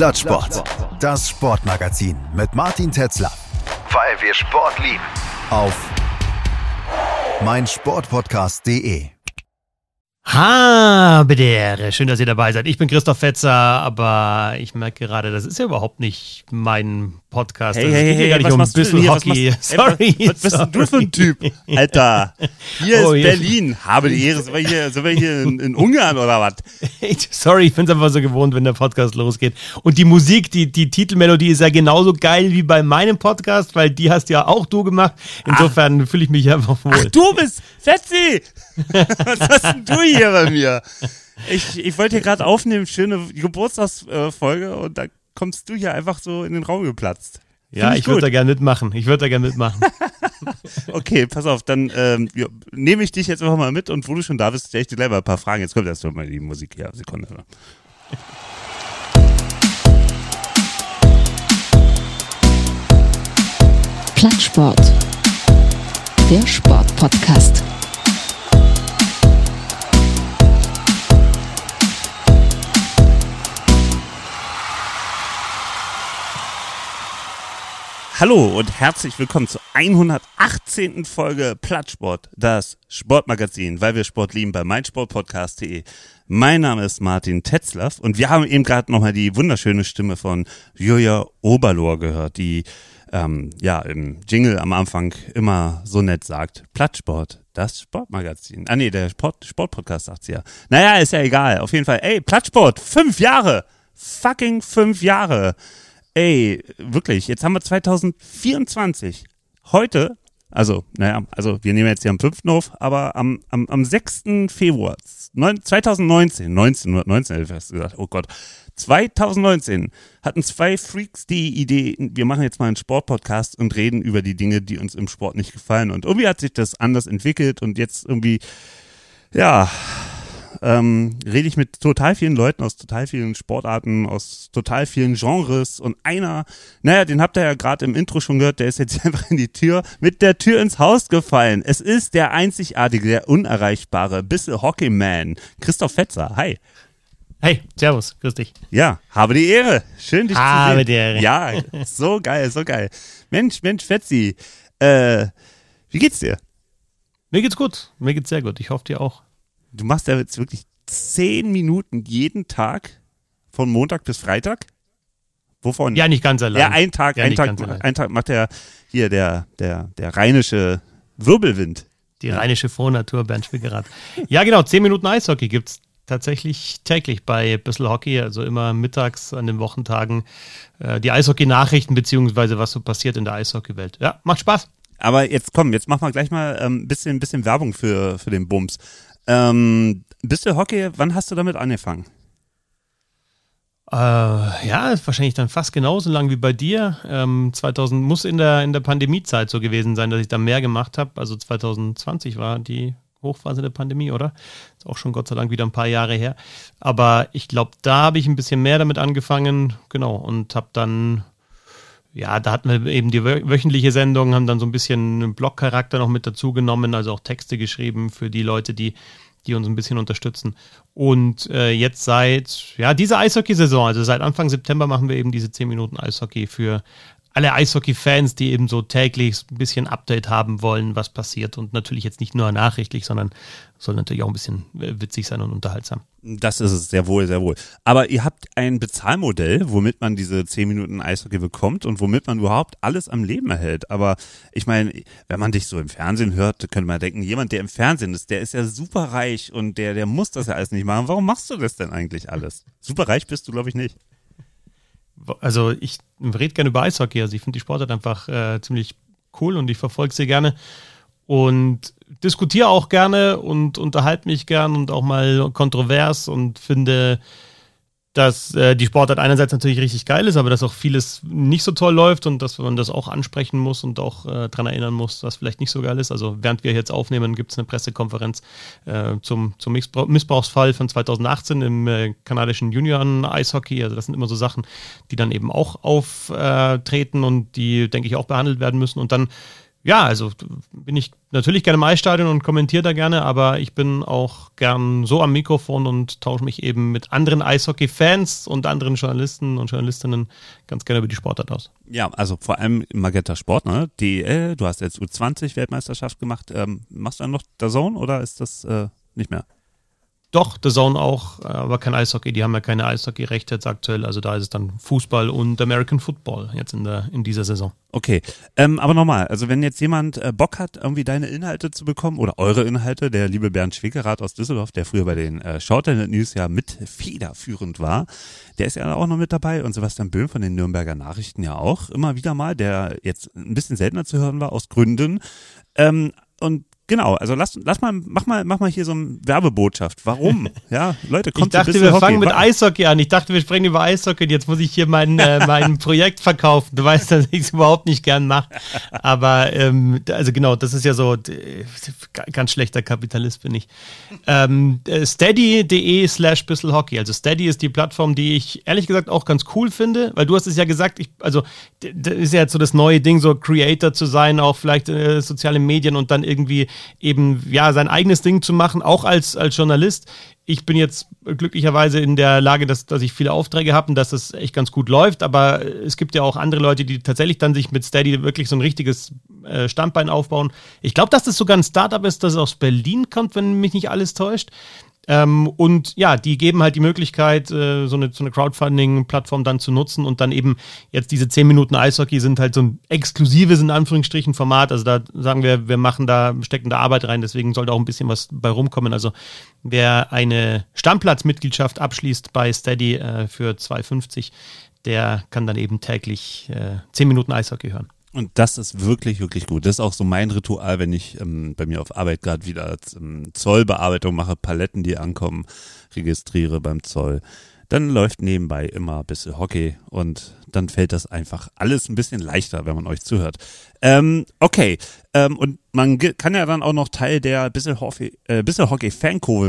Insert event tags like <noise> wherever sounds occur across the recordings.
Plattsport. Das Sportmagazin mit Martin Tetzler. Weil wir Sport lieben. Auf meinsportpodcast.de. Habe der. Schön, dass ihr dabei seid. Ich bin Christoph Fetzer, aber ich merke gerade, das ist ja überhaupt nicht mein Podcast. Hey, das hey, hey, was um machst du denn bisschen hier? Hockey. Was machst, sorry. Ey, was, was bist denn du für ein Typ? Alter, hier <laughs> Oh, ist hier- Berlin. Habe die Ehre. Sind wir hier, sind wir hier in, in Ungarn oder was? <laughs> Sorry, ich bin es einfach so gewohnt, wenn der Podcast losgeht. Und die Musik, die, die Titelmelodie ist ja genauso geil wie bei meinem Podcast, weil die hast ja auch du gemacht. Insofern fühle ich mich einfach wohl. Ach, du bist Fetzi! <laughs> Was hast denn du hier bei mir? Ich, ich wollte hier gerade aufnehmen, schöne Geburtstagsfolge und da kommst du hier einfach so in den Raum geplatzt. ja, Find ich würde da gerne mitmachen. Ich würde da gerne mitmachen. <laughs> Okay, pass auf, dann ähm, ja, nehme ich dich jetzt einfach mal mit und wo du schon da bist, stelle ich dir gleich mal ein paar Fragen. Jetzt kommt erst mal die Musik hier. Sekunde. Plattsport. Der Sportpodcast. Hallo und herzlich willkommen zur 118. Folge Plattsport, das Sportmagazin, weil wir Sport lieben bei meinsportpodcast.de. Mein Name ist Martin Tetzlaff und wir haben eben gerade nochmal die wunderschöne Stimme von Julia Oberlohr gehört, die ähm, ja im Jingle am Anfang immer so nett sagt, Plattsport, das Sportmagazin. Ah nee, der Sport, Sportpodcast sagt sie ja. Naja, ist ja egal. Auf jeden Fall, ey, Plattsport, fünf Jahre. Fucking fünf Jahre. Ey, wirklich, jetzt haben wir 2024. Heute, also, naja, also wir nehmen jetzt hier am 5. auf, aber am, am, am 6. Februar neun- 2019, 1919 hätte ich fast gesagt, oh Gott, 2019 hatten zwei Freaks die Idee, wir machen jetzt mal einen Sportpodcast und reden über die Dinge, die uns im Sport nicht gefallen. Und irgendwie hat sich das anders entwickelt und jetzt irgendwie, ja, ähm, rede ich mit total vielen Leuten aus total vielen Sportarten, aus total vielen Genres und einer, naja, den habt ihr ja gerade im Intro schon gehört, der ist jetzt <laughs> einfach in die Tür, mit der Tür ins Haus gefallen. Es ist der einzigartige, der unerreichbare, Bissel Hockeyman, Christoph Fetzer. Hi. Hey, servus, grüß dich. Ja, habe die Ehre. Schön, dich Habe zu sehen. die Ehre. Ja, so geil, so geil. Mensch, Mensch, Fetzi, äh, wie geht's dir? Mir geht's gut. Mir geht's sehr gut. Ich hoffe dir auch. Du machst ja jetzt wirklich zehn Minuten jeden Tag von Montag bis Freitag. Wovon? Ja, nicht ganz allein. ja ein Tag, Ja, ein Tag, ein Tag macht der hier der der der rheinische Wirbelwind. Die rheinische Frohnatur, Bernd Schwickerath. Ja, genau, 10 Minuten Eishockey gibt's tatsächlich täglich bei Bissl Hockey, also immer mittags an den Wochentagen äh, die Eishockey-Nachrichten, beziehungsweise was so passiert in der Eishockeywelt. Ja, macht Spaß. Aber jetzt komm, jetzt machen wir gleich mal ein ähm, bisschen bisschen Werbung für für den Bums. Ähm, bist du Hockey? Wann hast du damit angefangen? Äh, ja, wahrscheinlich dann fast genauso lang wie bei dir. Ähm, 2000 muss in der, in der Pandemiezeit so gewesen sein, dass ich da mehr gemacht habe. Also 2020 war die Hochphase der Pandemie, oder? Ist auch schon Gott sei Dank wieder ein paar Jahre her. Aber ich glaube, da habe ich ein bisschen mehr damit angefangen, genau, und habe dann, ja, da hatten wir eben die wö- wöchentliche Sendung, haben dann so ein bisschen Blogcharakter noch mit dazu genommen, also auch Texte geschrieben für die Leute, die, die uns ein bisschen unterstützen. Und äh, jetzt seit, ja, dieser Eishockey-Saison, also seit Anfang September machen wir eben diese 10 Minuten Eishockey für alle Eishockey-Fans, die eben so täglich ein bisschen Update haben wollen, was passiert. Und natürlich jetzt nicht nur nachrichtlich, sondern soll natürlich auch ein bisschen witzig sein und unterhaltsam. Das ist es, sehr wohl, sehr wohl. Aber ihr habt ein Bezahlmodell, womit man diese 10 Minuten Eishockey bekommt und womit man überhaupt alles am Leben erhält. Aber ich meine, wenn man dich so im Fernsehen hört, könnte man denken, jemand, der im Fernsehen ist, der ist ja super reich und der, der muss das ja alles nicht machen. Warum machst du das denn eigentlich alles? Super reich bist du, glaube ich, nicht. Also ich rede gerne über Eishockey, also ich finde die Sportart einfach äh, ziemlich cool und ich verfolge sie gerne und diskutiere auch gerne und unterhalte mich gern und auch mal kontrovers und finde dass äh, die Sportart einerseits natürlich richtig geil ist, aber dass auch vieles nicht so toll läuft und dass man das auch ansprechen muss und auch äh, daran erinnern muss, was vielleicht nicht so geil ist. Also während wir jetzt aufnehmen, gibt es eine Pressekonferenz äh, zum, zum Missbrauch, Missbrauchsfall von 2018 im äh, kanadischen Junioren-Eishockey. Also das sind immer so Sachen, die dann eben auch auftreten und die, denke ich, auch behandelt werden müssen. Und dann ja, also bin ich natürlich gerne im Eisstadion und kommentiere da gerne, aber ich bin auch gern so am Mikrofon und tausche mich eben mit anderen Eishockey-Fans und anderen Journalisten und Journalistinnen ganz gerne über die Sportart aus. Ja, also vor allem Magenta Sport, ne? DEL, du hast jetzt U20-Weltmeisterschaft gemacht. Ähm, machst du dann noch Zone oder ist das äh, nicht mehr? Doch, The Zone auch, aber kein Eishockey. Die haben ja keine Eishockey-Rechte jetzt aktuell. Also da ist es dann Fußball und American Football jetzt in, der, in dieser Saison. Okay, ähm, aber nochmal, also wenn jetzt jemand äh, Bock hat, irgendwie deine Inhalte zu bekommen oder eure Inhalte, der liebe Bernd Schwickerath aus Düsseldorf, der früher bei den äh, Shorthanded News ja mit federführend war, der ist ja auch noch mit dabei und Sebastian Böhm von den Nürnberger Nachrichten ja auch immer wieder mal, der jetzt ein bisschen seltener zu hören war aus Gründen. Ähm, und Genau, also lass, lass mal, mach mal, mach mal hier so eine Werbebotschaft. Warum? <laughs> Ja, Leute, kommt Ich dachte, wir Hockey. fangen mit Eishockey an. Ich dachte, wir sprechen über Eishockey und jetzt muss ich hier mein, äh, <laughs> mein Projekt verkaufen. Du weißt, dass ich es überhaupt nicht gern mache. Aber, ähm, also genau, das ist ja so, ganz schlechter Kapitalist bin ich. Ähm, äh, Steady.de slash bissel Hockey. Also Steady ist die Plattform, die ich ehrlich gesagt auch ganz cool finde, weil du hast es ja gesagt, ich, also das ist ja jetzt so das neue Ding, so Creator zu sein, auch vielleicht äh, soziale Medien und dann irgendwie eben ja sein eigenes Ding zu machen, auch als, als Journalist. Ich bin jetzt glücklicherweise in der Lage, dass, dass ich viele Aufträge habe und dass es echt ganz gut läuft, aber es gibt ja auch andere Leute, die tatsächlich dann sich mit Steady wirklich so ein richtiges äh, Standbein aufbauen. Ich glaube, dass das sogar ein Startup ist, das aus Berlin kommt, wenn mich nicht alles täuscht. Ähm, und ja, die geben halt die Möglichkeit, äh, so eine, so eine Crowdfunding-Plattform dann zu nutzen und dann eben jetzt diese 10 Minuten Eishockey sind halt so ein exklusives, in Anführungsstrichen, Format. Also da sagen wir, wir machen da, stecken da Arbeit rein, deswegen sollte auch ein bisschen was bei rumkommen. Also wer eine Stammplatzmitgliedschaft abschließt bei Steady äh, für 2,50, der kann dann eben täglich äh, 10 Minuten Eishockey hören. Und das ist wirklich, wirklich gut. Das ist auch so mein Ritual, wenn ich ähm, bei mir auf Arbeit gerade wieder ähm, Zollbearbeitung mache, Paletten, die ankommen, registriere beim Zoll. Dann läuft nebenbei immer ein bisschen Hockey und dann fällt das einfach alles ein bisschen leichter, wenn man euch zuhört. Ähm, okay, ähm, und man kann ja dann auch noch Teil der bisschen Hockey, äh, bisschen Hockey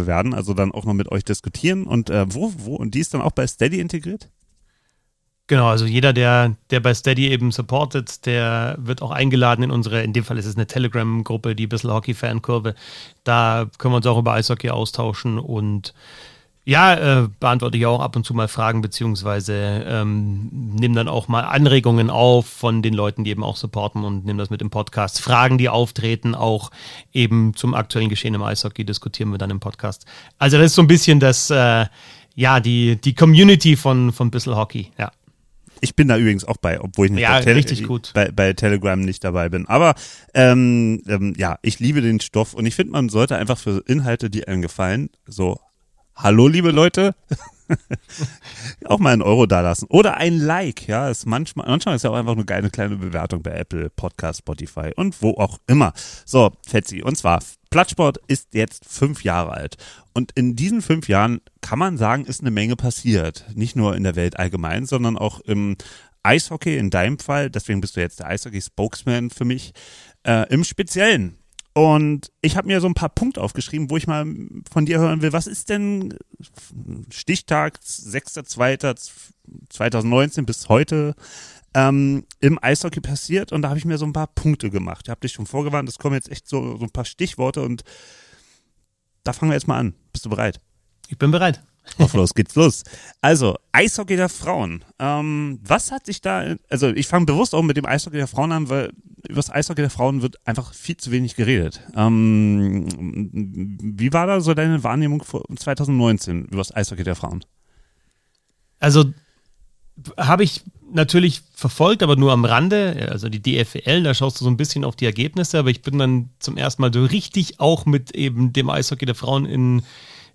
werden, also dann auch noch mit euch diskutieren. Und äh, wo, wo, und die ist dann auch bei Steady integriert? Genau, also jeder, der, der bei Steady eben supportet, der wird auch eingeladen in unsere, in dem Fall ist es eine Telegram-Gruppe, die Bissl Hockey-Fankurve. Da können wir uns auch über Eishockey austauschen und ja, äh, beantworte ich auch ab und zu mal Fragen, beziehungsweise ähm, nehme dann auch mal Anregungen auf von den Leuten, die eben auch supporten und nehme das mit im Podcast. Fragen, die auftreten, auch eben zum aktuellen Geschehen im Eishockey diskutieren wir dann im Podcast. Also das ist so ein bisschen das, äh, ja, die, die Community von, von Bissl Hockey, ja. Ich bin da übrigens auch bei, obwohl ich nicht ja, bei, gut. Bei, bei, Telegram nicht dabei bin. Aber ähm, ähm, ja, ich liebe den Stoff und ich finde, man sollte einfach für Inhalte, die einem gefallen, so, hallo liebe Leute, <laughs> auch mal einen Euro dalassen. Oder ein Like, ja. Ist manchmal, manchmal ist ja auch einfach eine geile kleine Bewertung bei Apple, Podcast, Spotify und wo auch immer. So, Fetzi, und zwar, Plattsport ist jetzt fünf Jahre alt. Und in diesen fünf Jahren kann man sagen, ist eine Menge passiert. Nicht nur in der Welt allgemein, sondern auch im Eishockey in deinem Fall. Deswegen bist du jetzt der Eishockey-Spokesman für mich. Äh, Im Speziellen und ich habe mir so ein paar Punkte aufgeschrieben, wo ich mal von dir hören will, was ist denn Stichtag 6.2.2019 bis heute ähm, im Eishockey passiert? Und da habe ich mir so ein paar Punkte gemacht. Ich habe dich schon vorgewarnt, es kommen jetzt echt so, so ein paar Stichworte und da fangen wir jetzt mal an. Bist du bereit? Ich bin bereit. Auf los geht's los. Also, Eishockey der Frauen. Ähm, was hat sich da, also ich fange bewusst auch mit dem Eishockey der Frauen an, weil über das Eishockey der Frauen wird einfach viel zu wenig geredet. Ähm, wie war da so deine Wahrnehmung 2019 über das Eishockey der Frauen? Also, habe ich natürlich verfolgt, aber nur am Rande. Also die DFL, da schaust du so ein bisschen auf die Ergebnisse, aber ich bin dann zum ersten Mal so richtig auch mit eben dem Eishockey der Frauen in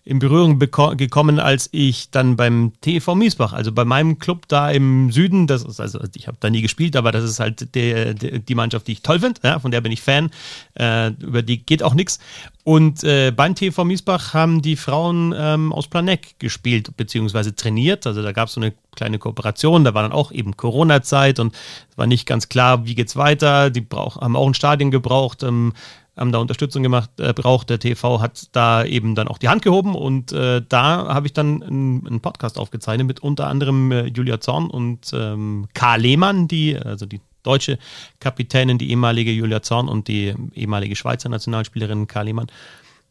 in Berührung gekommen, als ich dann beim TV Miesbach, also bei meinem Club da im Süden, das ist also, ich habe da nie gespielt, aber das ist halt der, der, die Mannschaft, die ich toll finde, ja, von der bin ich Fan, äh, über die geht auch nichts. Und äh, beim TV Miesbach haben die Frauen ähm, aus Planeck gespielt, beziehungsweise trainiert. Also da gab es so eine kleine Kooperation, da war dann auch eben Corona-Zeit und es war nicht ganz klar, wie geht's weiter. Die brauch, haben auch ein Stadion gebraucht. Ähm, haben da Unterstützung gemacht, äh, braucht. Der TV hat da eben dann auch die Hand gehoben und äh, da habe ich dann einen, Podcast aufgezeichnet mit unter anderem äh, Julia Zorn und ähm, Karl Lehmann, die, also die deutsche Kapitänin, die ehemalige Julia Zorn und die ehemalige Schweizer Nationalspielerin Kalimann.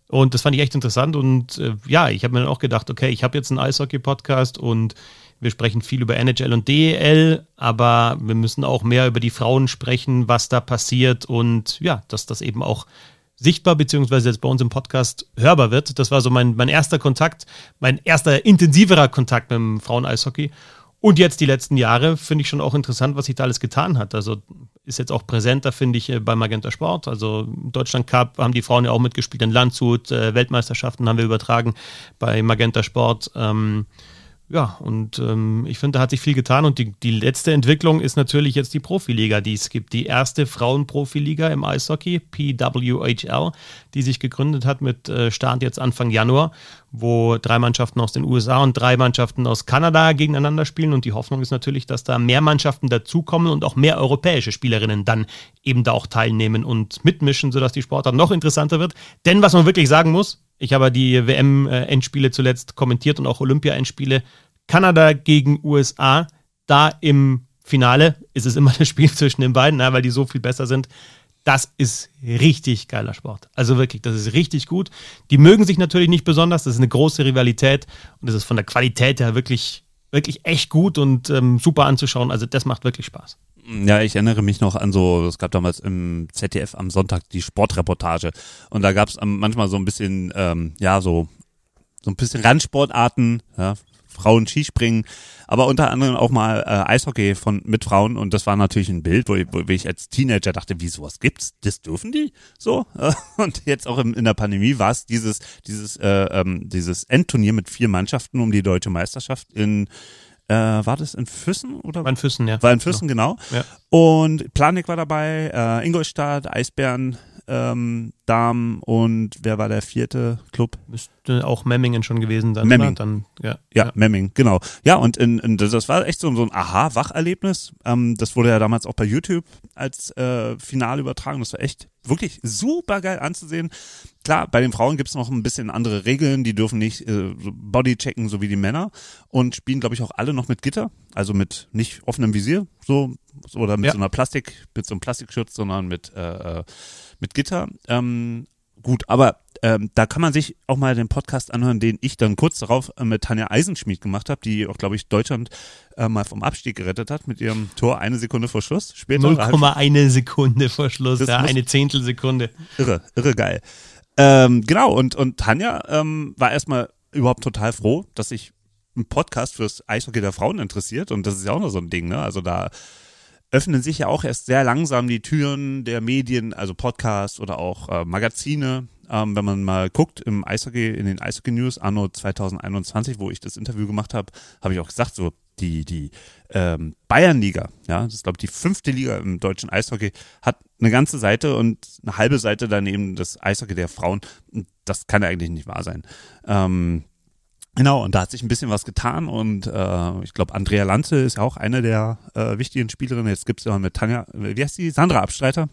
Und das fand ich echt interessant. Und äh, ja, ich habe mir dann auch gedacht, okay, ich habe jetzt einen Eishockey-Podcast und wir sprechen viel über NHL und DEL, aber wir müssen auch mehr über die Frauen sprechen, was da passiert und ja, dass das eben auch sichtbar, beziehungsweise jetzt bei uns im Podcast hörbar wird. Das war so mein, mein erster Kontakt, mein erster intensiverer Kontakt mit dem Frauen-Eishockey. Und jetzt die letzten Jahre finde ich schon auch interessant, was sich da alles getan hat. Also ist jetzt auch präsenter, finde ich, äh, bei Magenta Sport. Also Deutschland Cup haben die Frauen ja auch mitgespielt in Landshut, äh, Weltmeisterschaften haben wir übertragen bei Magenta Sport. Ähm, ja, und ähm, ich finde, da hat sich viel getan. Und die, die letzte Entwicklung ist natürlich jetzt die Profiliga, die es gibt. Die erste Frauenprofiliga im Eishockey, PWHL, die sich gegründet hat mit äh, Start jetzt Anfang Januar, wo drei Mannschaften aus den USA und drei Mannschaften aus Kanada gegeneinander spielen. Und die Hoffnung ist natürlich, dass da mehr Mannschaften dazukommen und auch mehr europäische Spielerinnen dann eben da auch teilnehmen und mitmischen, sodass die Sportart noch interessanter wird. Denn was man wirklich sagen muss, ich habe die WM-Endspiele zuletzt kommentiert und auch Olympia-Endspiele. Kanada gegen USA, da im Finale ist es immer das Spiel <laughs> zwischen den beiden, weil die so viel besser sind. Das ist richtig geiler Sport. Also wirklich, das ist richtig gut. Die mögen sich natürlich nicht besonders, das ist eine große Rivalität und das ist von der Qualität her wirklich, wirklich echt gut und ähm, super anzuschauen. Also das macht wirklich Spaß. Ja, ich erinnere mich noch an so, es gab damals im ZDF am Sonntag die Sportreportage und da gab es manchmal so ein bisschen, ähm, ja, so so ein bisschen Randsportarten, ja, Frauen Skispringen, aber unter anderem auch mal äh, Eishockey von mit Frauen und das war natürlich ein Bild, wo ich, wo ich als Teenager dachte, wie sowas gibt's? Das dürfen die so <laughs> und jetzt auch in, in der Pandemie war es dieses dieses äh, ähm, dieses Endturnier mit vier Mannschaften um die deutsche Meisterschaft in äh, war das in Füssen oder? War in Füssen, ja. War in Füssen, genau. Ja. Und Planik war dabei, äh, Ingolstadt, Eisbären, ähm, Damen und wer war der vierte Club? Müsste auch Memmingen schon gewesen sein. Memming. Dann, ja, ja, ja, Memming, genau. Ja, und in, in, das war echt so, so ein Aha-Wacherlebnis. Ähm, das wurde ja damals auch bei YouTube als äh, Finale übertragen. Das war echt wirklich super geil anzusehen. Klar, bei den Frauen gibt es noch ein bisschen andere Regeln. Die dürfen nicht äh, Body checken, so wie die Männer. Und spielen, glaube ich, auch alle noch mit Gitter. Also mit nicht offenem Visier, so, oder mit ja. so einer Plastik, mit so einem Plastikschutz, sondern mit äh, äh mit Gitter. Ähm, gut, aber ähm, da kann man sich auch mal den Podcast anhören, den ich dann kurz darauf äh, mit Tanja Eisenschmied gemacht habe, die auch, glaube ich, Deutschland äh, mal vom Abstieg gerettet hat mit ihrem Tor eine Sekunde vor Schluss. 0,1 Sekunde vor Schluss, ja, eine Zehntelsekunde. Irre, irre geil. Ähm, genau, und, und Tanja ähm, war erstmal überhaupt total froh, dass sich ein Podcast fürs Eishockey der Frauen interessiert und das ist ja auch noch so ein Ding, ne? Also da öffnen sich ja auch erst sehr langsam die Türen der Medien, also Podcasts oder auch äh, Magazine. Ähm, wenn man mal guckt im Eishockey, in den Eishockey News anno 2021, wo ich das Interview gemacht habe, habe ich auch gesagt, so die, die ähm, Bayernliga, ja, das ist glaube ich die fünfte Liga im deutschen Eishockey, hat eine ganze Seite und eine halbe Seite daneben das Eishockey der Frauen. Das kann ja eigentlich nicht wahr sein. Ähm, Genau, und da hat sich ein bisschen was getan und äh, ich glaube, Andrea Lanze ist auch eine der äh, wichtigen Spielerinnen. Jetzt gibt es ja mit Tanja, wie heißt die? Sandra Abstreiter?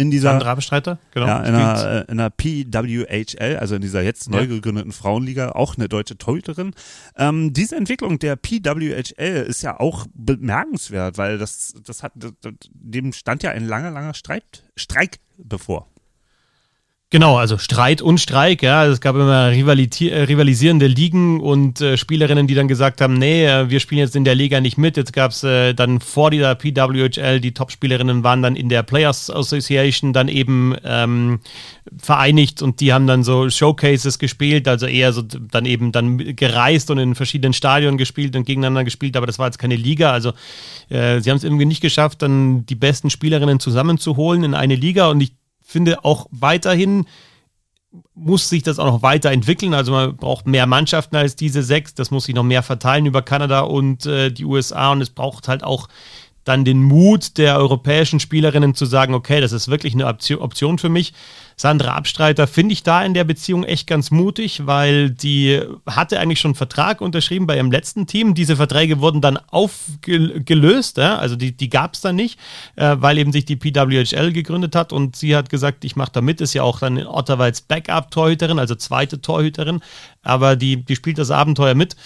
In dieser, Sandra Abstreiter, genau. Ja, in der, äh, in der PWHL, also in dieser jetzt neu gegründeten Frauenliga, auch eine deutsche Torhüterin. Ähm, diese Entwicklung der PWHL ist ja auch bemerkenswert, weil das, das hat, dem stand ja ein langer, langer Streit, Streik bevor. Genau, also Streit und Streik, ja. Es gab immer äh, rivalisierende Ligen und äh, Spielerinnen, die dann gesagt haben, nee, äh, wir spielen jetzt in der Liga nicht mit. Jetzt gab es äh, dann vor dieser PWHL, die Top-Spielerinnen waren dann in der Players Association dann eben ähm, vereinigt und die haben dann so Showcases gespielt, also eher so dann eben dann gereist und in verschiedenen Stadien gespielt und gegeneinander gespielt, aber das war jetzt keine Liga. Also äh, sie haben es irgendwie nicht geschafft, dann die besten Spielerinnen zusammenzuholen in eine Liga und ich finde auch weiterhin muss sich das auch noch weiterentwickeln. Also man braucht mehr Mannschaften als diese sechs. Das muss sich noch mehr verteilen über Kanada und äh, die USA. Und es braucht halt auch dann den Mut der europäischen Spielerinnen zu sagen, okay, das ist wirklich eine Option für mich. Sandra Abstreiter finde ich da in der Beziehung echt ganz mutig, weil die hatte eigentlich schon einen Vertrag unterschrieben bei ihrem letzten Team. Diese Verträge wurden dann aufgelöst, ja? also die, die gab es dann nicht, äh, weil eben sich die PWHL gegründet hat und sie hat gesagt, ich mache da mit, ist ja auch dann in Ottawa als Backup-Torhüterin, also zweite Torhüterin, aber die, die spielt das Abenteuer mit.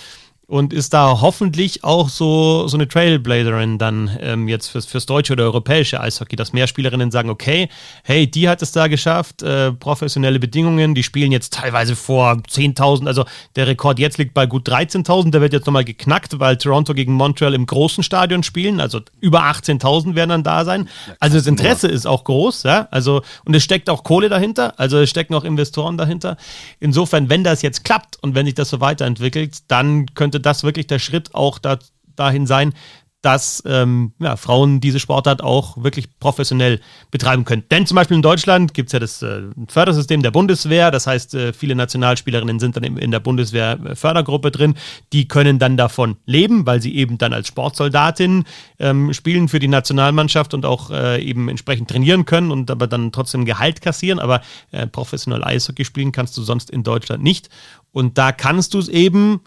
Und ist da hoffentlich auch so, so eine Trailblazerin dann ähm, jetzt fürs, fürs deutsche oder europäische Eishockey, dass mehr Spielerinnen sagen, okay, hey, die hat es da geschafft, äh, professionelle Bedingungen, die spielen jetzt teilweise vor 10.000, also der Rekord jetzt liegt bei gut 13.000, der wird jetzt nochmal geknackt, weil Toronto gegen Montreal im großen Stadion spielen, also über 18.000 werden dann da sein. Also das Interesse ist auch groß, ja, also und es steckt auch Kohle dahinter, also es stecken auch Investoren dahinter. Insofern, wenn das jetzt klappt und wenn sich das so weiterentwickelt, dann könnte das wirklich der Schritt auch da, dahin sein, dass ähm, ja, Frauen diese Sportart auch wirklich professionell betreiben können. Denn zum Beispiel in Deutschland gibt es ja das äh, Fördersystem der Bundeswehr, das heißt, äh, viele Nationalspielerinnen sind dann in der Bundeswehr-Fördergruppe drin, die können dann davon leben, weil sie eben dann als Sportsoldatin ähm, spielen für die Nationalmannschaft und auch äh, eben entsprechend trainieren können und aber dann trotzdem Gehalt kassieren, aber äh, professionell Eishockey spielen kannst du sonst in Deutschland nicht. Und da kannst du es eben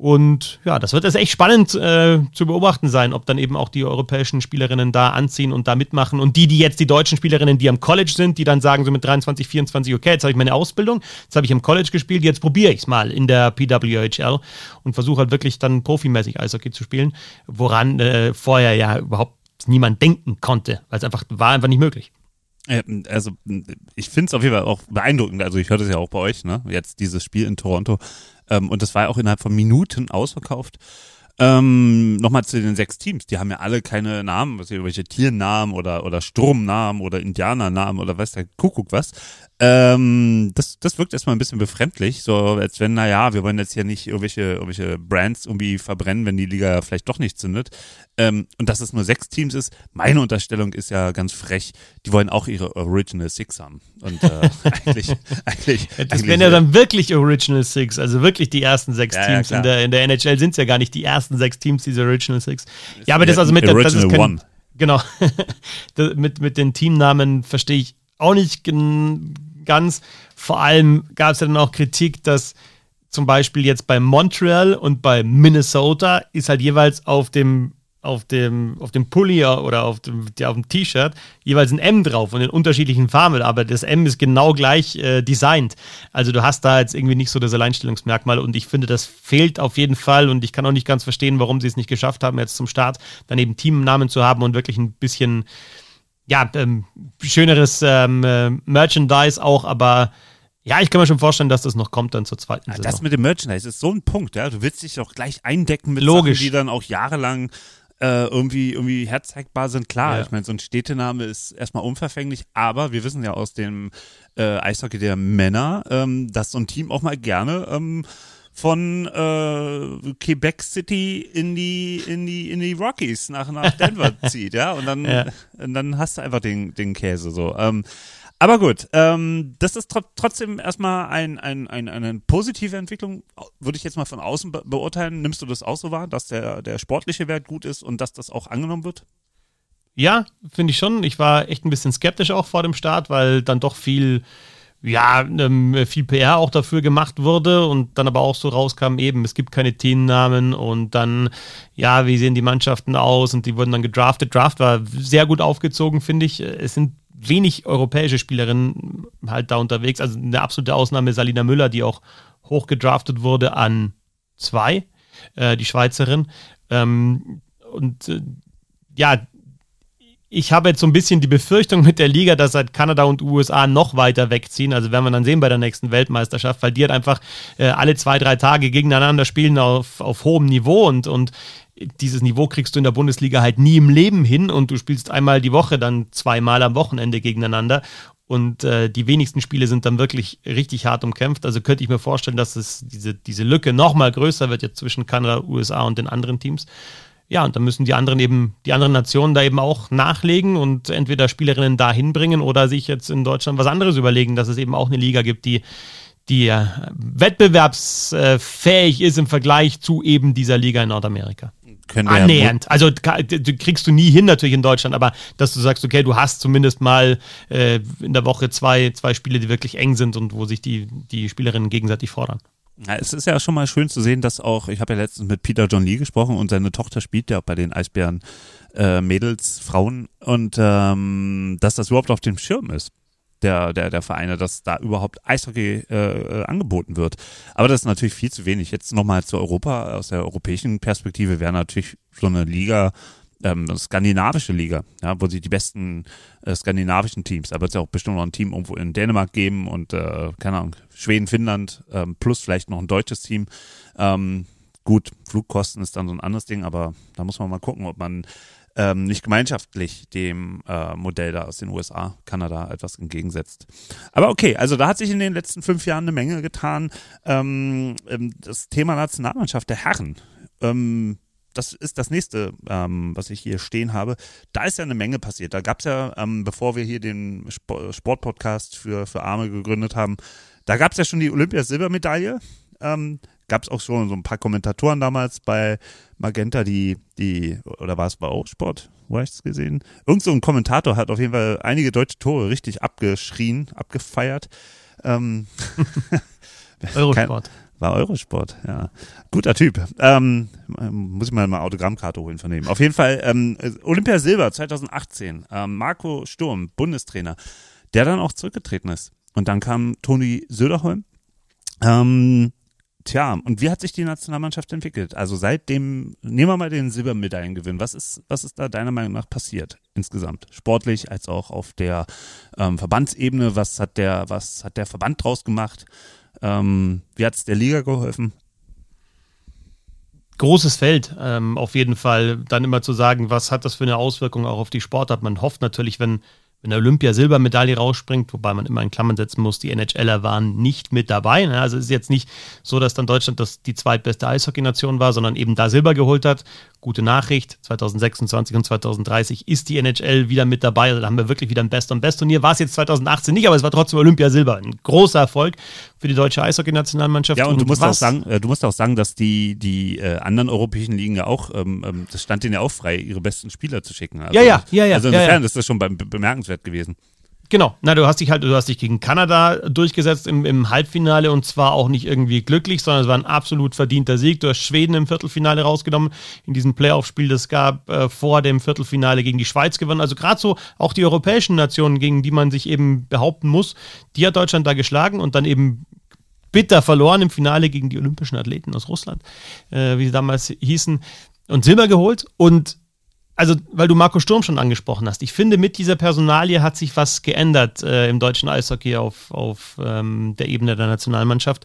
und ja, das wird jetzt echt spannend äh, zu beobachten sein, ob dann eben auch die europäischen Spielerinnen da anziehen und da mitmachen. Und die, die jetzt die deutschen Spielerinnen, die am College sind, die dann sagen so mit 23, 24, okay, jetzt habe ich meine Ausbildung, jetzt habe ich im College gespielt, jetzt probiere ich es mal in der PWHL und versuche halt wirklich dann profimäßig Eishockey zu spielen, woran äh, vorher ja überhaupt niemand denken konnte, weil es einfach war einfach nicht möglich. Also ich finde es auf jeden Fall auch beeindruckend. Also ich höre das ja auch bei euch, ne? Jetzt dieses Spiel in Toronto. Ähm, und das war ja auch innerhalb von Minuten ausverkauft. Ähm, Nochmal zu den sechs Teams. Die haben ja alle keine Namen, was irgendwelche Tiernamen oder, oder Sturmnamen oder Indianernamen oder weiß der Kuckuck was. Ähm, das, das wirkt erstmal ein bisschen befremdlich, so als wenn, naja, wir wollen jetzt hier nicht irgendwelche, irgendwelche Brands irgendwie verbrennen, wenn die Liga vielleicht doch nicht zündet. Ähm, und dass es nur sechs Teams ist, meine Unterstellung ist ja ganz frech, die wollen auch ihre Original Six haben. Und äh, <laughs> eigentlich, eigentlich. Das wären ja dann wirklich Original Six, also wirklich die ersten sechs ja, Teams. Ja, in, der, in der NHL sind es ja gar nicht die ersten sechs Teams, diese Original Six. Ja, aber das also mit der, das ist kein, One. Genau. <laughs> mit, mit den Teamnamen verstehe ich auch nicht ganz. Vor allem gab es ja dann auch Kritik, dass zum Beispiel jetzt bei Montreal und bei Minnesota ist halt jeweils auf dem auf dem, auf dem Pulli oder auf dem, ja, auf dem T-Shirt jeweils ein M drauf und in unterschiedlichen Farben, aber das M ist genau gleich äh, designt. Also du hast da jetzt irgendwie nicht so das Alleinstellungsmerkmal und ich finde, das fehlt auf jeden Fall und ich kann auch nicht ganz verstehen, warum sie es nicht geschafft haben, jetzt zum Start dann eben Teamnamen zu haben und wirklich ein bisschen ja, ähm, schöneres ähm, äh, Merchandise auch, aber ja, ich kann mir schon vorstellen, dass das noch kommt dann zur zweiten ja, Saison. Das mit dem Merchandise ist so ein Punkt, ja. Du willst dich doch gleich eindecken mit Logisch. Sachen, die dann auch jahrelang äh, irgendwie, irgendwie herzeigbar sind. Klar, ja. ich meine, so ein Städtename ist erstmal unverfänglich, aber wir wissen ja aus dem äh, Eishockey der Männer, ähm, dass so ein Team auch mal gerne ähm, von äh, Quebec City in die in die in die Rockies nach nach Denver <laughs> zieht, ja, und dann ja. und dann hast du einfach den den Käse so. Ähm, aber gut, ähm, das ist tr trotzdem erstmal ein, ein, ein, eine positive Entwicklung, würde ich jetzt mal von außen be beurteilen. Nimmst du das auch so wahr, dass der, der sportliche Wert gut ist und dass das auch angenommen wird? Ja, finde ich schon. Ich war echt ein bisschen skeptisch auch vor dem Start, weil dann doch viel ja, ähm, viel PR auch dafür gemacht wurde und dann aber auch so rauskam, eben, es gibt keine Teamnamen und dann, ja, wie sehen die Mannschaften aus und die wurden dann gedraftet. Draft war sehr gut aufgezogen, finde ich. Es sind wenig europäische Spielerinnen halt da unterwegs. Also eine absolute Ausnahme Salina Müller, die auch hoch gedraftet wurde an zwei, äh, die Schweizerin. Ähm, und äh, ja, ich habe jetzt so ein bisschen die Befürchtung mit der Liga, dass halt Kanada und USA noch weiter wegziehen. Also werden wir dann sehen bei der nächsten Weltmeisterschaft, weil die halt einfach äh, alle zwei, drei Tage gegeneinander spielen auf, auf hohem Niveau und, und dieses Niveau kriegst du in der Bundesliga halt nie im Leben hin und du spielst einmal die Woche dann zweimal am Wochenende gegeneinander und äh, die wenigsten Spiele sind dann wirklich richtig hart umkämpft. Also könnte ich mir vorstellen, dass es diese, diese Lücke nochmal größer wird jetzt zwischen Kanada, USA und den anderen Teams. Ja, und dann müssen die anderen eben, die anderen Nationen da eben auch nachlegen und entweder Spielerinnen da hinbringen oder sich jetzt in Deutschland was anderes überlegen, dass es eben auch eine Liga gibt, die, die äh, wettbewerbsfähig ist im Vergleich zu eben dieser Liga in Nordamerika. Annähernd. Ja also kriegst du nie hin natürlich in Deutschland, aber dass du sagst, okay, du hast zumindest mal äh, in der Woche zwei, zwei Spiele, die wirklich eng sind und wo sich die, die Spielerinnen gegenseitig fordern. Ja, es ist ja schon mal schön zu sehen, dass auch, ich habe ja letztens mit Peter John Lee gesprochen und seine Tochter spielt ja bei den Eisbären äh, Mädels, Frauen und ähm, dass das überhaupt auf dem Schirm ist. der, der, der Vereine, dass da überhaupt Eishockey äh, angeboten wird. Aber das ist natürlich viel zu wenig. Jetzt nochmal zu Europa, aus der europäischen Perspektive wäre natürlich so eine Liga, ähm, skandinavische Liga, ja, wo sie die besten äh, skandinavischen Teams, wird es ja auch bestimmt noch ein Team irgendwo in Dänemark geben und, äh, keine Ahnung, Schweden, Finnland, ähm, plus vielleicht noch ein deutsches Team. Ähm, gut, Flugkosten ist dann so ein anderes Ding, aber da muss man mal gucken, ob man ähm, nicht gemeinschaftlich dem äh, Modell da aus den USA, Kanada etwas entgegensetzt. Aber okay, also da hat sich in den letzten fünf Jahren eine Menge getan. Ähm, ähm, das Thema Nationalmannschaft der Herren. Ähm, das ist das nächste, ähm, was ich hier stehen habe. Da ist ja eine Menge passiert. Da gab es ja, ähm, bevor wir hier den Sportpodcast für, für Arme gegründet haben, da gab es ja schon die Olympiasilbermedaille. Ähm, gab es auch schon so ein paar Kommentatoren damals bei Magenta, die, die, oder war es bei Sport? Wo habe ich es gesehen? Irgend so ein Kommentator hat auf jeden Fall einige deutsche Tore richtig abgeschrien, abgefeiert. Ähm, <laughs> <laughs> Eurosport. War Eurosport, ja. Guter Typ. Ähm, muss ich mal eine Autogrammkarte holen von dem. Auf jeden Fall, ähm, Olympia Silber 2018, ähm, Marco Sturm, Bundestrainer, der dann auch zurückgetreten ist. Und dann kam Toni Söderholm, ähm, Tja, und wie hat sich die Nationalmannschaft entwickelt? Also seitdem, nehmen wir mal den Silbermedaillengewinn. Was ist, was ist da deiner Meinung nach passiert insgesamt? Sportlich als auch auf der ähm, Verbandsebene. Was hat der, was hat der Verband draus gemacht? Ähm, wie hat es der Liga geholfen? großes Feld, ähm, auf jeden Fall. Dann immer zu sagen, was hat das für eine Auswirkung auch auf die Sportart. Man hofft natürlich, wenn wenn Olympia Silbermedaille rausspringt, wobei man immer in Klammern setzen muss, die NHLer waren nicht mit dabei. Ne? Also es ist jetzt nicht so, dass dann Deutschland das die zweitbeste Eishockey-Nation war, sondern eben da Silber geholt hat. Gute Nachricht, 2026 und 2030 ist die NHL wieder mit dabei. Also da haben wir wirklich wieder ein Best- und Best-Turnier. War es jetzt 2018 nicht, aber es war trotzdem Olympia Silber. Ein großer Erfolg für die deutsche Eishockey-Nationalmannschaft. Ja, und, und du musst auch sagen, äh, du musst auch sagen, dass die, die äh, anderen europäischen Ligen ja auch, ähm, ähm, das stand denen ja auch frei, ihre besten Spieler zu schicken. Also, ja, ja, ja, ja. Also insofern ja, ja. ist das schon bemerkenswert gewesen. Genau, na, du hast dich halt, du hast dich gegen Kanada durchgesetzt im, im Halbfinale und zwar auch nicht irgendwie glücklich, sondern es war ein absolut verdienter Sieg. Du hast Schweden im Viertelfinale rausgenommen, in diesem Playoff-Spiel, das gab äh, vor dem Viertelfinale gegen die Schweiz gewonnen. Also gerade so auch die europäischen Nationen, gegen die man sich eben behaupten muss, die hat Deutschland da geschlagen und dann eben bitter verloren im Finale gegen die olympischen Athleten aus Russland, äh, wie sie damals hießen, und Silber geholt. Und also, weil du Marco Sturm schon angesprochen hast, ich finde, mit dieser Personalie hat sich was geändert äh, im deutschen Eishockey auf, auf ähm, der Ebene der Nationalmannschaft,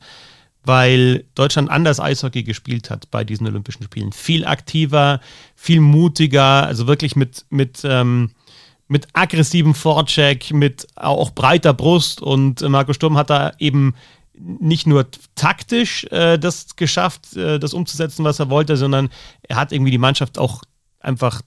weil Deutschland anders Eishockey gespielt hat bei diesen Olympischen Spielen. Viel aktiver, viel mutiger, also wirklich mit, mit, ähm, mit aggressivem Vorcheck, mit auch breiter Brust und Marco Sturm hat da eben nicht nur taktisch äh, das geschafft, äh, das umzusetzen, was er wollte, sondern er hat irgendwie die Mannschaft auch einfach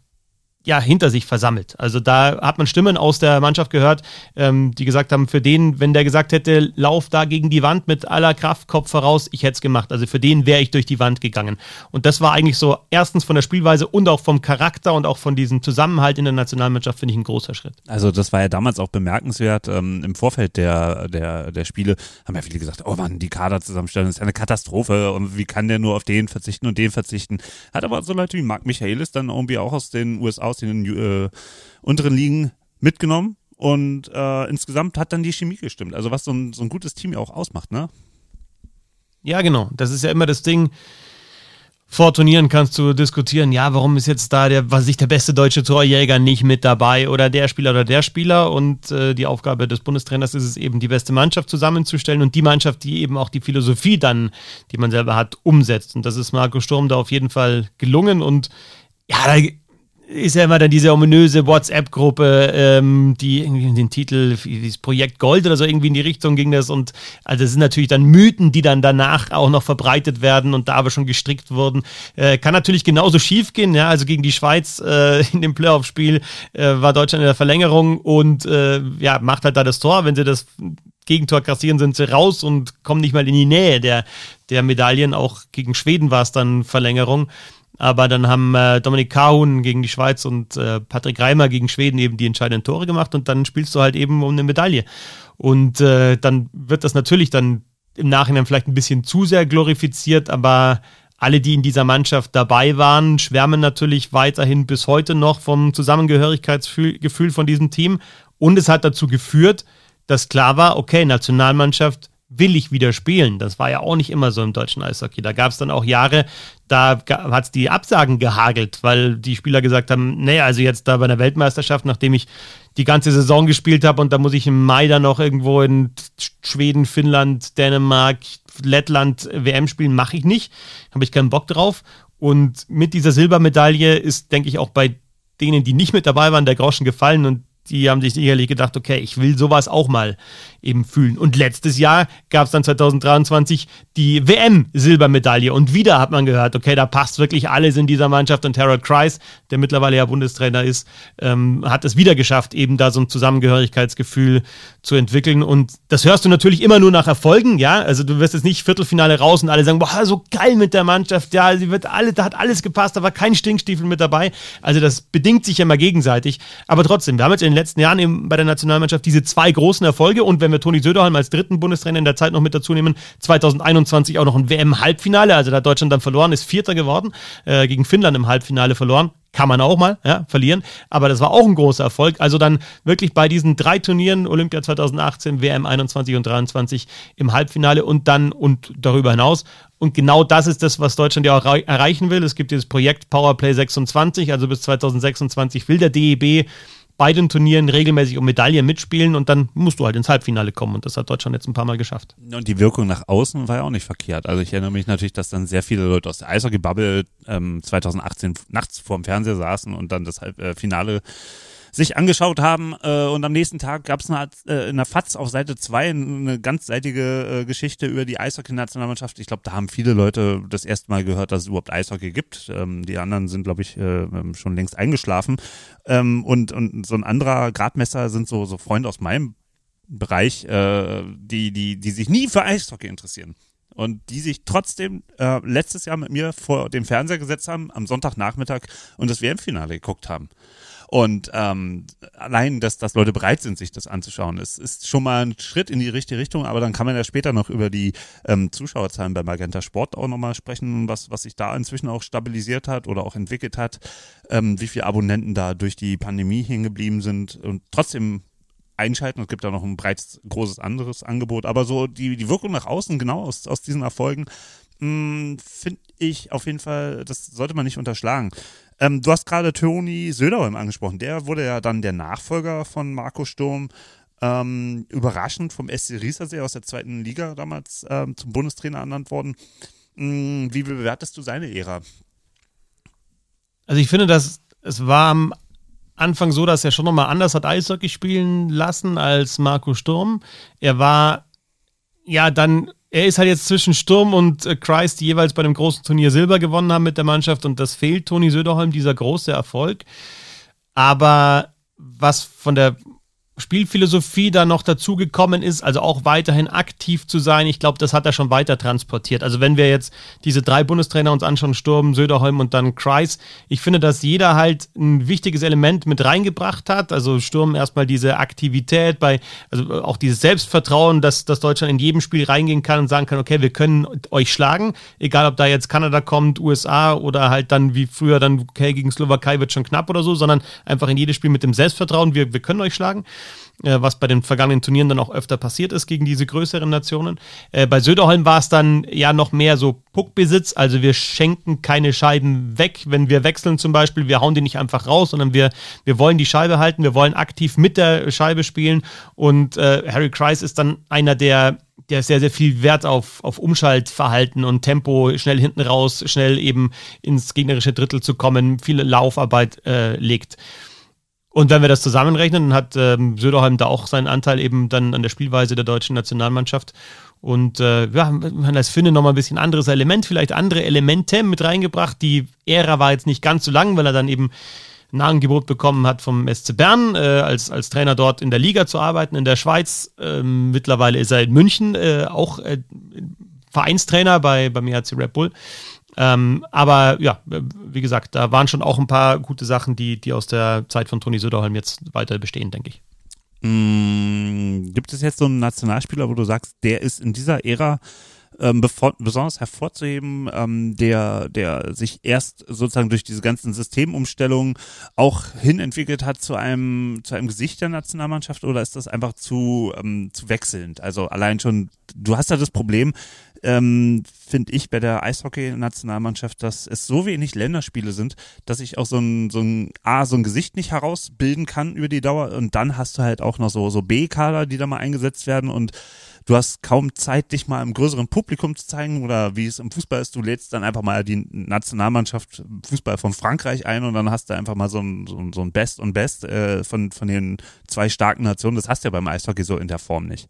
ja, hinter sich versammelt. Also da hat man Stimmen aus der Mannschaft gehört, ähm, die gesagt haben, für den, wenn der gesagt hätte, lauf da gegen die Wand mit aller Kraft, Kopf voraus, ich hätte es gemacht. Also für den wäre ich durch die Wand gegangen. Und das war eigentlich so erstens von der Spielweise und auch vom Charakter und auch von diesem Zusammenhalt in der Nationalmannschaft, finde ich, ein großer Schritt. Also das war ja damals auch bemerkenswert. Ähm, Im Vorfeld der, der, der Spiele haben ja viele gesagt, oh Mann, die Kaderzusammenstellung ist eine Katastrophe und wie kann der nur auf den verzichten und den verzichten. Hat aber so Leute wie Marc Michaelis dann irgendwie auch aus den USA, aus den äh, unteren Ligen mitgenommen und äh, insgesamt hat dann die Chemie gestimmt. Also was so ein, so ein gutes Team ja auch ausmacht, ne? Ja, genau. Das ist ja immer das Ding. Vor Turnieren kannst du diskutieren, ja, warum ist jetzt da der, was ich der beste deutsche Torjäger nicht mit dabei oder der Spieler oder der Spieler und äh, die Aufgabe des Bundestrainers ist es eben, die beste Mannschaft zusammenzustellen und die Mannschaft, die eben auch die Philosophie dann, die man selber hat, umsetzt. Und das ist Marco Sturm da auf jeden Fall gelungen und ja, da ist ja immer dann diese ominöse WhatsApp-Gruppe, ähm, die irgendwie den Titel, dieses Projekt Gold oder so irgendwie in die Richtung ging das und also es sind natürlich dann Mythen, die dann danach auch noch verbreitet werden und da aber schon gestrickt wurden. Äh, kann natürlich genauso schief gehen, ja, also gegen die Schweiz äh, <laughs> in dem Playoff-Spiel äh, war Deutschland in der Verlängerung und äh, ja, macht halt da das Tor, wenn sie das Gegentor kassieren, sind sie raus und kommen nicht mal in die Nähe der, der Medaillen. Auch gegen Schweden war es dann Verlängerung. Aber dann haben äh, Dominik Kahun gegen die Schweiz und äh, Patrick Reimer gegen Schweden eben die entscheidenden Tore gemacht und dann spielst du halt eben um eine Medaille. Und äh, dann wird das natürlich dann im Nachhinein vielleicht ein bisschen zu sehr glorifiziert, aber alle, die in dieser Mannschaft dabei waren, schwärmen natürlich weiterhin bis heute noch vom Zusammengehörigkeitsgefühl von diesem Team. Und es hat dazu geführt, dass klar war, okay, Nationalmannschaft will ich wieder spielen. Das war ja auch nicht immer so im deutschen Eishockey. Da gab es dann auch Jahre, da hat es die Absagen gehagelt, weil die Spieler gesagt haben, nee, also jetzt da bei der Weltmeisterschaft, nachdem ich die ganze Saison gespielt habe und da muss ich im Mai dann noch irgendwo in Schweden, Finnland, Dänemark, Lettland WM spielen, mache ich nicht. Habe ich keinen Bock drauf. Und mit dieser Silbermedaille ist, denke ich, auch bei denen, die nicht mit dabei waren, der Groschen gefallen und die haben sich sicherlich gedacht, okay, ich will sowas auch mal eben fühlen. Und letztes Jahr gab es dann 2023 die WM-Silbermedaille. Und wieder hat man gehört, okay, da passt wirklich alles in dieser Mannschaft. Und Harold Kreis, der mittlerweile ja Bundestrainer ist, ähm, hat es wieder geschafft, eben da so ein Zusammengehörigkeitsgefühl zu entwickeln. Und das hörst du natürlich immer nur nach Erfolgen, ja. Also du wirst jetzt nicht Viertelfinale raus und alle sagen, boah, so geil mit der Mannschaft, ja, sie wird alle, da hat alles gepasst, da war kein Stinkstiefel mit dabei. Also das bedingt sich ja immer gegenseitig. Aber trotzdem, wir haben jetzt in den letzten Jahren eben bei der Nationalmannschaft diese zwei großen Erfolge und wenn wir Toni Söderholm als dritten Bundestrainer in der Zeit noch mit dazu nehmen, 2021 auch noch ein WM-Halbfinale, also da hat Deutschland dann verloren, ist Vierter geworden, äh, gegen Finnland im Halbfinale verloren. Kann man auch mal ja, verlieren, aber das war auch ein großer Erfolg. Also dann wirklich bei diesen drei Turnieren, Olympia 2018, WM 21 und 23 im Halbfinale und dann und darüber hinaus. Und genau das ist das, was Deutschland ja auch erreichen will. Es gibt dieses Projekt Powerplay 26, also bis 2026 will der DEB bei den Turnieren regelmäßig um Medaillen mitspielen und dann musst du halt ins Halbfinale kommen und das hat Deutschland jetzt ein paar Mal geschafft. Und die Wirkung nach außen war ja auch nicht verkehrt. Also ich erinnere mich natürlich, dass dann sehr viele Leute aus der Eishockey-Bubble ähm, 2018 nachts vor dem Fernseher saßen und dann das äh, Finale sich angeschaut haben. Äh, und am nächsten Tag gab es äh, in der FAZ auf Seite 2 eine ganzseitige äh, Geschichte über die Eishockey-Nationalmannschaft. Ich glaube, da haben viele Leute das erste Mal gehört, dass es überhaupt Eishockey gibt. Ähm, die anderen sind, glaube ich, äh, ähm, schon längst eingeschlafen. Ähm, und, und so ein anderer Gradmesser sind so, so Freunde aus meinem Bereich, äh, die, die, die sich nie für Eishockey interessieren und die sich trotzdem äh, letztes Jahr mit mir vor dem Fernseher gesetzt haben am Sonntagnachmittag und das WM-Finale geguckt haben. Und ähm, allein, dass, dass Leute bereit sind, sich das anzuschauen, ist, ist schon mal ein Schritt in die richtige Richtung, aber dann kann man ja später noch über die ähm, Zuschauerzahlen bei Magenta Sport auch nochmal sprechen, was, was sich da inzwischen auch stabilisiert hat oder auch entwickelt hat, ähm, wie viele Abonnenten da durch die Pandemie hingeblieben sind und trotzdem einschalten. Es gibt da noch ein breites, großes anderes Angebot. Aber so die, die Wirkung nach außen, genau aus, aus diesen Erfolgen, finde ich auf jeden Fall, das sollte man nicht unterschlagen. Ähm, du hast gerade Toni Söderholm angesprochen. Der wurde ja dann der Nachfolger von Marco Sturm. Ähm, überraschend vom SC Riesersee aus der zweiten Liga damals ähm, zum Bundestrainer ernannt worden. Ähm, wie bewertest du seine Ära? Also ich finde, dass es war am Anfang so, dass er schon nochmal anders hat Eishockey spielen lassen als Marco Sturm. Er war ja dann er ist halt jetzt zwischen Sturm und äh, Kreis, die jeweils bei einem großen Turnier Silber gewonnen haben mit der Mannschaft und das fehlt Toni Söderholm, dieser große Erfolg. Aber was von der Spielphilosophie da noch dazugekommen ist, also auch weiterhin aktiv zu sein. Ich glaube, das hat er schon weiter transportiert. Also wenn wir jetzt diese drei Bundestrainer uns anschauen, Sturm, Söderholm und dann Kreis, ich finde, dass jeder halt ein wichtiges Element mit reingebracht hat. Also Sturm erstmal diese Aktivität, bei, also auch dieses Selbstvertrauen, dass, dass Deutschland in jedem Spiel reingehen kann und sagen kann, okay, wir können euch schlagen, egal ob da jetzt Kanada kommt, USA oder halt dann wie früher dann, okay, gegen Slowakei wird schon knapp oder so, sondern einfach in jedes Spiel mit dem Selbstvertrauen, wir, wir können euch schlagen. Äh, was bei den vergangenen Turnieren dann auch öfter passiert ist gegen diese größeren Nationen. Äh, bei Söderholm war es dann ja noch mehr so Puckbesitz, also wir schenken keine Scheiben weg, wenn wir wechseln zum Beispiel, wir hauen die nicht einfach raus, sondern wir, wir wollen die Scheibe halten, wir wollen aktiv mit der Scheibe spielen und äh, Harry Kreis ist dann einer, der der sehr, sehr viel Wert auf, auf Umschaltverhalten und Tempo, schnell hinten raus, schnell eben ins gegnerische Drittel zu kommen, viele Laufarbeit äh, legt. Und wenn wir das zusammenrechnen, dann hat ähm, Söderholm da auch seinen Anteil eben dann an der Spielweise der deutschen Nationalmannschaft. Und äh, ja, man als Finne nochmal ein bisschen anderes Element, vielleicht andere Elemente mit reingebracht. Die Ära war jetzt nicht ganz so lang, weil er dann eben ein Angebot bekommen hat vom SC Bern, äh, als, als Trainer dort in der Liga zu arbeiten, in der Schweiz. Ähm, mittlerweile ist er in München äh, auch äh, Vereinstrainer bei, beim ERC Red Bull. Ähm, aber ja, wie gesagt, da waren schon auch ein paar gute Sachen, die, die aus der Zeit von Toni Söderholm jetzt weiter bestehen, denke ich. Mm, gibt es jetzt so einen Nationalspieler, wo du sagst, der ist in dieser Ära ähm, besonders hervorzuheben, ähm, der, der sich erst sozusagen durch diese ganzen Systemumstellungen auch hinentwickelt hat zu einem, zu einem Gesicht der Nationalmannschaft oder ist das einfach zu, ähm, zu wechselnd? Also allein schon, du hast ja das Problem, ähm, finde ich bei der Eishockey-Nationalmannschaft, dass es so wenig Länderspiele sind, dass ich auch so ein, so ein, A, so ein Gesicht nicht herausbilden kann über die Dauer und dann hast du halt auch noch so, so B-Kader, die da mal eingesetzt werden und du hast kaum Zeit, dich mal im größeren Publikum zu zeigen oder wie es im Fußball ist, du lädst dann einfach mal die Nationalmannschaft Fußball von Frankreich ein und dann hast du einfach mal so ein, so ein, so ein Best und Best äh, von, von den zwei starken Nationen. Das hast du ja beim Eishockey so in der Form nicht.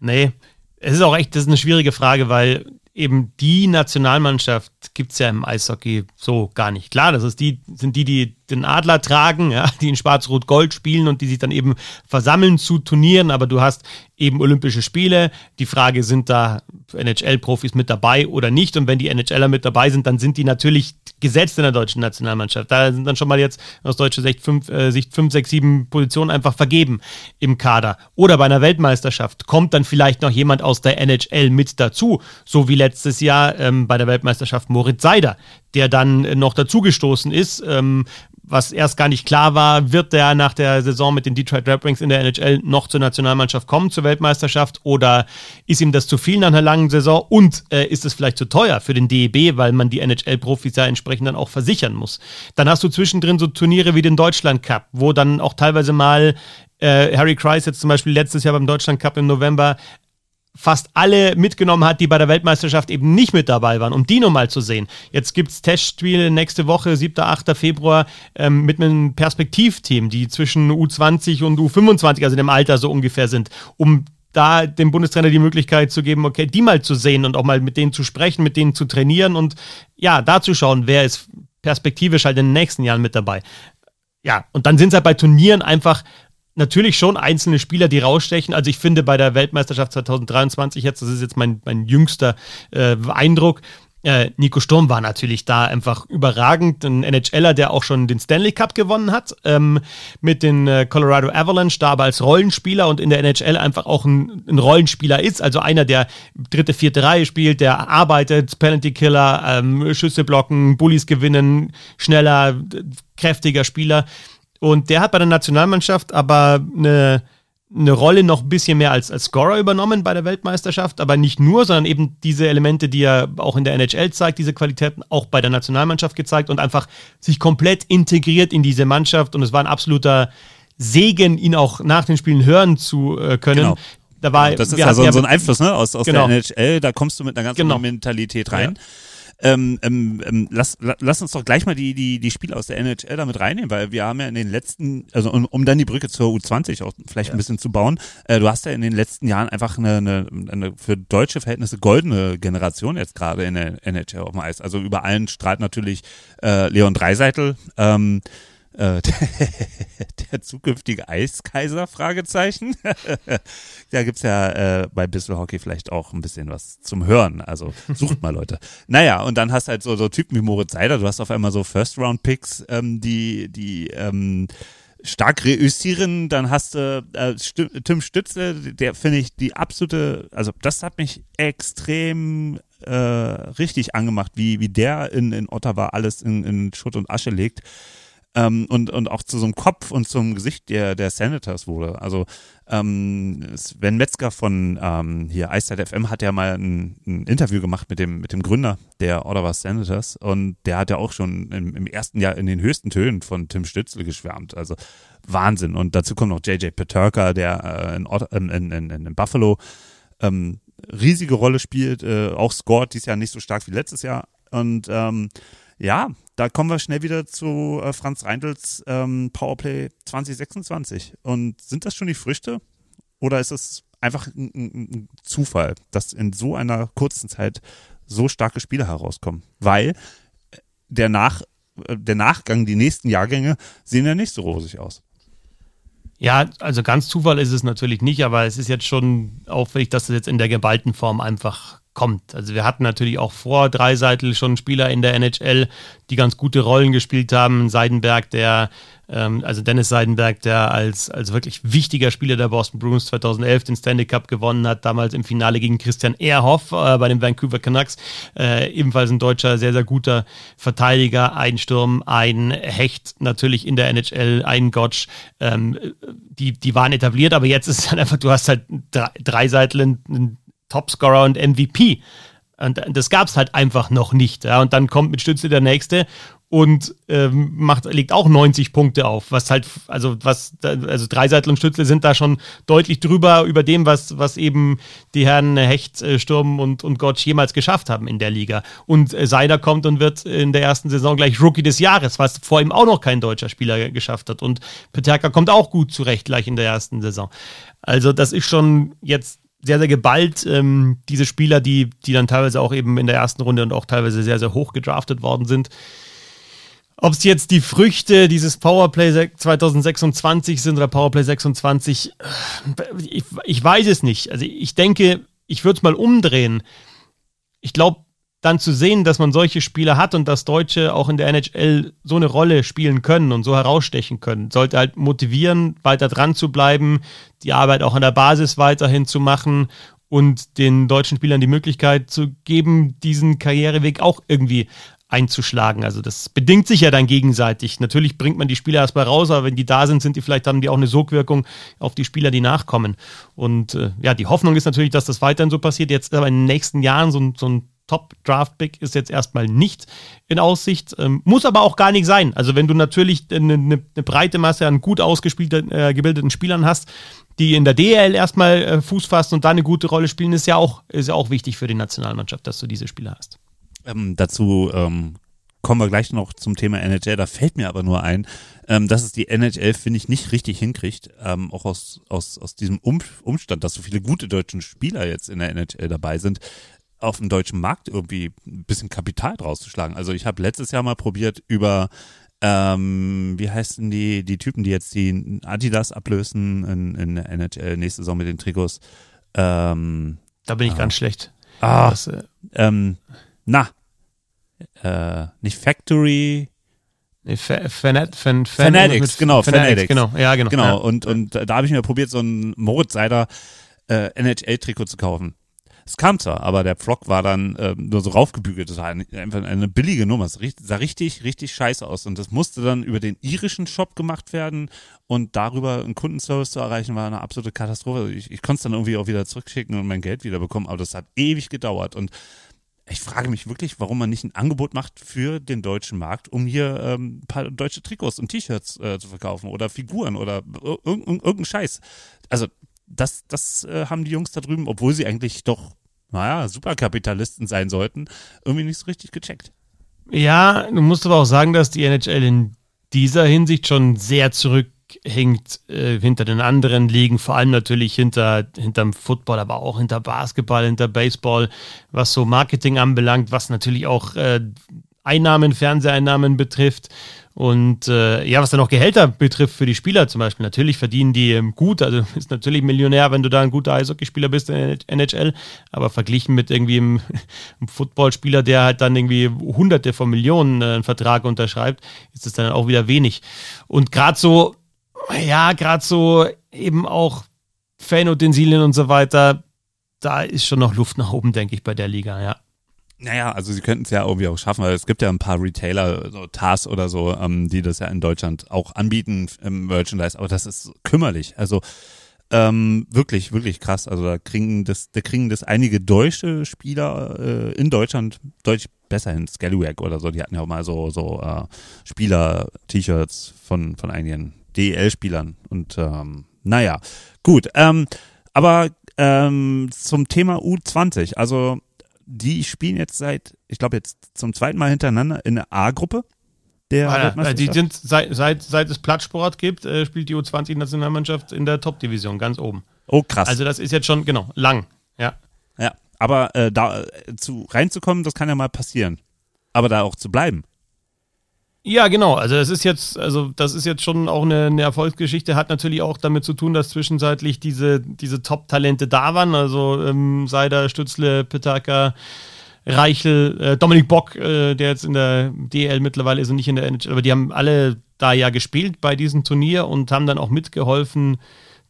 Nee, es ist auch echt, das ist eine schwierige Frage, weil eben die Nationalmannschaft gibt es ja im Eishockey so gar nicht. Klar, das ist die, sind die, die den Adler tragen, ja, die in Schwarz-Rot-Gold spielen und die sich dann eben versammeln zu Turnieren, aber du hast eben Olympische Spiele. Die Frage, sind da NHL-Profis mit dabei oder nicht? Und wenn die NHLer mit dabei sind, dann sind die natürlich gesetzt in der deutschen Nationalmannschaft. Da sind dann schon mal jetzt aus deutscher Sicht fünf, äh, Sicht fünf, sechs, sieben Positionen einfach vergeben im Kader. Oder bei einer Weltmeisterschaft kommt dann vielleicht noch jemand aus der NHL mit dazu, so wie letztes Jahr ähm, bei der Weltmeisterschaft Moritz Seider, der dann noch dazugestoßen ist, ähm, was erst gar nicht klar war, wird der nach der Saison mit den Detroit Red Wings in der NHL noch zur Nationalmannschaft kommen, zur Weltmeisterschaft, oder ist ihm das zu viel nach einer langen Saison und äh, ist es vielleicht zu teuer für den DEB, weil man die NHL-Profis ja entsprechend dann auch versichern muss. Dann hast du zwischendrin so Turniere wie den Deutschland Cup, wo dann auch teilweise mal äh, Harry Kreis jetzt zum Beispiel letztes Jahr beim Deutschland Cup im November fast alle mitgenommen hat, die bei der Weltmeisterschaft eben nicht mit dabei waren, um die nochmal zu sehen. Jetzt gibt es Testspiele nächste Woche, 7., 8. Februar, ähm, mit einem Perspektivteam, die zwischen U20 und U25, also dem Alter so ungefähr sind, um da dem Bundestrainer die Möglichkeit zu geben, okay, die mal zu sehen und auch mal mit denen zu sprechen, mit denen zu trainieren und ja, da zu schauen, wer ist perspektivisch halt in den nächsten Jahren mit dabei. Ja, und dann sind es halt bei Turnieren einfach natürlich schon einzelne Spieler, die rausstechen. Also ich finde bei der Weltmeisterschaft 2023 jetzt, das ist jetzt mein, mein jüngster äh, Eindruck, äh, Nico Sturm war natürlich da einfach überragend. Ein NHLer, der auch schon den Stanley Cup gewonnen hat, ähm, mit den äh, Colorado Avalanche, da aber als Rollenspieler und in der NHL einfach auch ein, ein, Rollenspieler ist. Also einer, der dritte, vierte Reihe spielt, der arbeitet, Penalty Killer, ähm, Schüsse blocken, Bullies gewinnen, schneller, kräftiger Spieler. Und der hat bei der Nationalmannschaft aber eine, eine Rolle noch ein bisschen mehr als, als Scorer übernommen bei der Weltmeisterschaft, aber nicht nur, sondern eben diese Elemente, die er auch in der NHL zeigt, diese Qualitäten auch bei der Nationalmannschaft gezeigt und einfach sich komplett integriert in diese Mannschaft. Und es war ein absoluter Segen, ihn auch nach den Spielen hören zu äh, können. Genau. Da war, das ist ja so, so, ein Einfluss ne? aus, aus genau. der NHL, da kommst du mit einer ganz genau. Mentalität rein. Ja. Ähm, ähm, ähm, lass, lass uns doch gleich mal die, die, die Spiele aus der NHL damit reinnehmen, weil wir haben ja in den letzten, also um, um dann die Brücke zur U20 auch vielleicht ja. ein bisschen zu bauen, äh, du hast ja in den letzten Jahren einfach eine, eine, eine für deutsche Verhältnisse goldene Generation jetzt gerade in der NHL auf dem Eis. Also über allen strahlt natürlich äh, Leon Dreiseitel, ähm, äh, <laughs> der, zukünftige Eiskaiser? Fragezeichen. <laughs> da gibt's ja äh, bei Bissell Hockey vielleicht auch ein bisschen was zum Hören. Also sucht mal Leute. <laughs> Naja, und dann hast halt so, so Typen wie Moritz Seider. Du hast auf einmal so First-Round-Picks, ähm, die, die ähm, stark reüssieren. Dann hast du äh, Tim Stütze, der finde ich die absolute, also das hat mich extrem äh, richtig angemacht, wie, wie der in, in Ottawa alles in, in Schutt und Asche legt ähm, und, und auch zu so einem Kopf und zum Gesicht der, der Senators wurde. Also ähm, Sven Metzger von ähm, hier Eiszeit FM hat ja mal ein, ein, Interview gemacht mit dem, mit dem Gründer der Ottawa Senators und der hat ja auch schon im, im ersten Jahr in den höchsten Tönen von Tim Stützle geschwärmt. Also Wahnsinn. Und dazu kommt noch JJ Peterka, der äh, in, in, in, in, Buffalo ähm, riesige Rolle spielt, äh, auch scored dieses Jahr nicht so stark wie letztes Jahr. Und ähm, ja, da kommen wir schnell wieder zu äh, Franz Reindls ähm, Powerplay 2026. Und sind das schon die Früchte? Oder ist es einfach ein, ein, Zufall, dass in so einer kurzen Zeit so starke Spiele herauskommen? Weil äh, der, Nach, äh, der Nachgang, die nächsten Jahrgänge sehen ja nicht so rosig aus. Ja, also ganz Zufall ist es natürlich nicht, aber es ist jetzt schon auffällig, dass das jetzt in der geballten Form einfach kommt. Also wir hatten natürlich auch vor Dreiseitel schon Spieler in der NHL, die ganz gute Rollen gespielt haben. Seidenberg, der, ähm, also Dennis Seidenberg, der als, als wirklich wichtiger Spieler der Boston Bruins 2011 den Stanley Cup gewonnen hat, damals im Finale gegen Christian Ehrhoff äh, bei den Vancouver Canucks. Äh, ebenfalls ein deutscher, sehr, sehr guter Verteidiger, ein Sturm, ein Hecht natürlich in der NHL, ein Gotch. Ähm, die, die waren etabliert, aber jetzt ist es halt einfach, du hast halt drei, Dreiseitel, einen Topscorer und MVP. Und das gab es halt einfach noch nicht. Ja. Und dann kommt mit Stütze der nächste und ähm, macht, legt auch 90 Punkte auf, was halt, also was, also Dreiseitel und Stützle sind da schon deutlich drüber über dem, was, was eben die Herren Hecht, äh, Sturm und, und Gottsch jemals geschafft haben in der Liga. Und äh, Seider kommt und wird in der ersten Saison gleich Rookie des Jahres, was vor ihm auch noch kein deutscher Spieler geschafft hat. Und Peterka kommt auch gut zurecht gleich in der ersten Saison. Also das ist schon jetzt sehr, sehr geballt. Ähm, diese Spieler, die, die dann teilweise auch eben in der ersten Runde und auch teilweise sehr, sehr hoch gedraftet worden sind. Ob es jetzt die Früchte dieses Powerplay 2026 sind oder Powerplay 26, äh, ich, ich weiß es nicht. Also ich denke, ich würde es mal umdrehen. Ich glaube, dann zu sehen, dass man solche Spieler hat und dass Deutsche auch in der NHL so eine Rolle spielen können und so herausstechen können, sollte halt motivieren, weiter dran zu bleiben, die Arbeit auch an der Basis weiterhin zu machen und den deutschen Spielern die Möglichkeit zu geben, diesen Karriereweg auch irgendwie einzuschlagen. Also das bedingt sich ja dann gegenseitig. Natürlich bringt man die Spieler erstmal raus, aber wenn die da sind, sind die vielleicht haben die auch eine Sogwirkung auf die Spieler, die nachkommen. Und äh, ja, die Hoffnung ist natürlich, dass das weiterhin so passiert. Jetzt aber in den nächsten Jahren so, so ein Top-Draft-Pick ist jetzt erstmal nicht in Aussicht. Ähm, muss aber auch gar nicht sein. Also wenn du natürlich eine, eine, eine breite Masse an gut ausgebildeten äh, gebildeten Spielern hast, die in der DL erstmal äh, Fuß fassen und da eine gute Rolle spielen, ist ja auch, ist ja auch wichtig für die Nationalmannschaft, dass du diese Spieler hast. Ähm, dazu ähm, kommen wir gleich noch zum Thema NHL. Da fällt mir aber nur ein, ähm, dass es die NHL, finde ich, nicht richtig hinkriegt, ähm, auch aus, aus, aus diesem um Umstand, dass so viele gute deutsche Spieler jetzt in der NHL dabei sind, auf dem deutschen Markt irgendwie ein bisschen Kapital draus zu schlagen. Also ich habe letztes Jahr mal probiert über ähm, wie heißen die, die Typen, die jetzt die Adidas ablösen in, in der NHL nächste Saison mit den Trikots? Ähm, da bin ich ah, ganz schlecht. Ah, das, äh, ähm, na, äh, nicht Factory. Nee, Fanat, Fan, Fan, Fanatics, genau, Fanatics, genau, ja, genau. Genau, ja. und, und da habe ich mir probiert, so ein Moritz Seider äh, NHL-Trikot zu kaufen. Es kam zwar, aber der Pflock war dann äh, nur so raufgebügelt. Das war einfach eine billige Nummer. Es sah richtig, richtig scheiße aus. Und das musste dann über den irischen Shop gemacht werden. Und darüber einen Kundenservice zu erreichen, war eine absolute Katastrophe. Ich, ich konnte es dann irgendwie auch wieder zurückschicken und mein Geld wieder bekommen. Aber das hat ewig gedauert. Und ich frage mich wirklich, warum man nicht ein Angebot macht für den deutschen Markt, um hier ähm, ein paar deutsche Trikots und T-Shirts äh, zu verkaufen oder Figuren oder irgendein, irgendein Scheiß. Also das, das äh, haben die Jungs da drüben, obwohl sie eigentlich doch naja, Superkapitalisten sein sollten, irgendwie nicht so richtig gecheckt. Ja, du musst aber auch sagen, dass die NHL in dieser Hinsicht schon sehr zurückhängt äh, hinter den anderen Ligen, vor allem natürlich hinter hinterm Football, aber auch hinter Basketball, hinter Baseball, was so Marketing anbelangt, was natürlich auch äh, Einnahmen, Fernseheinnahmen betrifft. Und äh, ja, was dann auch Gehälter betrifft für die Spieler zum Beispiel, natürlich verdienen die ähm, gut, also <laughs> ist natürlich Millionär, wenn du da ein guter Eishockeyspieler bist in der NHL, aber verglichen mit irgendwie einem, <laughs> einem Footballspieler, der halt dann irgendwie hunderte von Millionen äh, einen Vertrag unterschreibt, ist das dann auch wieder wenig. Und gerade so, ja, gerade so eben auch Fanutensilien und so weiter, da ist schon noch Luft nach oben, denke ich, bei der Liga, ja. Naja, also sie könnten es ja irgendwie auch schaffen, weil es gibt ja ein paar Retailer, so TAS oder so, ähm, die das ja in Deutschland auch anbieten im Merchandise, aber das ist kümmerlich. Also ähm, wirklich, wirklich krass. Also da kriegen das, da kriegen das einige deutsche Spieler äh, in Deutschland deutlich besser hin. Scallywag oder so, die hatten ja auch mal so, so äh, Spieler-T-Shirts von, von einigen DEL-Spielern. Und ähm, naja, gut. Ähm, aber ähm, zum Thema U20, also die spielen jetzt seit, ich glaube jetzt zum zweiten Mal hintereinander in der A-Gruppe. Der ah, ja, die sind seit, seit, seit es Plattsport gibt, äh, spielt die U20-Nationalmannschaft in der Top-Division ganz oben. Oh, krass. Also das ist jetzt schon, genau, lang, ja. Ja, aber äh, da äh, zu reinzukommen, das kann ja mal passieren. Aber da auch zu bleiben. Ja, genau. Also es ist jetzt, also das ist jetzt schon auch eine, eine, Erfolgsgeschichte, hat natürlich auch damit zu tun, dass zwischenzeitlich diese, diese Top-Talente da waren. Also ähm, Seider, Stützle, Pitaka, Reichel, äh, Dominik Bock, äh, der jetzt in der DL mittlerweile ist und nicht in der NHL, aber die haben alle da ja gespielt bei diesem Turnier und haben dann auch mitgeholfen,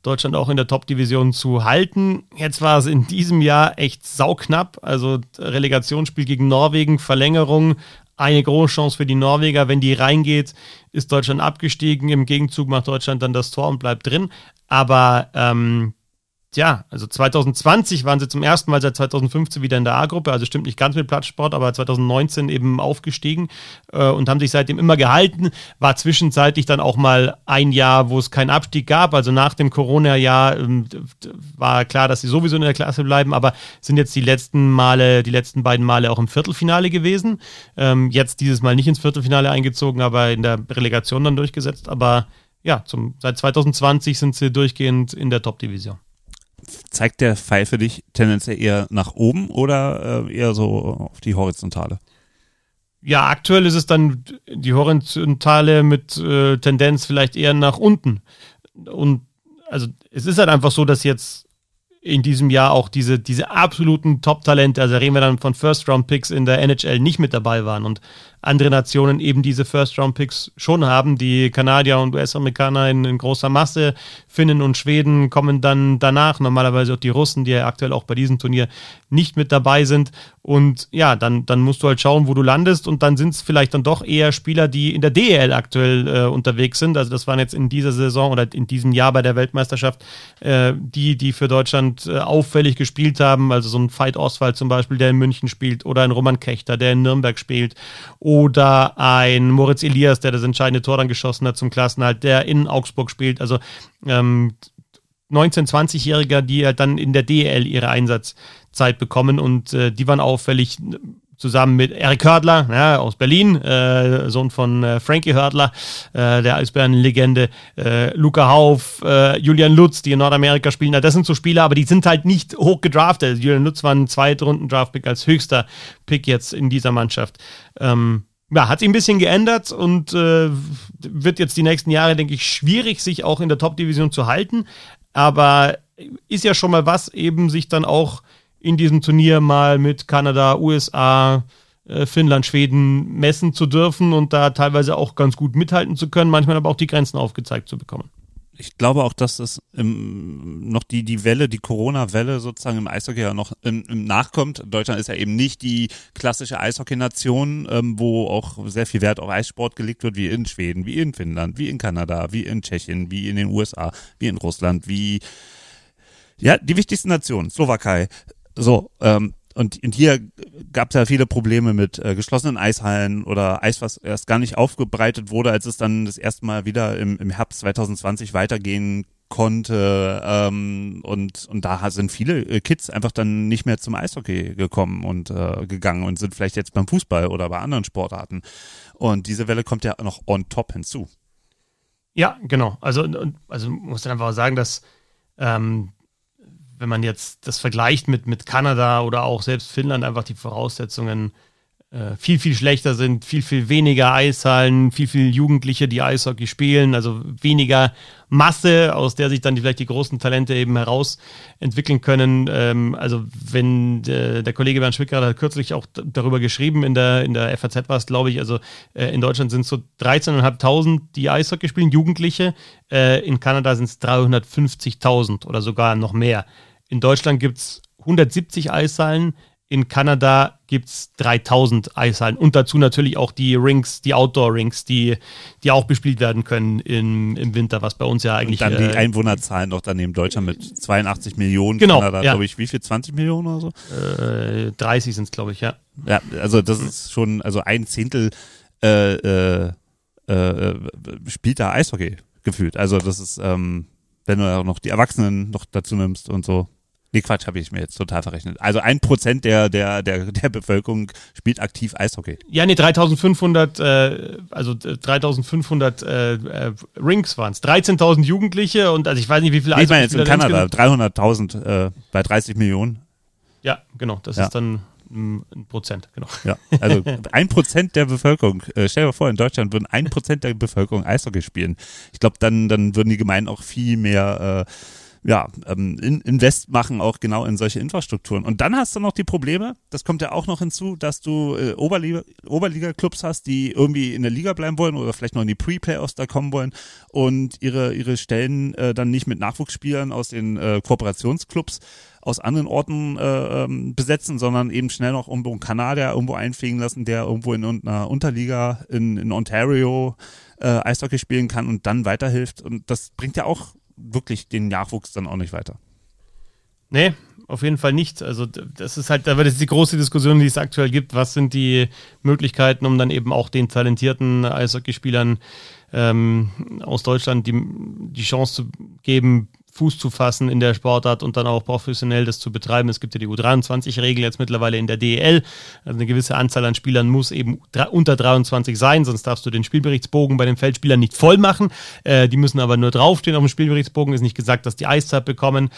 Deutschland auch in der Top-Division zu halten. Jetzt war es in diesem Jahr echt sauknapp. Also Relegationsspiel gegen Norwegen, Verlängerung, eine große Chance für die Norweger. Wenn die reingeht, ist Deutschland abgestiegen. Im Gegenzug macht Deutschland dann das Tor und bleibt drin. Aber ähm, ja, also 2020 waren sie zum ersten Mal seit 2015 wieder in der A-Gruppe, also stimmt nicht ganz mit Platzsport, aber 2019 eben aufgestiegen äh, und haben sich seitdem immer gehalten. War zwischenzeitlich dann auch mal ein Jahr, wo es keinen Abstieg gab, also nach dem Corona-Jahr ähm, war klar, dass sie sowieso in der Klasse bleiben, aber sind jetzt die letzten Male, die letzten beiden Male auch im Viertelfinale gewesen. Ähm, jetzt dieses Mal nicht ins Viertelfinale eingezogen, aber in der Relegation dann durchgesetzt. Aber ja, zum, seit 2020 sind sie durchgehend in der Top-Division zeigt der Pfeil für dich tendenziell eher nach oben oder äh, eher so auf die Horizontale? Ja, aktuell ist es dann die Horizontale mit äh, Tendenz vielleicht eher nach unten. Und also es ist halt einfach so, dass jetzt in diesem Jahr auch diese, diese absoluten Top-Talente, also reden wir dann von First-Round-Picks in der NHL, nicht mit dabei waren. Und andere Nationen eben diese First-Round-Picks schon haben. Die Kanadier und US-Amerikaner in, in, großer Masse. Finnen und Schweden kommen dann danach. Normalerweise auch die Russen, die ja aktuell auch bei diesem Turnier nicht mit dabei sind. Und ja, dann, dann musst du halt schauen, wo du landest. Und dann sind es vielleicht dann doch eher Spieler, die in der DEL aktuell äh, unterwegs sind. Also das waren jetzt in dieser Saison oder in diesem Jahr bei der Weltmeisterschaft äh, die, die für Deutschland äh, auffällig gespielt haben. Also so ein Veit Oswald zum Beispiel, der in München spielt. Oder ein Roman Kechter, der in Nürnberg spielt oder ein Moritz Elias, der das entscheidende Tor dann geschossen hat zum Klassenhalt, der in Augsburg spielt. Also ähm, 19-, 20-Jähriger, die halt dann in der DL ihre Einsatzzeit bekommen und äh, die waren auffällig zusammen mit Eric Hördler ja, aus Berlin, äh, Sohn von äh, Frankie Hördler, äh, der Eisbären-Legende, äh, Luca Hauf, äh, Julian Lutz, die in Nordamerika spielen. das sind so Spieler, aber die sind halt nicht hoch gedraftet. Julian Lutz war ein Zweitrunden-Draftpick als höchster Pick jetzt in dieser Mannschaft. Ähm, ja, hat sich ein bisschen geändert und äh, wird jetzt die nächsten Jahre, denke ich, schwierig, sich auch in der Top-Division zu halten. Aber ist ja schon mal was, eben sich dann auch in diesem Turnier mal mit Kanada, USA, äh, Finnland, Schweden messen zu dürfen und da teilweise auch ganz gut mithalten zu können, manchmal aber auch die Grenzen aufgezeigt zu bekommen. Ich glaube auch, dass es im, noch die, die Welle, die Corona-Welle sozusagen im Eishockey ja noch im, im nachkommt. Deutschland ist ja eben nicht die klassische Eishockey-Nation, ähm, wo auch sehr viel Wert auf Eissport gelegt wird, wie in Schweden, wie in Finnland, wie in Kanada, wie in Tschechien, wie in den USA, wie in Russland, wie ja, die wichtigsten Nationen, Slowakei, so, ähm, und, und hier gab es ja viele Probleme mit äh, geschlossenen Eishallen oder Eis, was erst gar nicht aufgebreitet wurde, als es dann das erste Mal wieder im, im Herbst 2020 weitergehen konnte. Ähm, und, und da sind viele äh, Kids einfach dann nicht mehr zum Eishockey gekommen und äh, gegangen und sind vielleicht jetzt beim Fußball oder bei anderen Sportarten. Und diese Welle kommt ja noch on top hinzu. Ja, genau. Also, also muss dann einfach sagen, dass ähm, wenn man jetzt das vergleicht mit, mit Kanada oder auch selbst Finnland, einfach die Voraussetzungen äh, viel, viel schlechter sind, viel, viel weniger Eishallen, viel, viel Jugendliche, die Eishockey spielen, also weniger Masse, aus der sich dann vielleicht die großen Talente eben herausentwickeln können. Ähm, also wenn äh, der Kollege Bernd Schwicker hat kürzlich auch darüber geschrieben, in der, in der FAZ war es, glaube ich, also äh, in Deutschland sind es so 13.500, die Eishockey spielen, Jugendliche. Äh, in Kanada sind es 350.000 oder sogar noch mehr. In Deutschland gibt es 170 Eishallen, in Kanada gibt es 3000 Eishallen und dazu natürlich auch die Rings, die Outdoor-Rings, die, die auch bespielt werden können im, im Winter, was bei uns ja eigentlich. Und dann die äh, Einwohnerzahlen noch daneben Deutschland mit 82 Millionen, genau, Kanada, ja. glaube ich, wie viel? 20 Millionen oder so? Äh, 30 sind es, glaube ich, ja. Ja, also das ist schon, also ein Zehntel äh, äh, äh, spielt da Eishockey gefühlt. Also das ist, ähm, wenn du auch noch die Erwachsenen noch dazu nimmst und so. Nee, Quatsch, habe ich mir jetzt total verrechnet. Also ein Prozent der, der, der, der Bevölkerung spielt aktiv Eishockey. Ja, nee, 3500, äh, also 3500 äh, äh, Rings waren es. 13.000 Jugendliche und also ich weiß nicht, wie viele nee, Ich meine jetzt in Kanada, 300.000 äh, bei 30 Millionen. Ja, genau, das ja. ist dann Ein Prozent, genau. Ja, also <laughs> ein Prozent der Bevölkerung, äh, stell dir mal vor, in Deutschland würden ein Prozent der Bevölkerung Eishockey spielen. Ich glaube, dann, dann würden die Gemeinden auch viel mehr äh, ja, ähm, in, Invest machen auch genau in solche Infrastrukturen. Und dann hast du noch die Probleme, das kommt ja auch noch hinzu, dass du äh, Oberliga, Oberliga-Clubs hast, die irgendwie in der Liga bleiben wollen oder vielleicht noch in die Pre-Playoffs da kommen wollen und ihre, ihre Stellen äh, dann nicht mit Nachwuchsspielern aus den äh, Kooperationsclubs aus anderen Orten äh, ähm, besetzen, sondern eben schnell noch irgendwo einen Kanadier irgendwo einfliegen lassen, der irgendwo in einer Unterliga in, in Ontario äh, Eishockey spielen kann und dann weiterhilft. Und das bringt ja auch wirklich den Nachwuchs dann auch nicht weiter. Nee, auf jeden Fall nicht. Also das ist halt, da wird es die große Diskussion, die es aktuell gibt. Was sind die Möglichkeiten, um dann eben auch den talentierten Eishockeyspielern ähm, aus Deutschland die, die Chance zu geben, Fuß zu fassen in der Sportart und dann auch professionell das zu betreiben. Es gibt ja die U23-Regel jetzt mittlerweile in der DEL. Also eine gewisse Anzahl an Spielern muss eben unter 23 sein, sonst darfst du den Spielberichtsbogen bei den Feldspielern nicht voll machen. Äh, die müssen aber nur draufstehen auf dem Spielberichtsbogen. Ist nicht gesagt, dass die Eiszeit bekommen.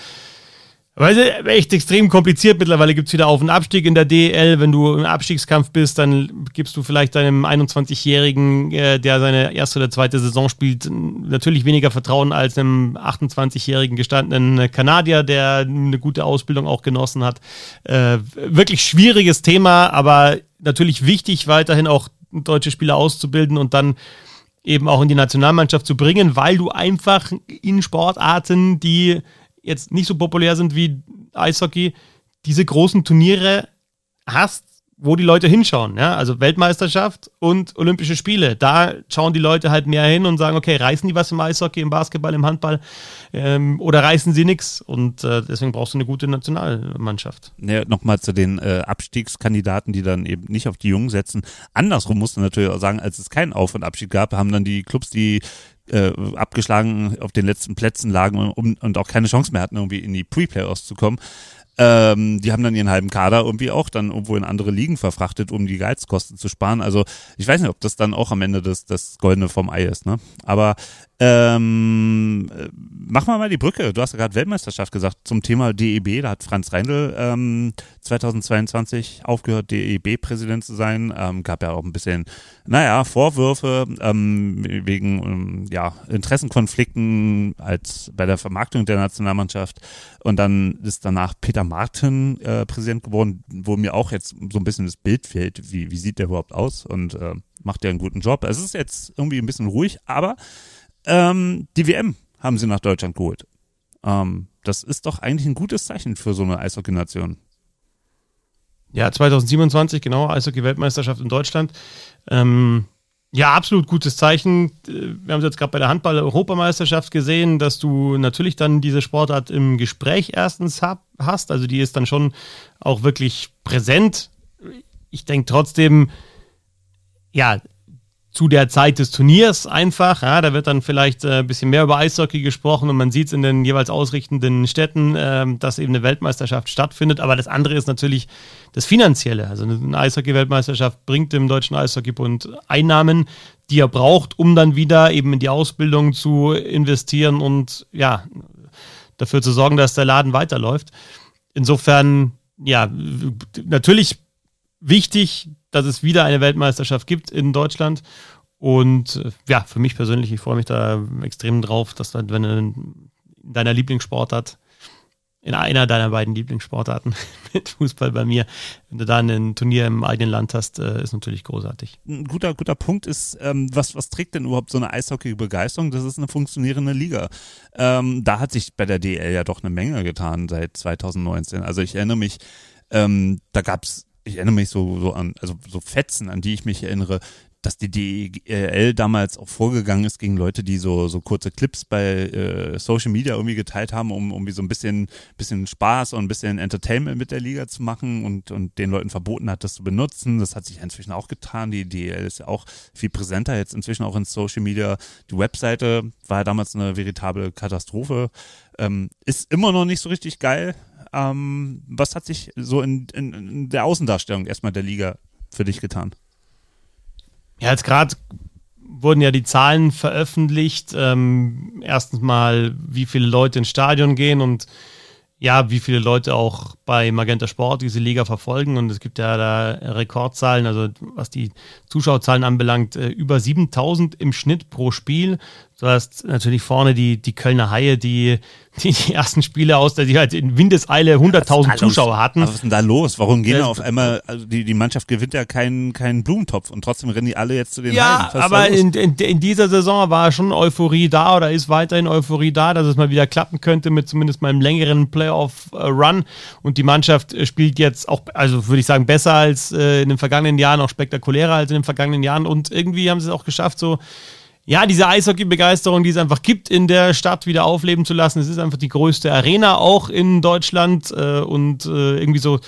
Weil es echt extrem kompliziert. Mittlerweile gibt es wieder Auf- und Abstieg in der DL. Wenn du im Abstiegskampf bist, dann gibst du vielleicht deinem 21-Jährigen, äh, der seine erste oder zweite Saison spielt, natürlich weniger Vertrauen als einem 28-jährigen gestandenen Kanadier, der eine gute Ausbildung auch genossen hat. Äh, wirklich schwieriges Thema, aber natürlich wichtig, weiterhin auch deutsche Spieler auszubilden und dann eben auch in die Nationalmannschaft zu bringen, weil du einfach in Sportarten, die jetzt nicht so populär sind wie Eishockey, diese großen Turniere hast, wo die Leute hinschauen. Ja? Also Weltmeisterschaft und Olympische Spiele. Da schauen die Leute halt mehr hin und sagen, okay, reißen die was im Eishockey, im Basketball, im Handball ähm, oder reißen sie nichts? Und äh, deswegen brauchst du eine gute Nationalmannschaft. Ja, Nochmal zu den äh, Abstiegskandidaten, die dann eben nicht auf die Jungen setzen. Andersrum musst du natürlich auch sagen, als es keinen Auf- und Abstieg gab, haben dann die Clubs, die äh, abgeschlagen auf den letzten Plätzen lagen und, und auch keine Chance mehr hatten, irgendwie in die Pre-Playoffs zu kommen. Ähm, die haben dann ihren halben Kader irgendwie auch dann irgendwo in andere Ligen verfrachtet, um die Geizkosten zu sparen. Also ich weiß nicht, ob das dann auch am Ende das, das Goldene vom Ei ist, ne? Aber ähm, mach mal mal die Brücke. Du hast ja gerade Weltmeisterschaft gesagt zum Thema DEB. Da hat Franz Reindl ähm, 2022 aufgehört, DEB-Präsident zu sein. Ähm, gab ja auch ein bisschen, naja, Vorwürfe ähm, wegen ähm, ja, Interessenkonflikten als bei der Vermarktung der Nationalmannschaft. Und dann ist danach Peter Martin äh, Präsident geworden, wo mir auch jetzt so ein bisschen das Bild fehlt. Wie, wie sieht der überhaupt aus? Und äh, macht der einen guten Job? Es ist jetzt irgendwie ein bisschen ruhig, aber ähm, die WM haben sie nach Deutschland geholt. Ähm, das ist doch eigentlich ein gutes Zeichen für so eine Eishockey-Nation. Ja, 2027, genau, Eishockey-Weltmeisterschaft in Deutschland. Ähm, ja, absolut gutes Zeichen. Wir haben es jetzt gerade bei der Handball-Europameisterschaft gesehen, dass du natürlich dann diese Sportart im Gespräch erstens hab, hast. Also die ist dann schon auch wirklich präsent. Ich denke trotzdem, ja, zu der Zeit des Turniers einfach. Ja, da wird dann vielleicht äh, ein bisschen mehr über Eishockey gesprochen und man sieht es in den jeweils ausrichtenden Städten, äh, dass eben eine Weltmeisterschaft stattfindet. Aber das andere ist natürlich das Finanzielle. Also eine Eishockey-Weltmeisterschaft bringt dem Deutschen Eishockeybund Einnahmen, die er braucht, um dann wieder eben in die Ausbildung zu investieren und ja, dafür zu sorgen, dass der Laden weiterläuft. Insofern, ja, natürlich wichtig, dass es wieder eine Weltmeisterschaft gibt in Deutschland. Und äh, ja, für mich persönlich, ich freue mich da extrem drauf, dass du, wenn du in deiner Lieblingssportart, in einer deiner beiden Lieblingssportarten <laughs> mit Fußball bei mir, wenn du da ein Turnier im eigenen Land hast, äh, ist natürlich großartig. Ein guter, guter Punkt ist, ähm, was, was trägt denn überhaupt so eine Eishockey-Begeisterung? Das ist eine funktionierende Liga. Ähm, da hat sich bei der DL ja doch eine Menge getan seit 2019. Also ich erinnere mich, ähm, da gab's ich erinnere mich so, so an, also so Fetzen, an die ich mich erinnere, dass die DEL damals auch vorgegangen ist gegen Leute, die so, so kurze Clips bei äh, Social Media irgendwie geteilt haben, um irgendwie so ein bisschen, bisschen Spaß und ein bisschen Entertainment mit der Liga zu machen und, und den Leuten verboten hat, das zu benutzen. Das hat sich inzwischen auch getan. Die DEL ist ja auch viel präsenter jetzt inzwischen auch in Social Media. Die Webseite war ja damals eine veritable Katastrophe. Ähm, ist immer noch nicht so richtig geil. Ähm, was hat sich so in, in, in der Außendarstellung erstmal der Liga für dich getan? Ja, jetzt gerade wurden ja die Zahlen veröffentlicht. Ähm, erstens mal, wie viele Leute ins Stadion gehen und ja, wie viele Leute auch bei Magenta Sport diese Liga verfolgen. Und es gibt ja da Rekordzahlen, also was die Zuschauerzahlen anbelangt, äh, über 7000 im Schnitt pro Spiel. Du hast natürlich vorne die, die Kölner Haie, die, die, die ersten Spiele aus, die halt in Windeseile 100.000 Zuschauer hatten. Was ist denn da los? Warum gehen da auf einmal, also die, die Mannschaft gewinnt ja keinen, keinen Blumentopf und trotzdem rennen die alle jetzt zu den Ja, aber in, in, in, dieser Saison war schon Euphorie da oder ist weiterhin Euphorie da, dass es mal wieder klappen könnte mit zumindest mal einem längeren Playoff-Run. Und die Mannschaft spielt jetzt auch, also würde ich sagen, besser als äh, in den vergangenen Jahren, auch spektakulärer als in den vergangenen Jahren. Und irgendwie haben sie es auch geschafft, so ja, diese Eishockey-Begeisterung, die es einfach gibt, in der Stadt wieder aufleben zu lassen. Es ist einfach die größte Arena auch in Deutschland äh, und äh, irgendwie so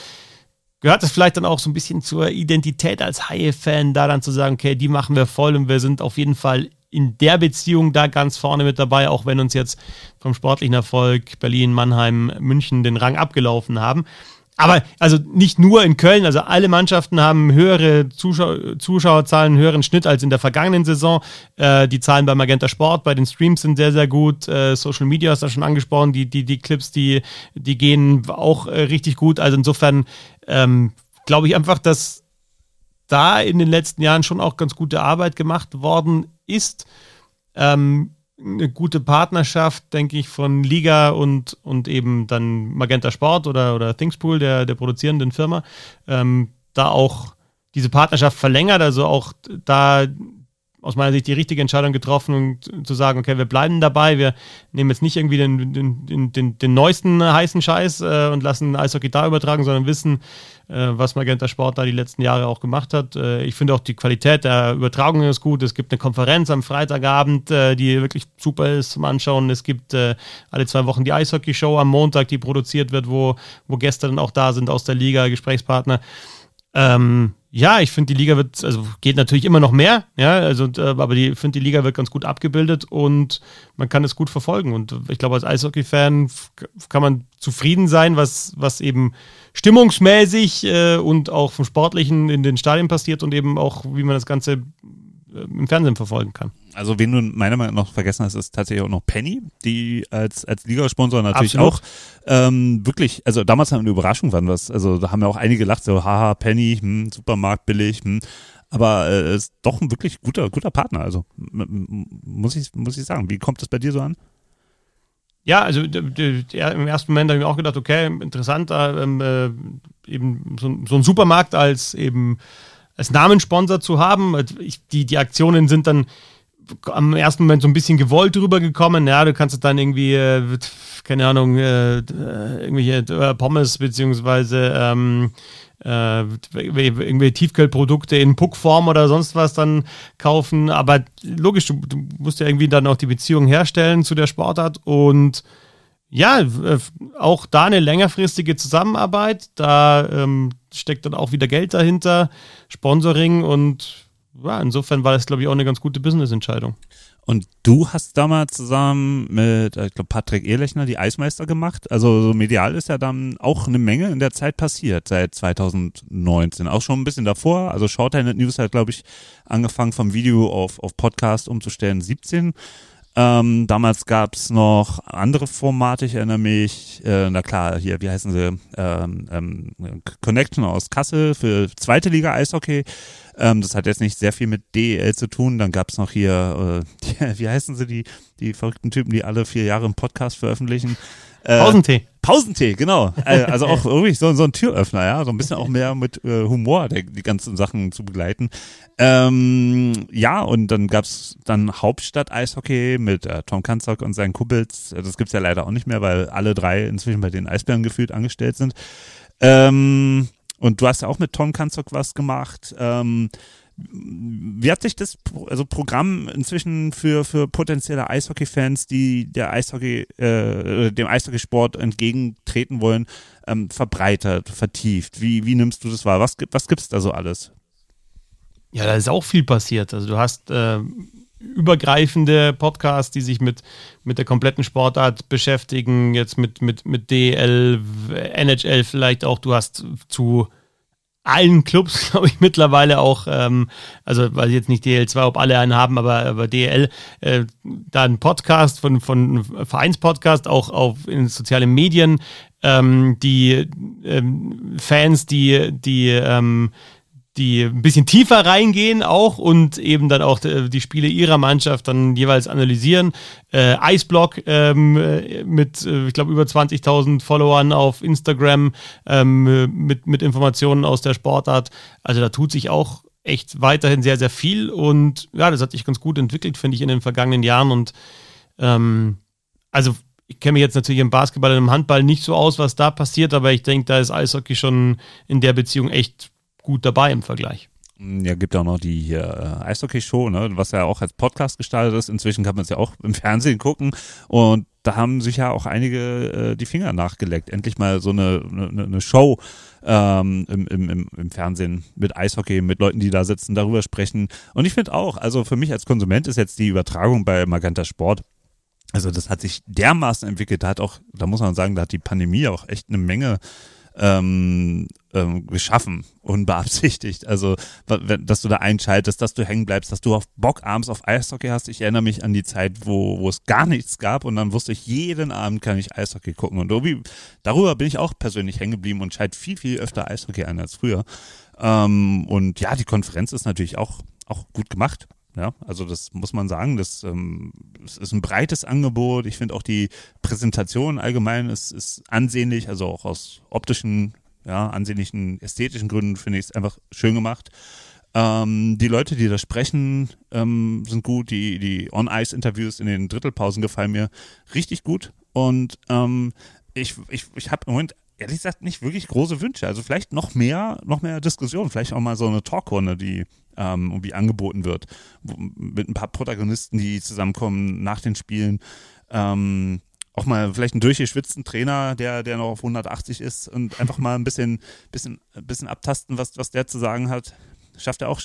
gehört es vielleicht dann auch so ein bisschen zur Identität als Haie-Fan, da dann zu sagen, okay, die machen wir voll und wir sind auf jeden Fall in der Beziehung da ganz vorne mit dabei, auch wenn uns jetzt vom sportlichen Erfolg Berlin, Mannheim, München den Rang abgelaufen haben. Aber also nicht nur in Köln, also alle Mannschaften haben höhere Zuschau Zuschauerzahlen, höheren Schnitt als in der vergangenen Saison. Äh, die Zahlen bei Magenta Sport, bei den Streams sind sehr, sehr gut. Äh, Social Media hast du schon angesprochen, die, die, die Clips, die, die gehen auch äh, richtig gut. Also insofern ähm, glaube ich einfach, dass da in den letzten Jahren schon auch ganz gute Arbeit gemacht worden ist. Ähm, eine gute Partnerschaft, denke ich, von Liga und, und eben dann Magenta Sport oder, oder Thingspool, der, der produzierenden Firma, ähm, da auch diese Partnerschaft verlängert, also auch da aus meiner Sicht die richtige Entscheidung getroffen und zu sagen, okay, wir bleiben dabei, wir nehmen jetzt nicht irgendwie den, den, den, den neuesten heißen Scheiß äh, und lassen Eishockey da übertragen, sondern wissen, was Magenta Sport da die letzten Jahre auch gemacht hat. Äh, ich finde auch die Qualität der Übertragung ist gut. Es gibt eine Konferenz am Freitagabend, äh, die wirklich super ist zum Anschauen. Es gibt äh, alle zwei Wochen die Eishockey-Show am Montag, die produziert wird, wo, wo Gäste dann auch da sind aus der Liga, Gesprächspartner. Ähm, ja, ich finde, die Liga wird, also geht natürlich immer noch mehr, ja, also, äh, aber ich finde, die Liga wird ganz gut abgebildet und man kann es gut verfolgen. Und ich glaube, als Eishockey-Fan kann man zufrieden sein, was, was eben stimmungsmäßig äh, und auch vom Sportlichen in den Stadien passiert und eben auch, wie man das Ganze äh, im Fernsehen verfolgen kann. Also wen du meiner Meinung nach noch vergessen hast, ist tatsächlich auch noch Penny, die als als Ligasponsor natürlich Absolut. auch ähm, wirklich, also damals haben wir eine Überraschung waren was, also da haben ja auch einige gelacht, so haha Penny, hm, Supermarkt billig, hm. aber äh, ist doch ein wirklich guter guter Partner, also muss ich muss ich sagen. Wie kommt das bei dir so an? Ja, also im ersten Moment habe ich mir auch gedacht, okay, interessant, ähm, äh, eben so, so ein Supermarkt als eben als Namenssponsor zu haben. Ich, die, die Aktionen sind dann am ersten Moment so ein bisschen gewollt rübergekommen. Ja, du kannst dann irgendwie, äh, keine Ahnung, äh, irgendwelche äh, Pommes beziehungsweise ähm, äh, irgendwie Tiefkühlprodukte in Puckform oder sonst was dann kaufen. Aber logisch, du, du musst ja irgendwie dann auch die Beziehung herstellen zu der Sportart und ja, äh, auch da eine längerfristige Zusammenarbeit. Da ähm, steckt dann auch wieder Geld dahinter, Sponsoring und ja, insofern war das, glaube ich, auch eine ganz gute Business-Entscheidung. Und du hast damals zusammen mit, ich glaube, Patrick Ehrlechner die Eismeister gemacht. Also so medial ist ja dann auch eine Menge in der Zeit passiert, seit 2019. Auch schon ein bisschen davor. Also Shorthand News hat, glaube ich, angefangen vom Video auf, auf Podcast umzustellen, 17. Ähm, damals gab's noch andere Formate, ich erinnere mich, äh, na klar, hier, wie heißen sie, ähm, ähm, Connection aus Kassel für zweite Liga Eishockey. Ähm, das hat jetzt nicht sehr viel mit DEL zu tun. Dann gab's noch hier, äh, die, <laughs> wie heißen sie, die, die verrückten Typen, die alle vier Jahre im Podcast veröffentlichen. Äh, Pausentee. Pausentee, genau. Äh, <laughs> also auch irgendwie so, so ein Türöffner, ja, so ein bisschen auch mehr mit äh, Humor der, die ganzen Sachen zu begleiten. Ähm, ja, und dann gab's dann Hauptstadt-Eishockey mit äh, Tom Kanzok und seinen Kumpels. Das gibt's ja leider auch nicht mehr, weil alle drei inzwischen bei den Eisbären gefühlt angestellt sind. Ähm, und du hast ja auch mit Tom Kanzok was gemacht. Ähm, wie hat sich das also Programm inzwischen für, für potenzielle Eishockey-Fans, die der Eishockey, äh, dem Eishockeysport entgegentreten wollen, ähm, verbreitert, vertieft? Wie, wie nimmst du das wahr? Was, was gibt es da so alles? Ja, da ist auch viel passiert. Also du hast äh, übergreifende Podcasts, die sich mit, mit der kompletten Sportart beschäftigen, jetzt mit, mit, mit DL, NHL vielleicht auch. Du hast zu allen Clubs, <laughs> glaube ich, mittlerweile auch, ähm, also weil jetzt nicht DL2, ob alle einen haben, aber, aber DL, äh, da ein Podcast von, von Vereinspodcast, auch auf in sozialen Medien, ähm, die ähm, Fans, die, die ähm, die ein bisschen tiefer reingehen auch und eben dann auch äh, die Spiele ihrer Mannschaft dann jeweils analysieren. Äh, Iceblock ähm, äh, mit, äh, ich glaube, über 20.000 Followern auf Instagram ähm, mit, mit Informationen aus der Sportart. Also da tut sich auch echt weiterhin sehr, sehr viel und ja, das hat sich ganz gut entwickelt, finde ich, in den vergangenen Jahren und ähm, also ich kenne mich jetzt natürlich im Basketball und im Handball nicht so aus, was da passiert, aber ich denke, da ist Eishockey schon in der Beziehung echt gut dabei im Vergleich. Ja, gibt auch noch die äh, Eishockey-Show, ne, was ja auch als Podcast gestaltet ist. Inzwischen kann man es ja auch im Fernsehen gucken. Und da haben sich ja auch einige äh, die Finger nachgeleckt. Endlich mal so eine, eine, eine Show ähm, im, im, im Fernsehen mit Eishockey, mit Leuten, die da sitzen, darüber sprechen. Und ich finde auch, also für mich als Konsument ist jetzt die Übertragung bei Magenta Sport also das hat sich dermaßen entwickelt, da hat auch, da muss man sagen, da hat die Pandemie auch echt eine Menge ähm, ähm, geschaffen, unbeabsichtigt. Also, dass du da einschaltest, dass du hängen bleibst, dass du auf Bock abends auf Eishockey hast. Ich erinnere mich an die Zeit, wo, wo es gar nichts gab und dann wusste ich, jeden Abend kann ich Eishockey gucken. Und irgendwie, darüber bin ich auch persönlich hängen geblieben und schalte viel, viel öfter Eishockey ein als früher. Ähm, und ja, die Konferenz ist natürlich auch, auch gut gemacht. Ja, also das muss man sagen, das, ähm, das ist ein breites Angebot. Ich finde auch die Präsentation allgemein ist, ist ansehnlich, also auch aus optischen, ja, ansehnlichen, ästhetischen Gründen finde ich es einfach schön gemacht. Ähm, die Leute, die da sprechen, ähm, sind gut. Die, die On-Ice-Interviews in den Drittelpausen gefallen mir richtig gut. Und ähm, ich, ich, ich habe im Moment ehrlich gesagt nicht wirklich große Wünsche. Also vielleicht noch mehr, noch mehr Diskussion, vielleicht auch mal so eine Talkrunde, die ähm, irgendwie angeboten wird, mit ein paar Protagonisten, die zusammenkommen nach den Spielen. Ähm, auch mal vielleicht einen durchgeschwitzten Trainer, der, der noch auf 180 ist und einfach mal ein bisschen, bisschen, bisschen abtasten, was, was der zu sagen hat. Schafft er auch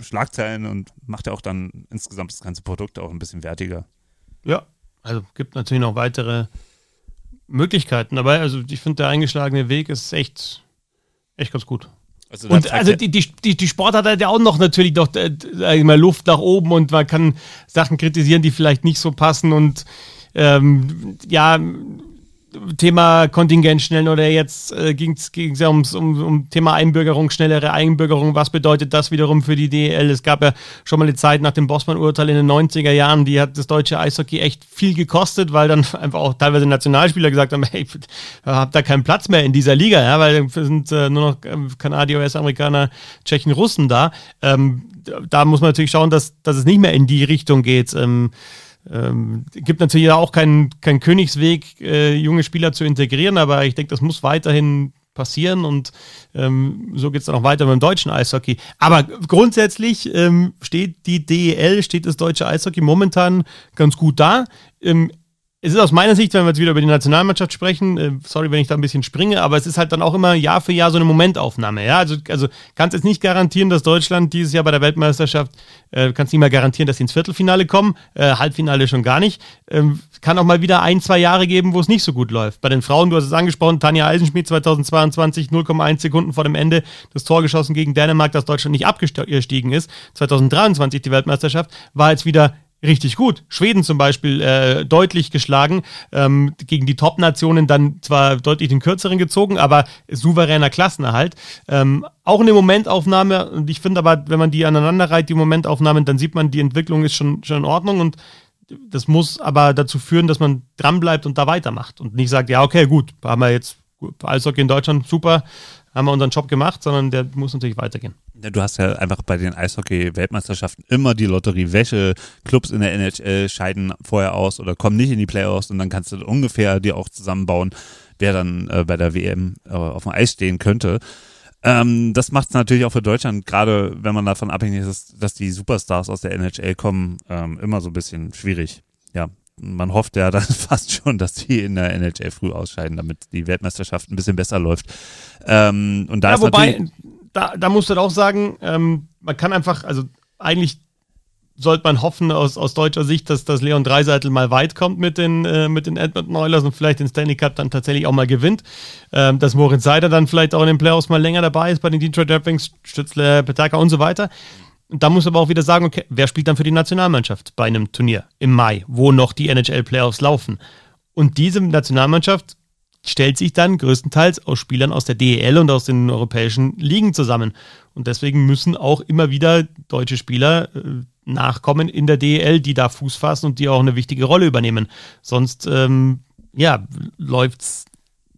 Schlagzeilen und macht er auch dann insgesamt das ganze Produkt auch ein bisschen wertiger. Ja, also gibt natürlich noch weitere Möglichkeiten dabei. Also ich finde, der eingeschlagene Weg ist echt, echt ganz gut. Also und also die, die, die, die Sportart hat ja auch noch natürlich doch äh, mal Luft nach oben und man kann Sachen kritisieren, die vielleicht nicht so passen und ähm, ja, Thema Kontingent schnell oder jetzt äh, ging es ja ums, um, um Thema Einbürgerung, schnellere Einbürgerung. Was bedeutet das wiederum für die DEL? Es gab ja schon mal eine Zeit nach dem Bossmann-Urteil in den 90er Jahren, die hat das deutsche Eishockey echt viel gekostet, weil dann <laughs> einfach auch teilweise Nationalspieler gesagt haben, hey, hab da keinen Platz mehr in dieser Liga, ja, weil sind äh, nur noch ähm, Kanadier, US-Amerikaner, Tschechen, Russen da. Ähm, da muss man natürlich schauen, dass, dass es nicht mehr in die Richtung geht. Ähm, ähm, gibt natürlich auch keinen kein Königsweg, äh, junge Spieler zu integrieren, aber ich denke, das muss weiterhin passieren und ähm, so geht es dann auch weiter mit dem deutschen Eishockey. Aber grundsätzlich ähm, steht die DEL, steht das deutsche Eishockey momentan ganz gut da. Ähm, es ist aus meiner Sicht, wenn wir jetzt wieder über die Nationalmannschaft sprechen, äh, sorry, wenn ich da ein bisschen springe, aber es ist halt dann auch immer Jahr für Jahr so eine Momentaufnahme. Ja, also, also kannst jetzt nicht garantieren, dass Deutschland dieses Jahr bei der Weltmeisterschaft, äh, kannst nicht mal garantieren, dass sie ins Viertelfinale kommen, äh, Halbfinale schon gar nicht. Ähm, kann auch mal wieder ein, zwei Jahre geben, wo es nicht so gut läuft. Bei den Frauen, du hast es angesprochen, Tanja Eisenschmidt 2022, 0,1 Sekunden vor dem Ende, das Tor geschossen gegen Dänemark, dass Deutschland nicht abgestiegen ist. 2023 die Weltmeisterschaft, war jetzt wieder richtig gut. Schweden zum Beispiel äh, deutlich geschlagen, ähm, gegen die Top-Nationen dann zwar deutlich den kürzeren gezogen, aber souveräner Klassenerhalt. Ähm, auch eine Momentaufnahme und ich finde aber, wenn man die aneinander reiht, die Momentaufnahmen, dann sieht man, die Entwicklung ist schon, schon in Ordnung und das muss aber dazu führen, dass man dranbleibt und da weitermacht und nicht sagt, ja, okay, gut, haben wir jetzt Eishockey in Deutschland, super, haben wir unseren Job gemacht, sondern der muss natürlich weitergehen. Du hast ja einfach bei den Eishockey-Weltmeisterschaften immer die Lotterie, welche Clubs in der NHL scheiden vorher aus oder kommen nicht in die Playoffs und dann kannst du ungefähr dir auch zusammenbauen, wer dann äh, bei der WM äh, auf dem Eis stehen könnte. Ähm, das macht es natürlich auch für Deutschland, gerade wenn man davon abhängig ist, dass die Superstars aus der NHL kommen, ähm, immer so ein bisschen schwierig. Ja, man hofft ja <laughs> dann fast schon, dass die in der NHL früh ausscheiden, damit die Weltmeisterschaft ein bisschen besser läuft. Ähm, und da ja, ist wobei, da, da musst du auch sagen, ähm, man kann einfach, also eigentlich sollte man hoffen aus, aus deutscher Sicht, dass, dass Leon Dreiseitel mal weit kommt mit den, äh, mit den Edmonton Oilers und vielleicht den Stanley Cup dann tatsächlich auch mal gewinnt. Ähm, dass Moritz Seider dann vielleicht auch in den Playoffs mal länger dabei ist bei den Detroit Red Wings, Stützle, Petaka und so weiter. Da muss aber auch wieder sagen, okay, wer spielt dann für die Nationalmannschaft bei einem Turnier im Mai, wo noch die NHL-Playoffs laufen? Und diese Nationalmannschaft stellt sich dann größtenteils aus Spielern aus der DEL und aus den europäischen Ligen zusammen. Und deswegen müssen auch immer wieder deutsche Spieler äh, nachkommen in der DEL, die da Fuß fassen und die auch eine wichtige Rolle übernehmen. Sonst, ähm, ja, läuft es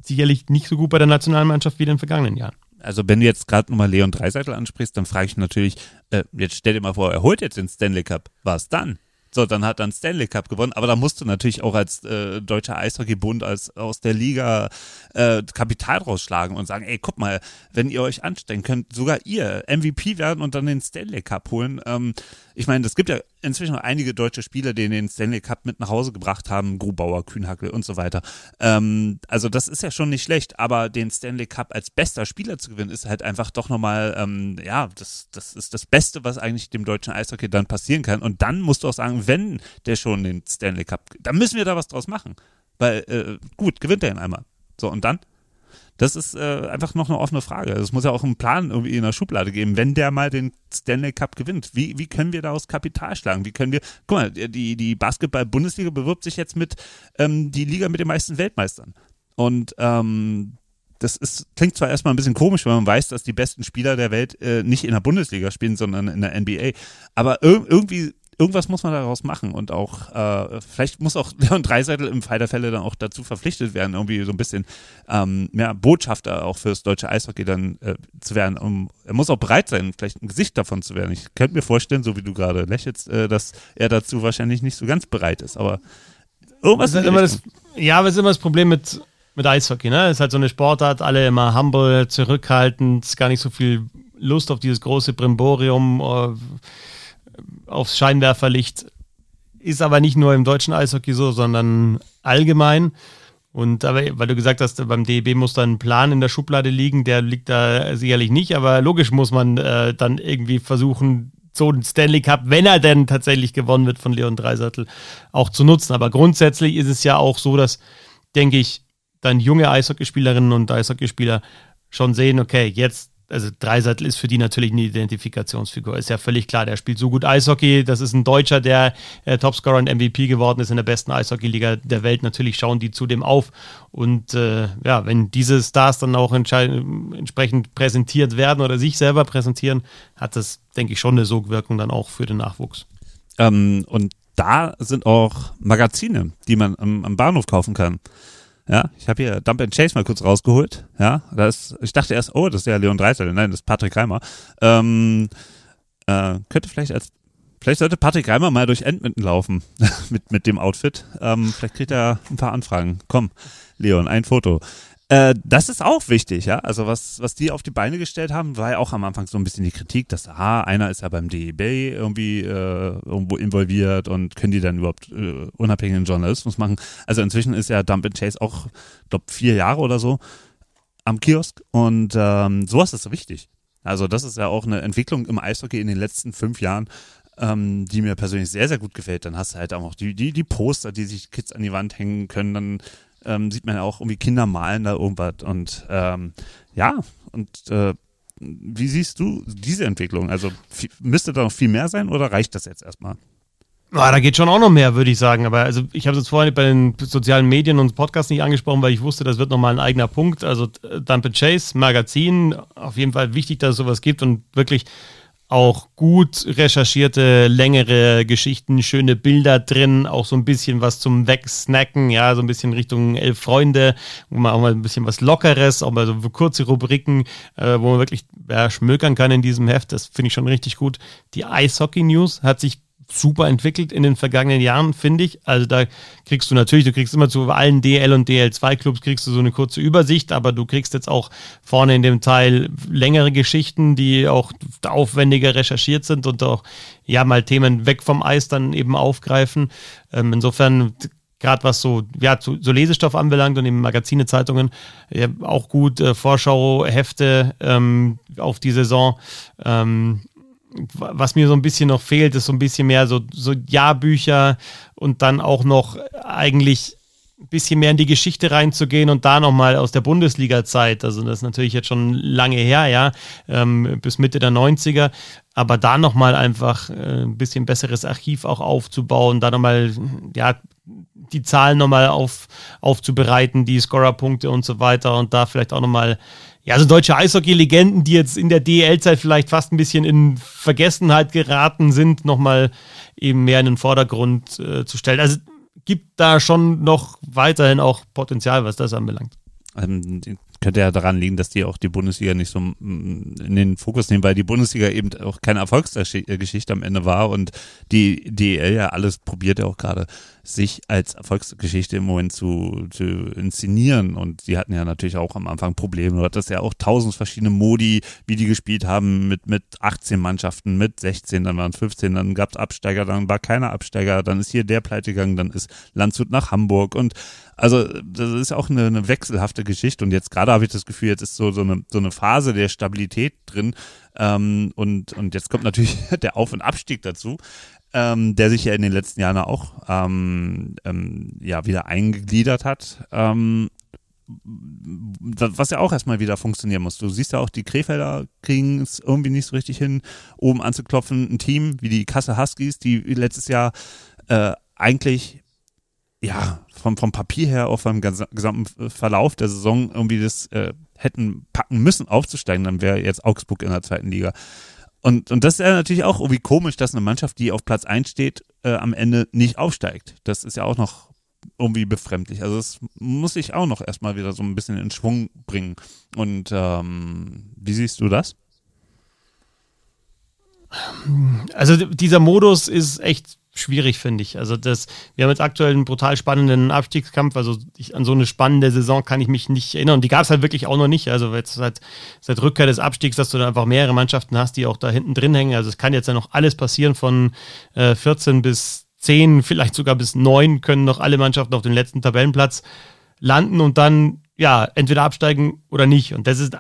sicherlich nicht so gut bei der Nationalmannschaft wie in den vergangenen Jahren. Also wenn du jetzt gerade nochmal Leon Dreiseitel ansprichst, dann frage ich natürlich, äh, jetzt stell dir mal vor, er holt jetzt den Stanley Cup. Was dann? So, dann hat er einen Stanley Cup gewonnen. Aber da musst du natürlich auch als äh, deutscher Eishockeybund als aus der Liga äh, Kapital rausschlagen und sagen, ey, guck mal, wenn ihr euch anstrengt, könnt sogar ihr MVP werden und dann den Stanley Cup holen. Ähm, ich meine, es gibt ja inzwischen einige deutsche Spieler, die den Stanley Cup mit nach Hause gebracht haben, Grubauer, Kühnhackel und so weiter. Ähm, also das ist ja schon nicht schlecht, aber den Stanley Cup als bester Spieler zu gewinnen, ist halt einfach doch nochmal, ähm, ja, das, das ist das Beste, was eigentlich dem deutschen Eishockey dann passieren kann. Und dann musst du auch sagen, wenn der schon den Stanley Cup, dann müssen wir da was draus machen. Weil, äh, gut, gewinnt er ihn einmal. So, und dann? Das ist äh, einfach noch eine offene Frage. Es muss ja auch einen Plan irgendwie in der Schublade geben, wenn der mal den Stanley Cup gewinnt. Wie, wie können wir daraus Kapital schlagen? Wie können wir, guck mal, die, die Basketball-Bundesliga bewirbt sich jetzt mit ähm, die Liga mit den meisten Weltmeistern. Und ähm, das ist, klingt zwar erstmal ein bisschen komisch, wenn man weiß, dass die besten Spieler der Welt äh, nicht in der Bundesliga spielen, sondern in der NBA. Aber ir irgendwie irgendwas muss man daraus machen und auch, äh, vielleicht muss auch <laughs> Leon Dreiseitel im Fall der Fälle dann auch dazu verpflichtet werden, irgendwie so ein bisschen ähm, mehr Botschafter auch fürs deutsche Eishockey dann äh, zu werden. Um, er muss auch bereit sein, vielleicht ein Gesicht davon zu werden. Ich könnte mir vorstellen, so wie du gerade lächelst, äh, dass er dazu wahrscheinlich nicht so ganz bereit ist, aber irgendwas. Das ist immer das, ja, aber es ist immer das Problem mit, mit Eishockey, ne? Es ist halt so eine Sportart, alle immer humble, zurückhaltend, gar nicht so viel Lust auf dieses große Brimborium. Uh, aufs Scheinwerferlicht. Ist aber nicht nur im deutschen Eishockey so, sondern allgemein. Und aber, weil du gesagt hast, beim DEB muss da ein Plan in der Schublade liegen, der liegt da sicherlich nicht, aber logisch muss man äh, dann irgendwie versuchen, so einen Stanley Cup, wenn er denn tatsächlich gewonnen wird von Leon Dreisattel, auch zu nutzen. Aber grundsätzlich ist es ja auch so, dass, denke ich, dann junge Eishockeyspielerinnen und Eishockeyspieler schon sehen, okay, jetzt also Dreiseitel ist für die natürlich eine Identifikationsfigur. Ist ja völlig klar, der spielt so gut Eishockey. Das ist ein Deutscher, der äh, Topscorer und MVP geworden ist in der besten Eishockeyliga der Welt. Natürlich schauen die zudem auf. Und äh, ja, wenn diese Stars dann auch entsprechend präsentiert werden oder sich selber präsentieren, hat das, denke ich, schon eine Sogwirkung dann auch für den Nachwuchs. Ähm, und da sind auch Magazine, die man am, am Bahnhof kaufen kann. Ja, ich habe hier Dump and Chase mal kurz rausgeholt. Ja, das, ich dachte erst, oh, das ist ja Leon Dreiseitel. Nein, das ist Patrick Reimer. Ähm, äh, könnte vielleicht als, vielleicht sollte Patrick Reimer mal durch Edmonton laufen <laughs> mit, mit dem Outfit. Ähm, vielleicht kriegt er ein paar Anfragen. Komm, Leon, ein Foto. Äh, das ist auch wichtig, ja. Also was, was die auf die Beine gestellt haben, war ja auch am Anfang so ein bisschen die Kritik, dass, ah, einer ist ja beim DEB irgendwie äh, irgendwo involviert und können die dann überhaupt äh, unabhängigen Journalismus machen. Also inzwischen ist ja Dump and Chase auch, glaube vier Jahre oder so am Kiosk und ähm, sowas ist so wichtig. Also das ist ja auch eine Entwicklung im Eishockey in den letzten fünf Jahren, ähm, die mir persönlich sehr, sehr gut gefällt. Dann hast du halt auch die, die, die Poster, die sich Kids an die Wand hängen können. Dann ähm, sieht man ja auch irgendwie Kinder malen da irgendwas und ähm, ja, und äh, wie siehst du diese Entwicklung? Also müsste da noch viel mehr sein oder reicht das jetzt erstmal? Ah, da geht schon auch noch mehr, würde ich sagen. Aber also ich habe es vorhin bei den sozialen Medien und Podcasts nicht angesprochen, weil ich wusste, das wird nochmal ein eigener Punkt. Also Dump Chase, Magazin, auf jeden Fall wichtig, dass es sowas gibt und wirklich auch gut recherchierte, längere Geschichten, schöne Bilder drin, auch so ein bisschen was zum Wegsnacken, ja, so ein bisschen Richtung Elf Freunde, wo man auch mal ein bisschen was Lockeres, auch mal so kurze Rubriken, äh, wo man wirklich ja, schmökern kann in diesem Heft. Das finde ich schon richtig gut. Die Eishockey News hat sich super entwickelt in den vergangenen Jahren, finde ich. Also da kriegst du natürlich, du kriegst immer zu allen DL und DL2 Clubs kriegst du so eine kurze Übersicht, aber du kriegst jetzt auch vorne in dem Teil längere Geschichten, die auch aufwendiger recherchiert sind und auch ja mal Themen weg vom Eis dann eben aufgreifen. Ähm, insofern gerade was so, ja, so, so Lesestoff anbelangt und eben Magazine, Zeitungen, ja, auch gut, äh, Vorschauhefte ähm, auf die Saison. Ähm, was mir so ein bisschen noch fehlt, ist so ein bisschen mehr so, so Jahrbücher und dann auch noch eigentlich ein bisschen mehr in die Geschichte reinzugehen und da nochmal aus der Bundesliga-Zeit, also das ist natürlich jetzt schon lange her, ja, ähm, bis Mitte der 90er, aber da nochmal einfach äh, ein bisschen besseres Archiv auch aufzubauen, da nochmal, ja, die Zahlen nochmal auf, aufzubereiten, die Scorerpunkte und so weiter und da vielleicht auch nochmal ja, also deutsche Eishockey-Legenden, die jetzt in der DEL-Zeit vielleicht fast ein bisschen in Vergessenheit geraten sind, nochmal eben mehr in den Vordergrund äh, zu stellen. Also gibt da schon noch weiterhin auch Potenzial, was das anbelangt. Ähm, könnte ja daran liegen, dass die auch die Bundesliga nicht so mm, in den Fokus nehmen, weil die Bundesliga eben auch keine Erfolgsgeschichte am Ende war und die DEL ja alles probiert ja auch gerade sich als Erfolgsgeschichte im Moment zu, zu inszenieren. Und die hatten ja natürlich auch am Anfang Probleme. Du hattest ja auch tausend verschiedene Modi, wie die gespielt haben, mit, mit 18 Mannschaften, mit 16, dann waren es 15, dann gab es Absteiger, dann war keiner Absteiger, dann ist hier der pleite gegangen, dann ist Landshut nach Hamburg und also das ist auch eine, eine wechselhafte Geschichte und jetzt gerade habe ich das Gefühl, jetzt ist so, so, eine, so eine Phase der Stabilität drin ähm, und, und jetzt kommt natürlich <laughs> der Auf- und Abstieg dazu ähm, der sich ja in den letzten Jahren auch ähm, ähm, ja wieder eingegliedert hat. Ähm, was ja auch erstmal wieder funktionieren muss. Du siehst ja auch, die Krefelder kriegen es irgendwie nicht so richtig hin, oben anzuklopfen. Ein Team wie die Kasse Huskies, die letztes Jahr äh, eigentlich ja vom, vom Papier her auch vom gesamten Verlauf der Saison irgendwie das äh, hätten packen müssen aufzusteigen, dann wäre jetzt Augsburg in der zweiten Liga. Und, und das ist ja natürlich auch irgendwie komisch, dass eine Mannschaft, die auf Platz 1 steht, äh, am Ende nicht aufsteigt. Das ist ja auch noch irgendwie befremdlich. Also das muss ich auch noch erstmal wieder so ein bisschen in Schwung bringen. Und ähm, wie siehst du das? Also dieser Modus ist echt schwierig, finde ich. Also das, wir haben jetzt aktuell einen brutal spannenden Abstiegskampf. Also ich, an so eine spannende Saison kann ich mich nicht erinnern. Und die gab es halt wirklich auch noch nicht. Also jetzt seit, seit Rückkehr des Abstiegs, dass du da einfach mehrere Mannschaften hast, die auch da hinten drin hängen. Also es kann jetzt ja noch alles passieren von äh, 14 bis 10, vielleicht sogar bis 9 können noch alle Mannschaften auf dem letzten Tabellenplatz landen und dann ja entweder absteigen oder nicht. Und das ist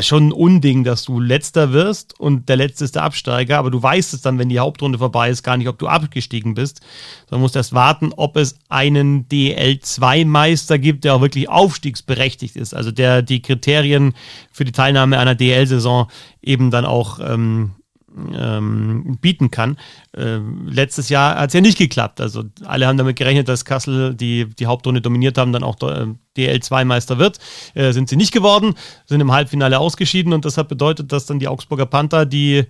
schon ein Unding, dass du letzter wirst und der letzte ist der Absteiger, aber du weißt es dann, wenn die Hauptrunde vorbei ist, gar nicht, ob du abgestiegen bist, sondern musst erst warten, ob es einen DL2-Meister gibt, der auch wirklich aufstiegsberechtigt ist, also der die Kriterien für die Teilnahme einer DL-Saison eben dann auch ähm, ähm, bieten kann. Äh, letztes Jahr hat es ja nicht geklappt. Also alle haben damit gerechnet, dass Kassel die, die Hauptrunde dominiert haben, dann auch äh, DL2-Meister wird. Äh, sind sie nicht geworden, sind im Halbfinale ausgeschieden und das hat bedeutet, dass dann die Augsburger Panther die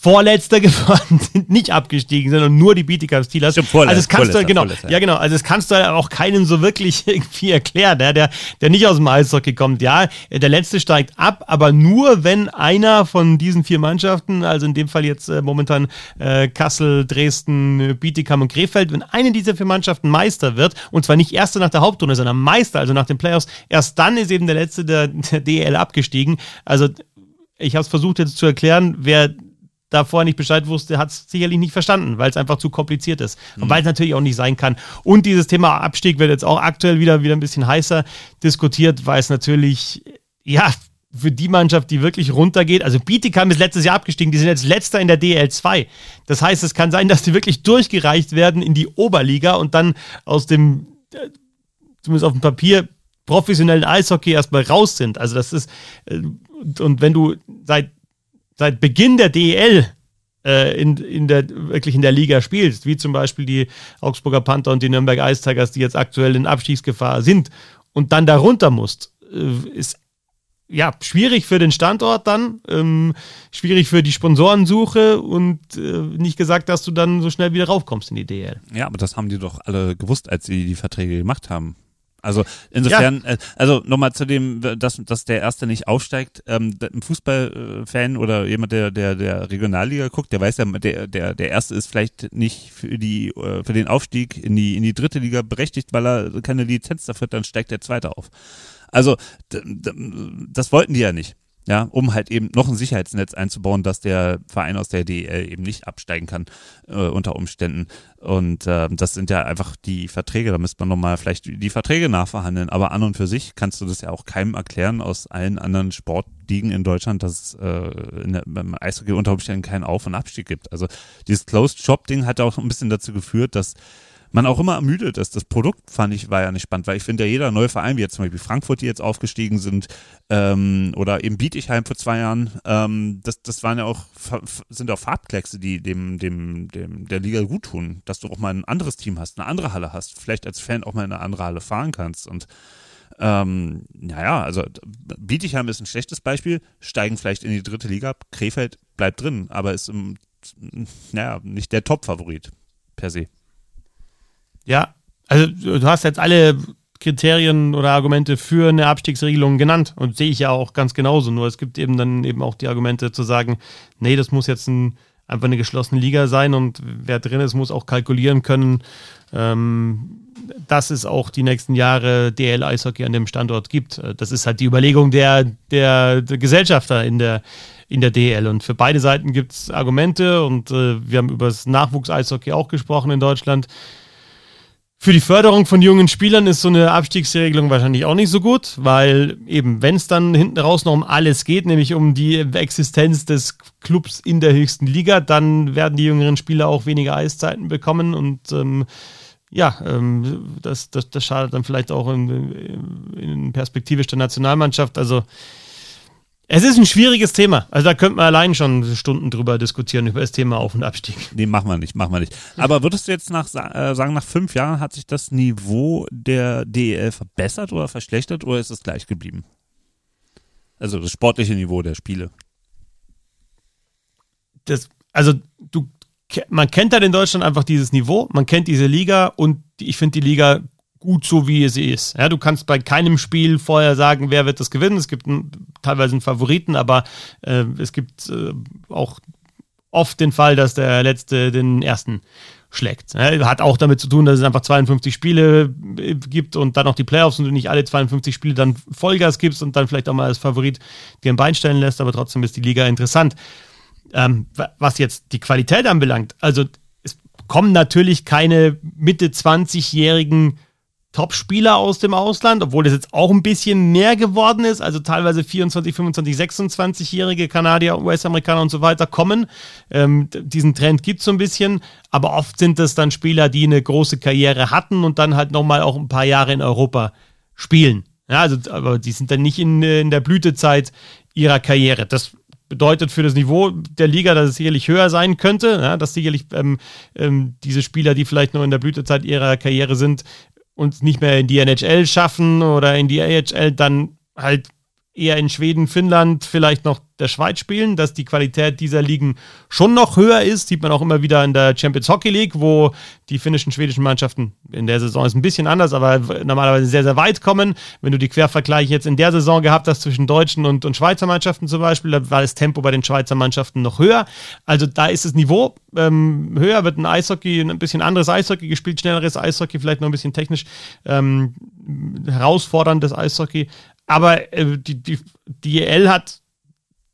Vorletzter <laughs> geworden sind, nicht abgestiegen und nur die Bietigam Steelers. Also das kannst du genau, ja genau, also das kannst du auch keinem so wirklich <laughs> irgendwie erklären, der, der, der nicht aus dem Eishockey kommt. Ja, der letzte steigt ab, aber nur wenn einer von diesen vier Mannschaften, also in dem Fall jetzt äh, momentan äh, Kassel, Dresden, Bietigam und Krefeld, wenn eine dieser vier Mannschaften Meister wird und zwar nicht erster nach der Hauptrunde, sondern Meister, also nach den Playoffs, erst dann ist eben der letzte der, der DL abgestiegen. Also ich habe es versucht jetzt zu erklären, wer da vorher nicht Bescheid wusste, hat es sicherlich nicht verstanden, weil es einfach zu kompliziert ist. Und mhm. weil es natürlich auch nicht sein kann. Und dieses Thema Abstieg wird jetzt auch aktuell wieder, wieder ein bisschen heißer diskutiert, weil es natürlich, ja, für die Mannschaft, die wirklich runtergeht, also Bietigheim ist letztes Jahr abgestiegen, die sind jetzt letzter in der DL2. Das heißt, es kann sein, dass die wirklich durchgereicht werden in die Oberliga und dann aus dem, äh, zumindest auf dem Papier, professionellen Eishockey erstmal raus sind. Also das ist, äh, und wenn du seit seit Beginn der DEL äh, in, in der, wirklich in der Liga spielst, wie zum Beispiel die Augsburger Panther und die Nürnberg Ice die jetzt aktuell in Abstiegsgefahr sind und dann darunter musst, äh, ist ja, schwierig für den Standort dann, ähm, schwierig für die Sponsorensuche und äh, nicht gesagt, dass du dann so schnell wieder raufkommst in die DL. Ja, aber das haben die doch alle gewusst, als sie die Verträge gemacht haben. Also insofern, ja. äh, also nochmal zu dem, dass, dass der Erste nicht aufsteigt. Ähm, ein Fußballfan oder jemand, der, der der Regionalliga guckt, der weiß ja, der der der Erste ist vielleicht nicht für die äh, für den Aufstieg in die in die dritte Liga berechtigt, weil er keine Lizenz dafür hat, dann steigt der Zweite auf. Also das wollten die ja nicht. Ja, um halt eben noch ein Sicherheitsnetz einzubauen, dass der Verein aus der DEL eben nicht absteigen kann äh, unter Umständen. Und äh, das sind ja einfach die Verträge, da müsste man nochmal vielleicht die Verträge nachverhandeln. Aber an und für sich kannst du das ja auch keinem erklären aus allen anderen Sportligen in Deutschland, dass es äh, in der, beim Eishockey unter Umständen keinen Auf- und Abstieg gibt. Also dieses Closed-Shop-Ding hat auch ein bisschen dazu geführt, dass man auch immer ermüdet ist. Das Produkt fand ich war ja nicht spannend, weil ich finde ja jeder neue Verein, wie jetzt zum Beispiel Frankfurt, die jetzt aufgestiegen sind, ähm, oder eben Bietigheim vor zwei Jahren, ähm, das, das waren ja auch sind auch Farbkleckse, die dem dem dem der Liga gut tun, dass du auch mal ein anderes Team hast, eine andere Halle hast, vielleicht als Fan auch mal in eine andere Halle fahren kannst und ähm, naja, also Bietigheim ist ein schlechtes Beispiel, steigen vielleicht in die dritte Liga ab, Krefeld bleibt drin, aber ist im, naja, nicht der Top-Favorit per se. Ja, also du hast jetzt alle Kriterien oder Argumente für eine Abstiegsregelung genannt und sehe ich ja auch ganz genauso. Nur es gibt eben dann eben auch die Argumente zu sagen, nee, das muss jetzt ein, einfach eine geschlossene Liga sein und wer drin ist, muss auch kalkulieren können, ähm, dass es auch die nächsten Jahre DL-Eishockey an dem Standort gibt. Das ist halt die Überlegung der, der, der Gesellschafter in der, in der DL. Und für beide Seiten gibt es Argumente und äh, wir haben über das Nachwuchs-Eishockey auch gesprochen in Deutschland. Für die Förderung von jungen Spielern ist so eine Abstiegsregelung wahrscheinlich auch nicht so gut, weil eben, wenn es dann hinten raus noch um alles geht, nämlich um die Existenz des Clubs in der höchsten Liga, dann werden die jüngeren Spieler auch weniger Eiszeiten bekommen und ähm, ja, ähm, das, das, das schadet dann vielleicht auch in, in perspektivisch der Nationalmannschaft. Also es ist ein schwieriges Thema. Also da könnte man allein schon Stunden drüber diskutieren, über das Thema Auf- und Abstieg. Nee, machen wir nicht, machen wir nicht. Aber würdest du jetzt nach, äh, sagen, nach fünf Jahren hat sich das Niveau der DEL verbessert oder verschlechtert oder ist es gleich geblieben? Also das sportliche Niveau der Spiele. Das, also du, man kennt halt in Deutschland einfach dieses Niveau, man kennt diese Liga und ich finde die Liga gut so, wie sie ist. Ja, du kannst bei keinem Spiel vorher sagen, wer wird das gewinnen. Es gibt einen, teilweise einen Favoriten, aber äh, es gibt äh, auch oft den Fall, dass der Letzte den Ersten schlägt. Hat auch damit zu tun, dass es einfach 52 Spiele äh, gibt und dann auch die Playoffs und du nicht alle 52 Spiele dann Vollgas gibst und dann vielleicht auch mal als Favorit dir ein Bein stellen lässt, aber trotzdem ist die Liga interessant. Ähm, was jetzt die Qualität anbelangt, also es kommen natürlich keine Mitte 20-jährigen Top-Spieler aus dem Ausland, obwohl das jetzt auch ein bisschen mehr geworden ist. Also teilweise 24, 25, 26-jährige Kanadier, US-Amerikaner und so weiter kommen. Ähm, diesen Trend gibt es so ein bisschen, aber oft sind das dann Spieler, die eine große Karriere hatten und dann halt nochmal auch ein paar Jahre in Europa spielen. Ja, also, aber die sind dann nicht in, in der Blütezeit ihrer Karriere. Das bedeutet für das Niveau der Liga, dass es sicherlich höher sein könnte, ja, dass sicherlich ähm, ähm, diese Spieler, die vielleicht noch in der Blütezeit ihrer Karriere sind, uns nicht mehr in die NHL schaffen oder in die AHL, dann halt eher in Schweden, Finnland, vielleicht noch der Schweiz spielen, dass die Qualität dieser Ligen schon noch höher ist. Sieht man auch immer wieder in der Champions Hockey League, wo die finnischen, schwedischen Mannschaften in der Saison ist ein bisschen anders, aber normalerweise sehr, sehr weit kommen. Wenn du die Quervergleiche jetzt in der Saison gehabt hast zwischen deutschen und, und Schweizer Mannschaften zum Beispiel, da war das Tempo bei den Schweizer Mannschaften noch höher. Also da ist das Niveau ähm, höher, wird ein Eishockey, ein bisschen anderes Eishockey gespielt, schnelleres Eishockey, vielleicht noch ein bisschen technisch ähm, herausforderndes Eishockey. Aber äh, die, die, die EL hat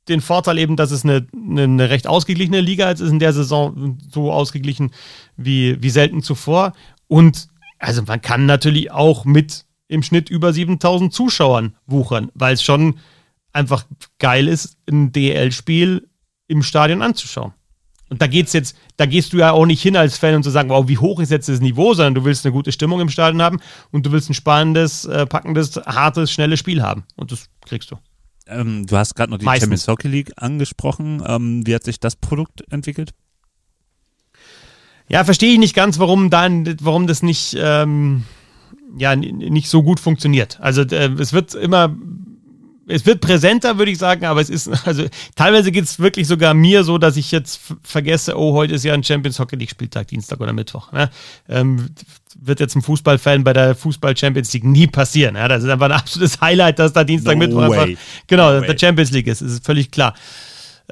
den Vorteil eben, dass es eine, eine, eine recht ausgeglichene Liga ist, ist in der Saison so ausgeglichen wie, wie selten zuvor. Und also man kann natürlich auch mit im Schnitt über 7000 Zuschauern wuchern, weil es schon einfach geil ist, ein DL-Spiel im Stadion anzuschauen. Und da geht's jetzt, da gehst du ja auch nicht hin als Fan und zu sagen, wow, wie hoch ist jetzt das Niveau, sondern du willst eine gute Stimmung im Stadion haben und du willst ein spannendes, äh, packendes, hartes, schnelles Spiel haben. Und das kriegst du. Ähm, du hast gerade noch die Meistens. Champions Hockey League angesprochen. Ähm, wie hat sich das Produkt entwickelt? Ja, verstehe ich nicht ganz, warum dann, warum das nicht, ähm, ja, nicht so gut funktioniert. Also äh, es wird immer es wird präsenter, würde ich sagen, aber es ist, also teilweise geht es wirklich sogar mir so, dass ich jetzt vergesse, oh, heute ist ja ein Champions Hockey League Spieltag, Dienstag oder Mittwoch. Ne? Ähm, wird jetzt ein Fußballfan bei der Fußball Champions League nie passieren. Ja? Das ist einfach ein absolutes Highlight, dass da Dienstag, no Mittwoch way. einfach, genau, no der Champions League ist, das ist völlig klar.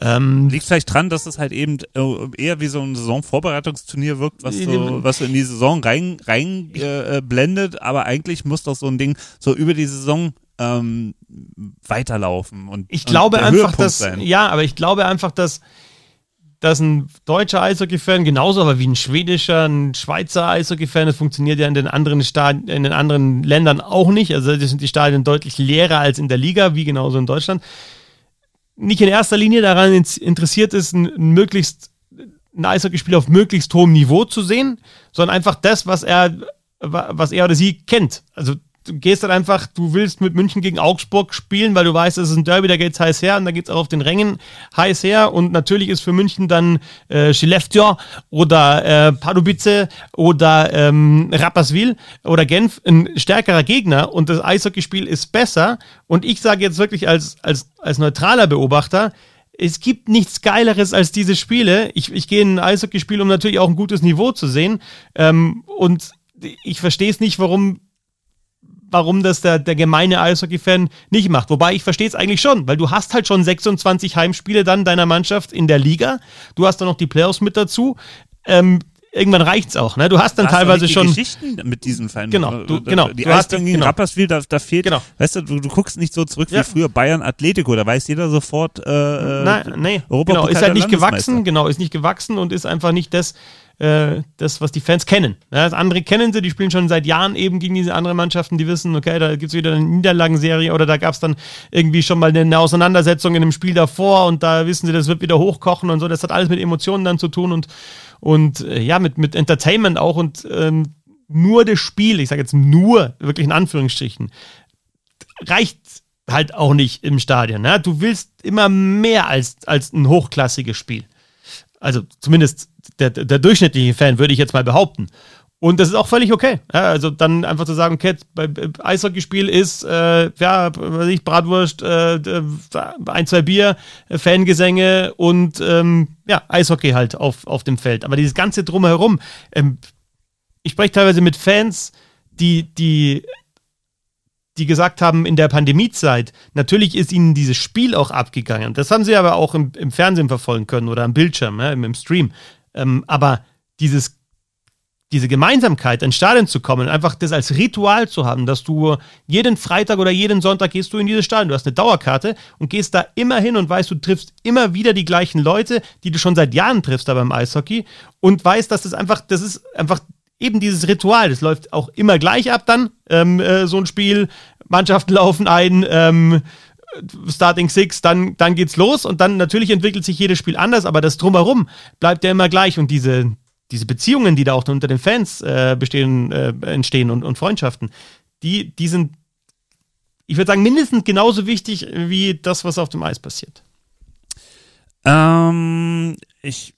Ähm, Liegt vielleicht dran, dass es halt eben äh, eher wie so ein Saisonvorbereitungsturnier wirkt, was so, was so in die Saison rein, rein äh, blendet, aber eigentlich muss doch so ein Ding so über die Saison ähm, weiterlaufen und ich glaube und einfach, dass sein. ja, aber ich glaube einfach, dass dass ein deutscher Eishockey-Fan genauso, aber wie ein schwedischer, ein Schweizer Eishockey-Fan, das funktioniert ja in den anderen Stadien, in den anderen Ländern auch nicht. Also das sind die Stadien deutlich leerer als in der Liga, wie genauso in Deutschland. Nicht in erster Linie daran interessiert ist, ein, ein möglichst ein Eishockeyspiel auf möglichst hohem Niveau zu sehen, sondern einfach das, was er, was er oder sie kennt. Also du gehst dann einfach, du willst mit München gegen Augsburg spielen, weil du weißt, es ist ein Derby, da geht's heiß her und da geht's auch auf den Rängen heiß her und natürlich ist für München dann äh, Skellefteå oder äh, Pardubice oder ähm, Rapperswil oder Genf ein stärkerer Gegner und das Eishockeyspiel ist besser und ich sage jetzt wirklich als, als, als neutraler Beobachter, es gibt nichts Geileres als diese Spiele. Ich, ich gehe in ein Eishockeyspiel, um natürlich auch ein gutes Niveau zu sehen. Ähm, und ich verstehe es nicht, warum warum das der, der gemeine Eishockey-Fan nicht macht. Wobei ich verstehe es eigentlich schon, weil du hast halt schon 26 Heimspiele dann deiner Mannschaft in der Liga. Du hast dann noch die Playoffs mit dazu. Ähm, irgendwann reicht's auch. Ne? Du hast dann hast teilweise die schon Geschichten mit diesen Vereinen. Genau, du, genau. Die du hast gegen genau. Rapperswil, da, da fehlt. Genau. Weißt du, du, du guckst nicht so zurück Ja. wie früher Bayern Atletico. Da weiß jeder sofort. Äh, Nein, nee, Europapokal genau, ist halt nicht gewachsen, genau, ist nicht gewachsen und ist einfach nicht das, äh, das, was die Fans kennen. Das andere kennen sie, die spielen schon seit Jahren eben gegen diese anderen Mannschaften, die wissen, okay, da gibt's wieder eine Niederlagenserie oder da gab's dann irgendwie schon mal eine Auseinandersetzung in einem Spiel davor und da wissen sie, das wird wieder hochkochen und so. Das hat alles mit Emotionen dann zu tun und, und äh, ja, mit, mit Entertainment auch und ähm, nur das Spiel, ich sage jetzt nur, wirklich in Anführungsstrichen, reicht halt auch nicht im Stadion. Ne? Du willst immer mehr als, als ein hochklassiges Spiel. Also zumindest der, der durchschnittliche Fan, würde ich jetzt mal behaupten. Und das ist auch völlig okay. Ja, also dann einfach zu sagen, okay, bei Eishockeyspiel ist, äh, ja, weiß ich, Bratwurst, äh, äh, ein, zwei Bier, äh, Fangesänge und ähm, ja, Eishockey halt auf, auf dem Feld. Aber dieses ganze Drumherum, ähm, ich spreche teilweise mit Fans, die, die die gesagt haben, in der Pandemiezeit, natürlich ist ihnen dieses Spiel auch abgegangen. Das haben sie aber auch im, im Fernsehen verfolgen können oder am Bildschirm, ja, im, im Stream. Ähm, aber dieses, diese Gemeinsamkeit, ins Stadion zu kommen, einfach das als Ritual zu haben, dass du jeden Freitag oder jeden Sonntag gehst du in dieses Stadion, du hast eine Dauerkarte und gehst da immer hin und weißt, du triffst immer wieder die gleichen Leute, die du schon seit Jahren triffst da beim Eishockey und weißt, dass das einfach, das ist einfach eben dieses Ritual, das läuft auch immer gleich ab dann, ähm, äh, so ein Spiel, Mannschaften laufen ein, ähm, Starting Six, dann, dann geht's los und dann natürlich entwickelt sich jedes Spiel anders, aber das Drumherum bleibt ja immer gleich und diese, diese Beziehungen, die da auch unter den Fans äh, bestehen, äh, entstehen und, und Freundschaften, die, die sind, ich würde sagen, mindestens genauso wichtig wie das, was auf dem Eis passiert. Ähm, ich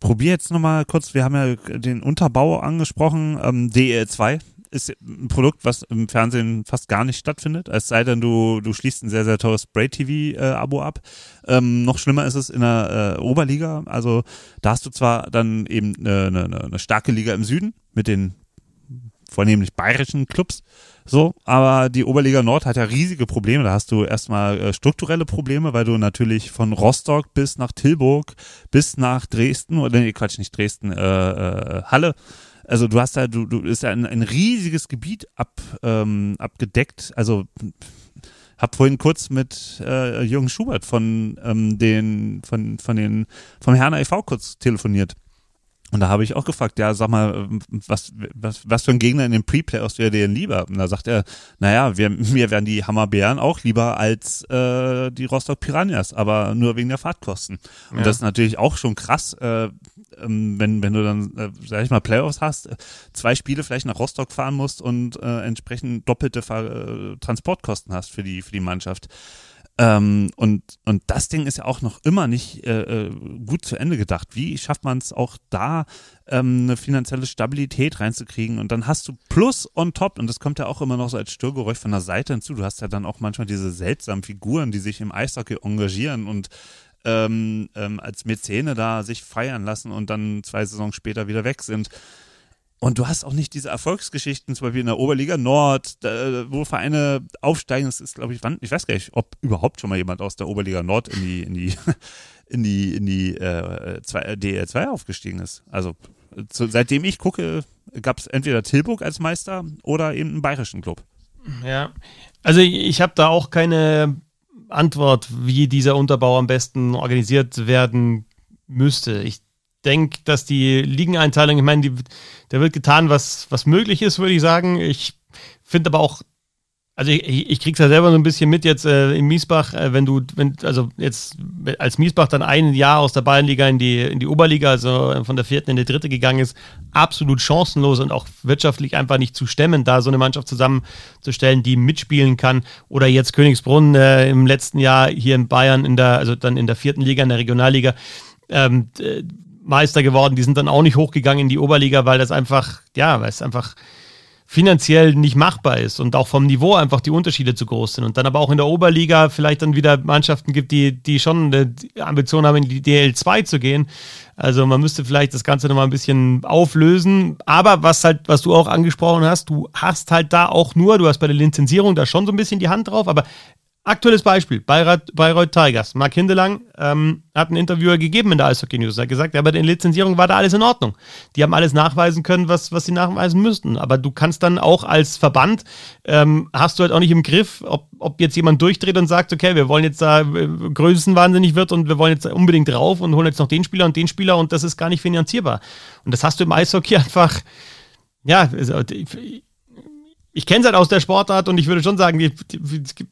probiere jetzt nochmal kurz, wir haben ja den Unterbau angesprochen, ähm, DEL2 ist ein Produkt, was im Fernsehen fast gar nicht stattfindet, es sei denn, du, du schließt ein sehr, sehr teures Spray-TV-Abo ab. Ähm, noch schlimmer ist es in der äh, Oberliga, also da hast du zwar dann eben eine, eine, eine starke Liga im Süden mit den vornehmlich bayerischen Clubs, so, aber die Oberliga Nord hat ja riesige Probleme. Da hast du erstmal äh, strukturelle Probleme, weil du natürlich von Rostock bis nach Tilburg bis nach Dresden oder nee, Quatsch, nicht Dresden, äh, äh, Halle. Also du hast da, du, du ist ja ein, ein riesiges Gebiet ab, ähm, abgedeckt. Also hab vorhin kurz mit äh, Jürgen Schubert von ähm, den von von den vom Herner e.V. kurz telefoniert. Und da habe ich auch gefragt, ja, sag mal, was, was, was für ein Gegner in den Pre-Playoffs wäre dir denn lieber? Und da sagt er, naja, wir, <laughs> mir wären die Hammerbären auch lieber als äh, die Rostock Piranhas, aber nur wegen der Fahrtkosten. Und Ja. das ist natürlich auch schon krass, äh, ähm, wenn, wenn du dann, äh, sag ich mal, Playoffs hast, äh, zwei Spiele vielleicht nach Rostock fahren musst und äh, entsprechend doppelte Fahr äh, Transportkosten hast für die, für die Mannschaft. Ähm, und, und das Ding ist ja auch noch immer nicht äh, äh, gut zu Ende gedacht. Wie schafft man es auch da, ähm, eine finanzielle Stabilität reinzukriegen? Und dann hast du Plus on top, und das kommt ja auch immer noch so als Störgeräusch von der Seite hinzu. Du hast ja dann auch manchmal diese seltsamen Figuren, die sich im Eishockey engagieren und ähm, ähm, als Mäzene da sich feiern lassen und dann zwei Saisons später wieder weg sind. Und du hast auch nicht diese Erfolgsgeschichten, zum Beispiel in der Oberliga Nord, da, wo Vereine aufsteigen. Das ist, glaube ich, wann, ich weiß gar nicht, ob überhaupt schon mal jemand aus der Oberliga Nord in die, in die, <laughs> in die, in die äh, äh, DL2 aufgestiegen ist. Also zu, seitdem ich gucke, gab es entweder Tilburg als Meister oder eben einen bayerischen Club. Ja, also ich habe da auch keine Antwort, wie dieser Unterbau am besten organisiert werden müsste. Ich denke, dass die Ligeneinteilung, ich meine, die, da wird getan, was, was möglich ist, würde ich sagen. Ich finde aber auch also ich, ich krieg's ja selber so ein bisschen mit jetzt äh, in Miesbach, äh, wenn du, wenn, also jetzt als Miesbach dann ein Jahr aus der Bayernliga in die, in die Oberliga, also von der vierten in die dritte gegangen ist, absolut chancenlos und auch wirtschaftlich einfach nicht zu stemmen, da so eine Mannschaft zusammenzustellen, die mitspielen kann. Oder jetzt Königsbrunn äh, im letzten Jahr hier in Bayern in der, also dann in der vierten Liga, in der Regionalliga, ähm, Meister geworden. Die sind dann auch nicht hochgegangen in die Oberliga, weil das einfach, ja, weil es einfach finanziell nicht machbar ist und auch vom Niveau einfach die Unterschiede zu groß sind. Und dann aber auch in der Oberliga vielleicht dann wieder Mannschaften gibt, die, die schon eine Ambition haben, in die DL2 zu gehen. Also man müsste vielleicht das Ganze nochmal ein bisschen auflösen. Aber was halt, was du auch angesprochen hast, du hast halt da auch nur, du hast bei der Lizenzierung da schon so ein bisschen die Hand drauf, aber Aktuelles Beispiel, Bayreuth, Bayreuth Tigers. Mark Hindelang ähm, hat einen Interviewer gegeben in der Eishockey News. Er hat gesagt, ja, bei der Lizenzierung war da alles in Ordnung. Die haben alles nachweisen können, was, was sie nachweisen müssten. Aber du kannst dann auch als Verband, ähm, hast du halt auch nicht im Griff, ob, ob jetzt jemand durchdreht und sagt, okay, wir wollen jetzt da äh, größenwahnsinnig wird und wir wollen jetzt unbedingt drauf und holen jetzt noch den Spieler und den Spieler und das ist gar nicht finanzierbar. Und das hast du im Eishockey <laughs> einfach, ja, also, ich kenne es halt aus der Sportart und ich würde schon sagen, die, die,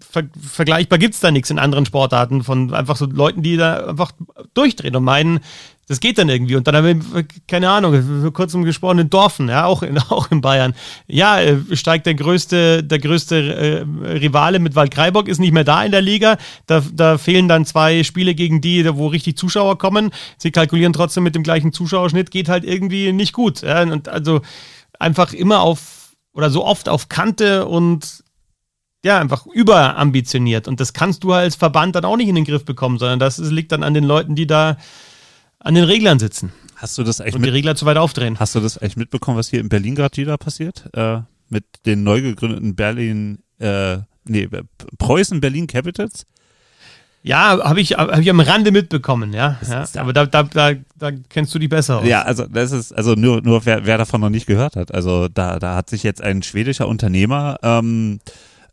ver, vergleichbar gibt es da nichts in anderen Sportarten von einfach so Leuten, die da einfach durchdrehen und meinen, das geht dann irgendwie. Und dann haben wir, keine Ahnung, vor kurzem gesprochen in Dorfen, ja, auch in, <laughs> auch in Bayern. Ja, äh, steigt der größte, der größte äh, Rivale mit Waldkraiburg, ist nicht mehr da in der Liga. Da, da fehlen dann zwei Spiele gegen die, wo richtig Zuschauer kommen. Sie kalkulieren trotzdem mit dem gleichen Zuschauerschnitt, geht halt irgendwie nicht gut. Ja, und also einfach immer auf oder so oft auf Kante und ja, einfach überambitioniert. Und das kannst du als Verband dann auch nicht in den Griff bekommen, sondern das liegt dann an den Leuten, die da an den Reglern sitzen. Hast du das eigentlich und die Regler zu weit aufdrehen? Hast du das eigentlich mitbekommen, was hier in Berlin gerade wieder passiert? Äh, mit den neu gegründeten Berlin, äh, nee, Preußen Berlin Capitals? Ja, habe ich, hab ich am Rande mitbekommen, ja. ja. Aber da, da, da, da kennst du die besser aus. Ja, also das ist, also nur, nur wer, wer davon noch nicht gehört hat. Also da, da hat sich jetzt ein schwedischer Unternehmer ähm,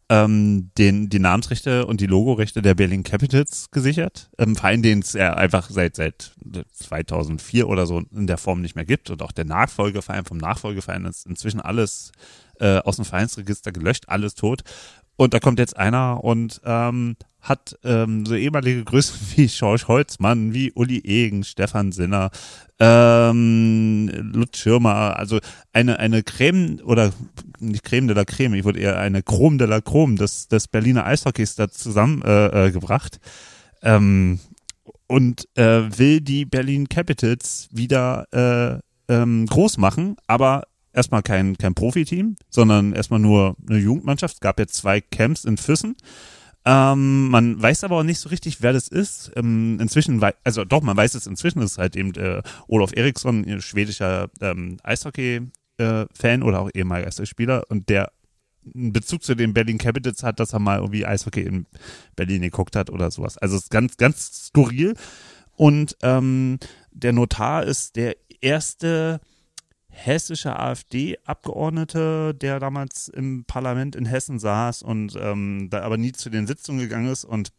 ähm, den, die Namensrechte und die Logorechte der Berlin Capitals gesichert. Ähm, Verein, den es ja einfach seit, seit 2004 oder so in der Form nicht mehr gibt. Und auch der Nachfolgeverein vom Nachfolgeverein ist inzwischen alles äh, aus dem Vereinsregister gelöscht, alles tot. Und da kommt jetzt einer und ähm, hat ähm, so ehemalige Größen <laughs> wie George Holzmann, wie Uli Egen, Stefan Sinner, ähm, Lutz Schirmer, also eine, eine Creme oder nicht Creme de la Creme, ich würde eher eine Chrome de la Chrome des, des Berliner Eishockeys da zusammengebracht. Äh, äh, gebracht. ähm, und äh, will die Berlin Capitals wieder äh, ähm, groß machen, aber erstmal kein, kein Profiteam, sondern erstmal nur eine Jugendmannschaft. Es gab jetzt zwei Camps in Füssen. Ähm, man weiß aber auch nicht so richtig, wer das ist. Ähm, inzwischen, also doch, man weiß es inzwischen, ist halt eben äh, Olaf Eriksson, schwedischer ähm, Eishockey-Fan äh, oder auch ehemaliger Eishockeyspieler und der einen Bezug zu den Berlin Capitals hat, dass er mal irgendwie Eishockey in Berlin geguckt hat oder sowas. Also es ist ganz, ganz skurril. Und ähm, der Notar ist der erste hessische AfD-Abgeordnete, der damals im Parlament in Hessen saß und ähm, da aber nie zu den Sitzungen gegangen ist und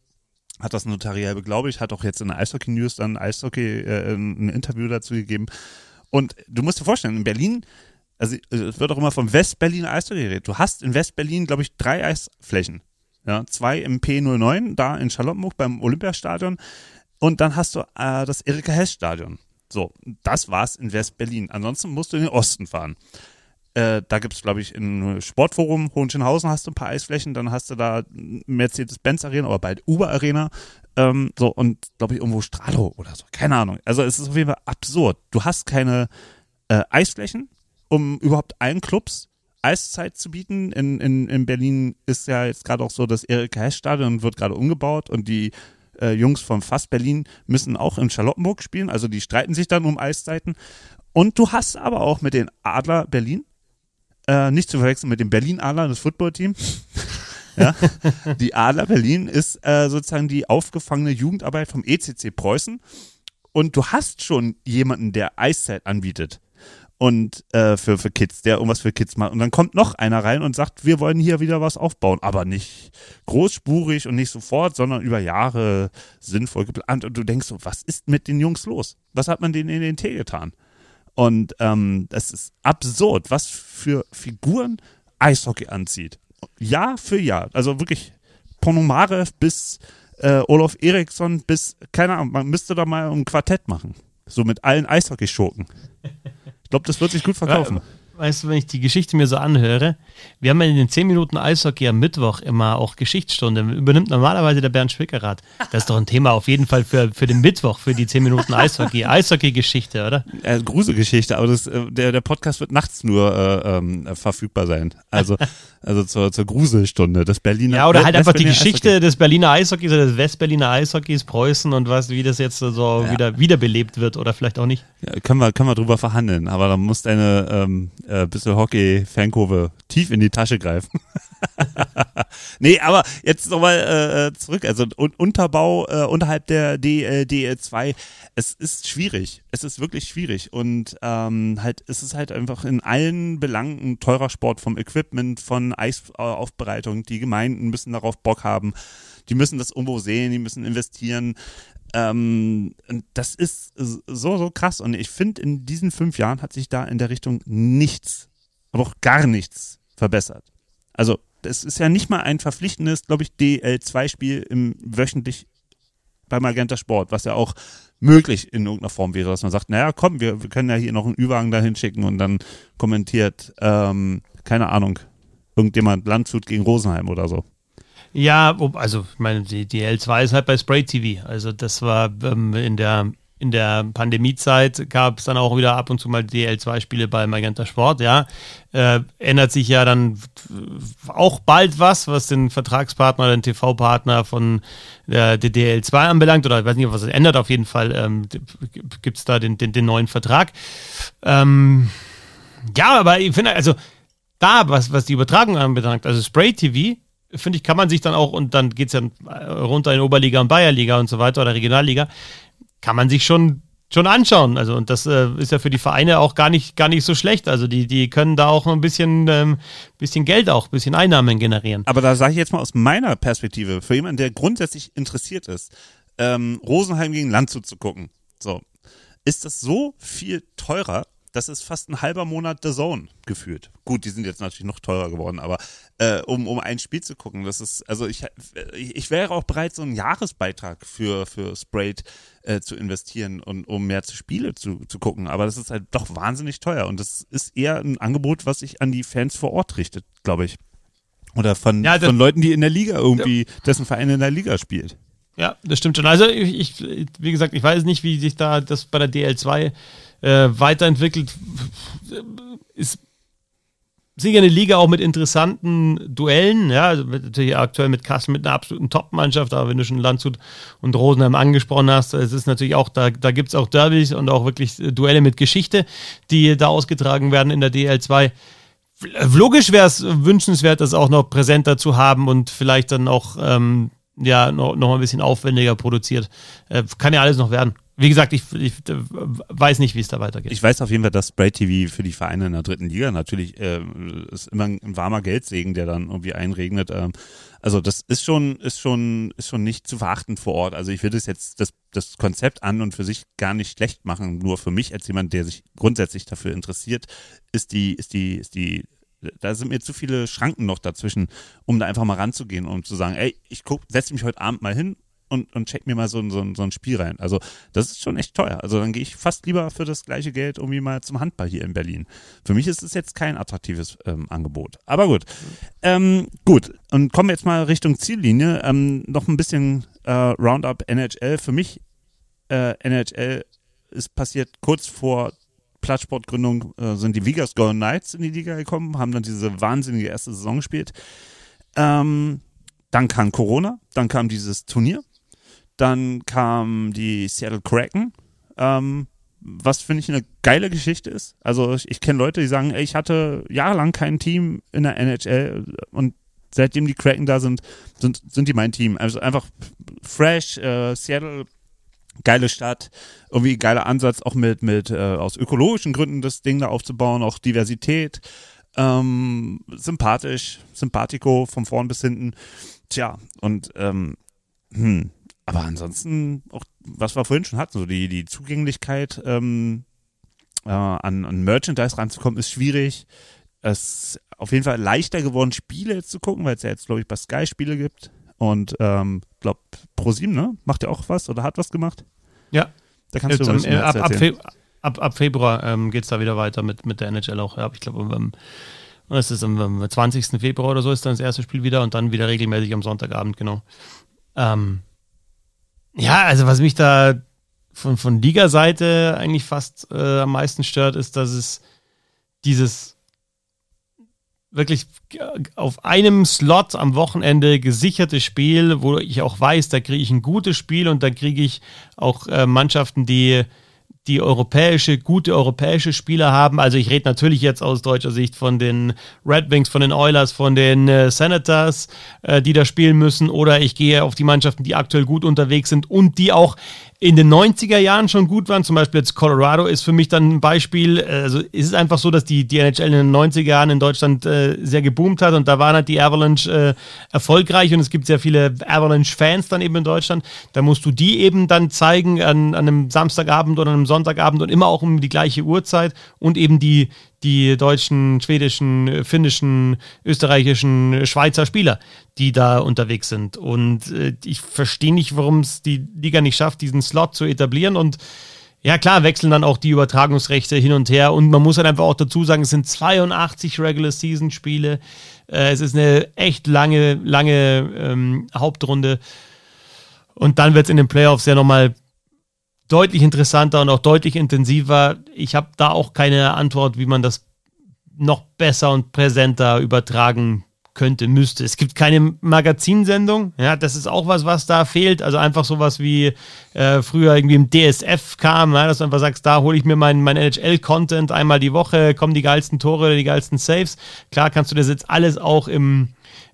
hat das notariell beglaubigt, hat auch jetzt in der Eishockey News dann Eishockey äh, ein Interview dazu gegeben. Und du musst dir vorstellen, in Berlin, also es wird auch immer vom West-Berlin Eishockey geredet. Du hast in West-Berlin, glaube ich, drei Eisflächen. Ja, zwei im P09, da in Charlottenburg beim Olympiastadion. Und dann hast du äh, das Erika Hess Stadion. So, das war's in West-Berlin. Ansonsten musst du in den Osten fahren. Äh, da gibt's, glaube ich, im Sportforum Hohenschönhausen hast du ein paar Eisflächen, dann hast du da Mercedes-Benz Arena oder bald Uber Arena. Ähm, so, und glaube ich, irgendwo Stralo oder so. Keine Ahnung. Also es ist auf jeden Fall absurd. Du hast keine äh, Eisflächen, um überhaupt allen Clubs Eiszeit zu bieten. In, in, in Berlin ist ja jetzt gerade auch so das Erika Hess Stadion wird gerade umgebaut und die äh, Jungs von Fass Berlin müssen auch in Charlottenburg spielen, also die streiten sich dann um Eiszeiten. Und du hast aber auch mit den Adler Berlin, äh, nicht zu verwechseln mit dem Berlin Adler, das Footballteam. <laughs> ja, die Adler Berlin ist äh, sozusagen die aufgefangene Jugendarbeit vom ECC Preußen. Und du hast schon jemanden, der Eiszeit anbietet. Und äh, für, für Kids, der irgendwas für Kids macht. Und dann kommt noch einer rein und sagt, wir wollen hier wieder was aufbauen, aber nicht großspurig und nicht sofort, sondern über Jahre sinnvoll geplant. Und du denkst so, was ist mit den Jungs los? Was hat man denen in den Tee getan? Und ähm, das ist absurd, was für Figuren Eishockey anzieht. Jahr für Jahr. Also wirklich Ponomarev bis äh, Olaf Eriksson bis, keine Ahnung, man müsste da mal ein Quartett machen. So mit allen Eishockey-Schurken. Ich glaube, das wird sich gut verkaufen. Weißt du, wenn ich die Geschichte mir so anhöre, wir haben ja in den 10 Minuten Eishockey am Mittwoch immer auch Geschichtsstunde. Übernimmt normalerweise der bernd Schwickerath. Das ist doch ein Thema auf jeden Fall für, für den Mittwoch, für die 10 Minuten Eishockey. <laughs> Eishockey-Geschichte, oder? Äh, Gruselgeschichte, aber das, äh, der, der Podcast wird nachts nur äh, ähm, verfügbar sein. Also <laughs> Also zur, zur Gruselstunde des Berliner Ja, oder halt einfach die Geschichte Eishockey. des Berliner Eishockeys oder des Westberliner Eishockeys, Preußen und was, wie das jetzt so ja. wieder wiederbelebt wird oder vielleicht auch nicht. Ja, können wir, können wir drüber verhandeln, aber da muss deine ähm, äh, bisschen Hockey-Fankurve tief in die Tasche greifen. <laughs> nee, aber jetzt nochmal äh, äh, zurück. Also un Unterbau äh, unterhalb der DL2, es ist schwierig. Es ist wirklich schwierig. Und ähm, halt, es ist halt einfach in allen Belangen ein teurer Sport vom Equipment, von Eisaufbereitung. Die Gemeinden müssen darauf Bock haben. Die müssen das irgendwo sehen, die müssen investieren. Ähm, das ist so, so krass. Und ich finde, in diesen fünf Jahren hat sich da in der Richtung nichts, aber auch gar nichts verbessert. Also es ist ja nicht mal ein verpflichtendes, glaube ich, DL2-Spiel im wöchentlich bei Magenta Sport, was ja auch möglich in irgendeiner Form wäre, dass man sagt, naja, komm, wir, wir können ja hier noch einen Ü-Wagen dahin schicken und dann kommentiert, ähm, keine Ahnung, irgendjemand Landshut gegen Rosenheim oder so. Ja, also ich meine, die, die L2 ist halt bei Spray TV. Also das war ähm, in der in der Pandemiezeit gab es dann auch wieder ab und zu mal DL2-Spiele bei Magenta Sport, ja. Äh, ändert sich ja dann auch bald was, was den Vertragspartner, den TV-Partner von der, der, DL2 anbelangt, oder ich weiß nicht, was es ändert, auf jeden Fall ähm, gibt es da den, den, den, neuen Vertrag. Ähm, ja, aber ich finde, also da, was, was die Übertragung anbelangt, also Spray TV, finde ich, kann man sich dann auch, und dann geht es ja runter in Oberliga und Bayerliga und so weiter oder Regionalliga, kann man sich schon schon anschauen. Also und das äh, ist ja für die Vereine auch gar nicht gar nicht so schlecht. Also die die können da auch ein bisschen ähm, bisschen Geld auch, ein bisschen Einnahmen generieren. Aber da sage ich jetzt mal aus meiner Perspektive für jemanden, der grundsätzlich interessiert ist, ähm, Rosenheim gegen Landshut zu gucken. So ist das so viel teurer das ist fast ein halber Monat The Zone gefühlt. Gut, die sind jetzt natürlich noch teurer geworden, aber äh, um, um ein Spiel zu gucken, das ist, also ich, ich wäre auch bereit, so einen Jahresbeitrag für, für Sprayed äh, zu investieren und um mehr zu Spiele zu, zu gucken. Aber das ist halt doch wahnsinnig teuer und das ist eher ein Angebot, was sich an die Fans vor Ort richtet, glaube ich. Oder von, ja, von Leuten, die in der Liga irgendwie, dessen Verein in der Liga spielt. Ja, das stimmt schon. Also ich, ich, wie gesagt, ich weiß nicht, wie sich da das bei der DL2 äh, weiterentwickelt. Ist sicher eine Liga auch mit interessanten Duellen, ja, also natürlich aktuell mit Kassel mit einer absoluten Top-Mannschaft, aber wenn du schon Landshut und Rosenheim angesprochen hast, es ist natürlich auch, da, da gibt es auch Derbys und auch wirklich Duelle mit Geschichte, die da ausgetragen werden in der DL2. Logisch wäre es wünschenswert, das auch noch präsenter zu haben und vielleicht dann auch ähm, ja, noch, noch ein bisschen aufwendiger produziert. Äh, kann ja alles noch werden. Wie gesagt, ich, ich weiß nicht, wie es da weitergeht. Ich weiß auf jeden Fall, dass Spray TV für die Vereine in der dritten Liga natürlich äh, ist immer ein warmer Geldsegen, der dann irgendwie einregnet. Ähm, also das ist schon, ist schon, ist schon nicht zu verachten vor Ort. Also ich würde es jetzt das, das Konzept an und für sich gar nicht schlecht machen. Nur für mich als jemand, der sich grundsätzlich dafür interessiert, ist die, ist die, ist die da sind mir zu viele Schranken noch dazwischen, um da einfach mal ranzugehen und zu sagen, ey, ich guck, setze mich heute Abend mal hin und, und check mir mal so, so, so ein Spiel rein. Also das ist schon echt teuer. Also dann gehe ich fast lieber für das gleiche Geld irgendwie mal zum Handball hier in Berlin. Für mich ist es jetzt kein attraktives ähm, Angebot. Aber gut. Ähm, gut, und kommen wir jetzt mal Richtung Ziellinie. Ähm, noch ein bisschen äh, Roundup NHL. Für mich äh, NHL ist passiert kurz vor Plattsportgründung äh, sind die Vegas Golden Knights in die Liga gekommen, haben dann diese wahnsinnige erste Saison gespielt. Ähm, dann kam Corona, dann kam dieses Turnier, dann kam die Seattle Kraken, ähm, was finde ich eine geile Geschichte ist. Also ich, ich kenne Leute, die sagen, ey, ich hatte jahrelang kein Team in der NHL und seitdem die Kraken da sind, sind, sind die mein Team. Also einfach fresh, äh, Seattle geile Stadt, irgendwie geiler Ansatz, auch mit, mit äh, aus ökologischen Gründen das Ding da aufzubauen, auch Diversität, ähm, sympathisch, sympathico von vorn bis hinten. Tja, und ähm, hm, aber ansonsten auch, was wir vorhin schon hatten, so die, die Zugänglichkeit ähm, äh, an, an Merchandise ranzukommen, ist schwierig. Es ist auf jeden Fall leichter geworden, Spiele zu gucken, weil es ja jetzt, glaube ich, bei Sky Spiele gibt. Und ähm, glaube, ProSieben, ne? Macht ja auch was oder hat was gemacht? Ja. Da kannst Jetzt, du ähm, ab, ab. Fe ab, ab Februar ähm, geht es da wieder weiter mit, mit der NHL auch. Ja, ich glaube, am, es ist am, am 20. Februar oder so ist dann das erste Spiel wieder und dann wieder regelmäßig am Sonntagabend, genau. Ähm, ja, also was mich da von, von Liga-Seite eigentlich fast äh, am meisten stört, ist, dass es dieses wirklich auf einem Slot am Wochenende gesicherte Spiel, wo ich auch weiß, da kriege ich ein gutes Spiel und da kriege ich auch äh, Mannschaften, die die europäische, gute europäische Spieler haben. Also ich rede natürlich jetzt aus deutscher Sicht von den Red Wings, von den Oilers, von den äh, Senators, äh, die da spielen müssen. Oder ich gehe auf die Mannschaften, die aktuell gut unterwegs sind und die auch in den 90er Jahren schon gut waren. Zum Beispiel jetzt Colorado ist für mich dann ein Beispiel. Also ist es einfach so, dass die, die NHL in den 90er Jahren in Deutschland äh, sehr geboomt hat und da waren halt die Avalanche äh, erfolgreich und es gibt sehr viele Avalanche-Fans dann eben in Deutschland. Da musst du die eben dann zeigen an, an einem Samstagabend oder einem Sonntagabend und immer auch um die gleiche Uhrzeit und eben die, die deutschen, schwedischen, finnischen, österreichischen, Schweizer Spieler, die da unterwegs sind. Und äh, ich verstehe nicht, warum es die Liga nicht schafft, diesen Slot zu etablieren. Und ja, klar, wechseln dann auch die Übertragungsrechte hin und her. Und man muss halt einfach auch dazu sagen, es sind 82 Regular Season Spiele. Äh, es ist eine echt lange, lange ähm, Hauptrunde. Und dann wird es in den Playoffs ja nochmal deutlich interessanter und auch deutlich intensiver. Ich habe da auch keine Antwort, wie man das noch besser und präsenter übertragen könnte, müsste. Es gibt keine Magazinsendung. Ja, das ist auch was, was da fehlt. Also einfach sowas wie äh, früher irgendwie im DSF kam, ja, dass du einfach sagst, da hole ich mir meinen mein NHL-Content einmal die Woche, kommen die geilsten Tore die geilsten Saves. Klar kannst du das jetzt alles auch im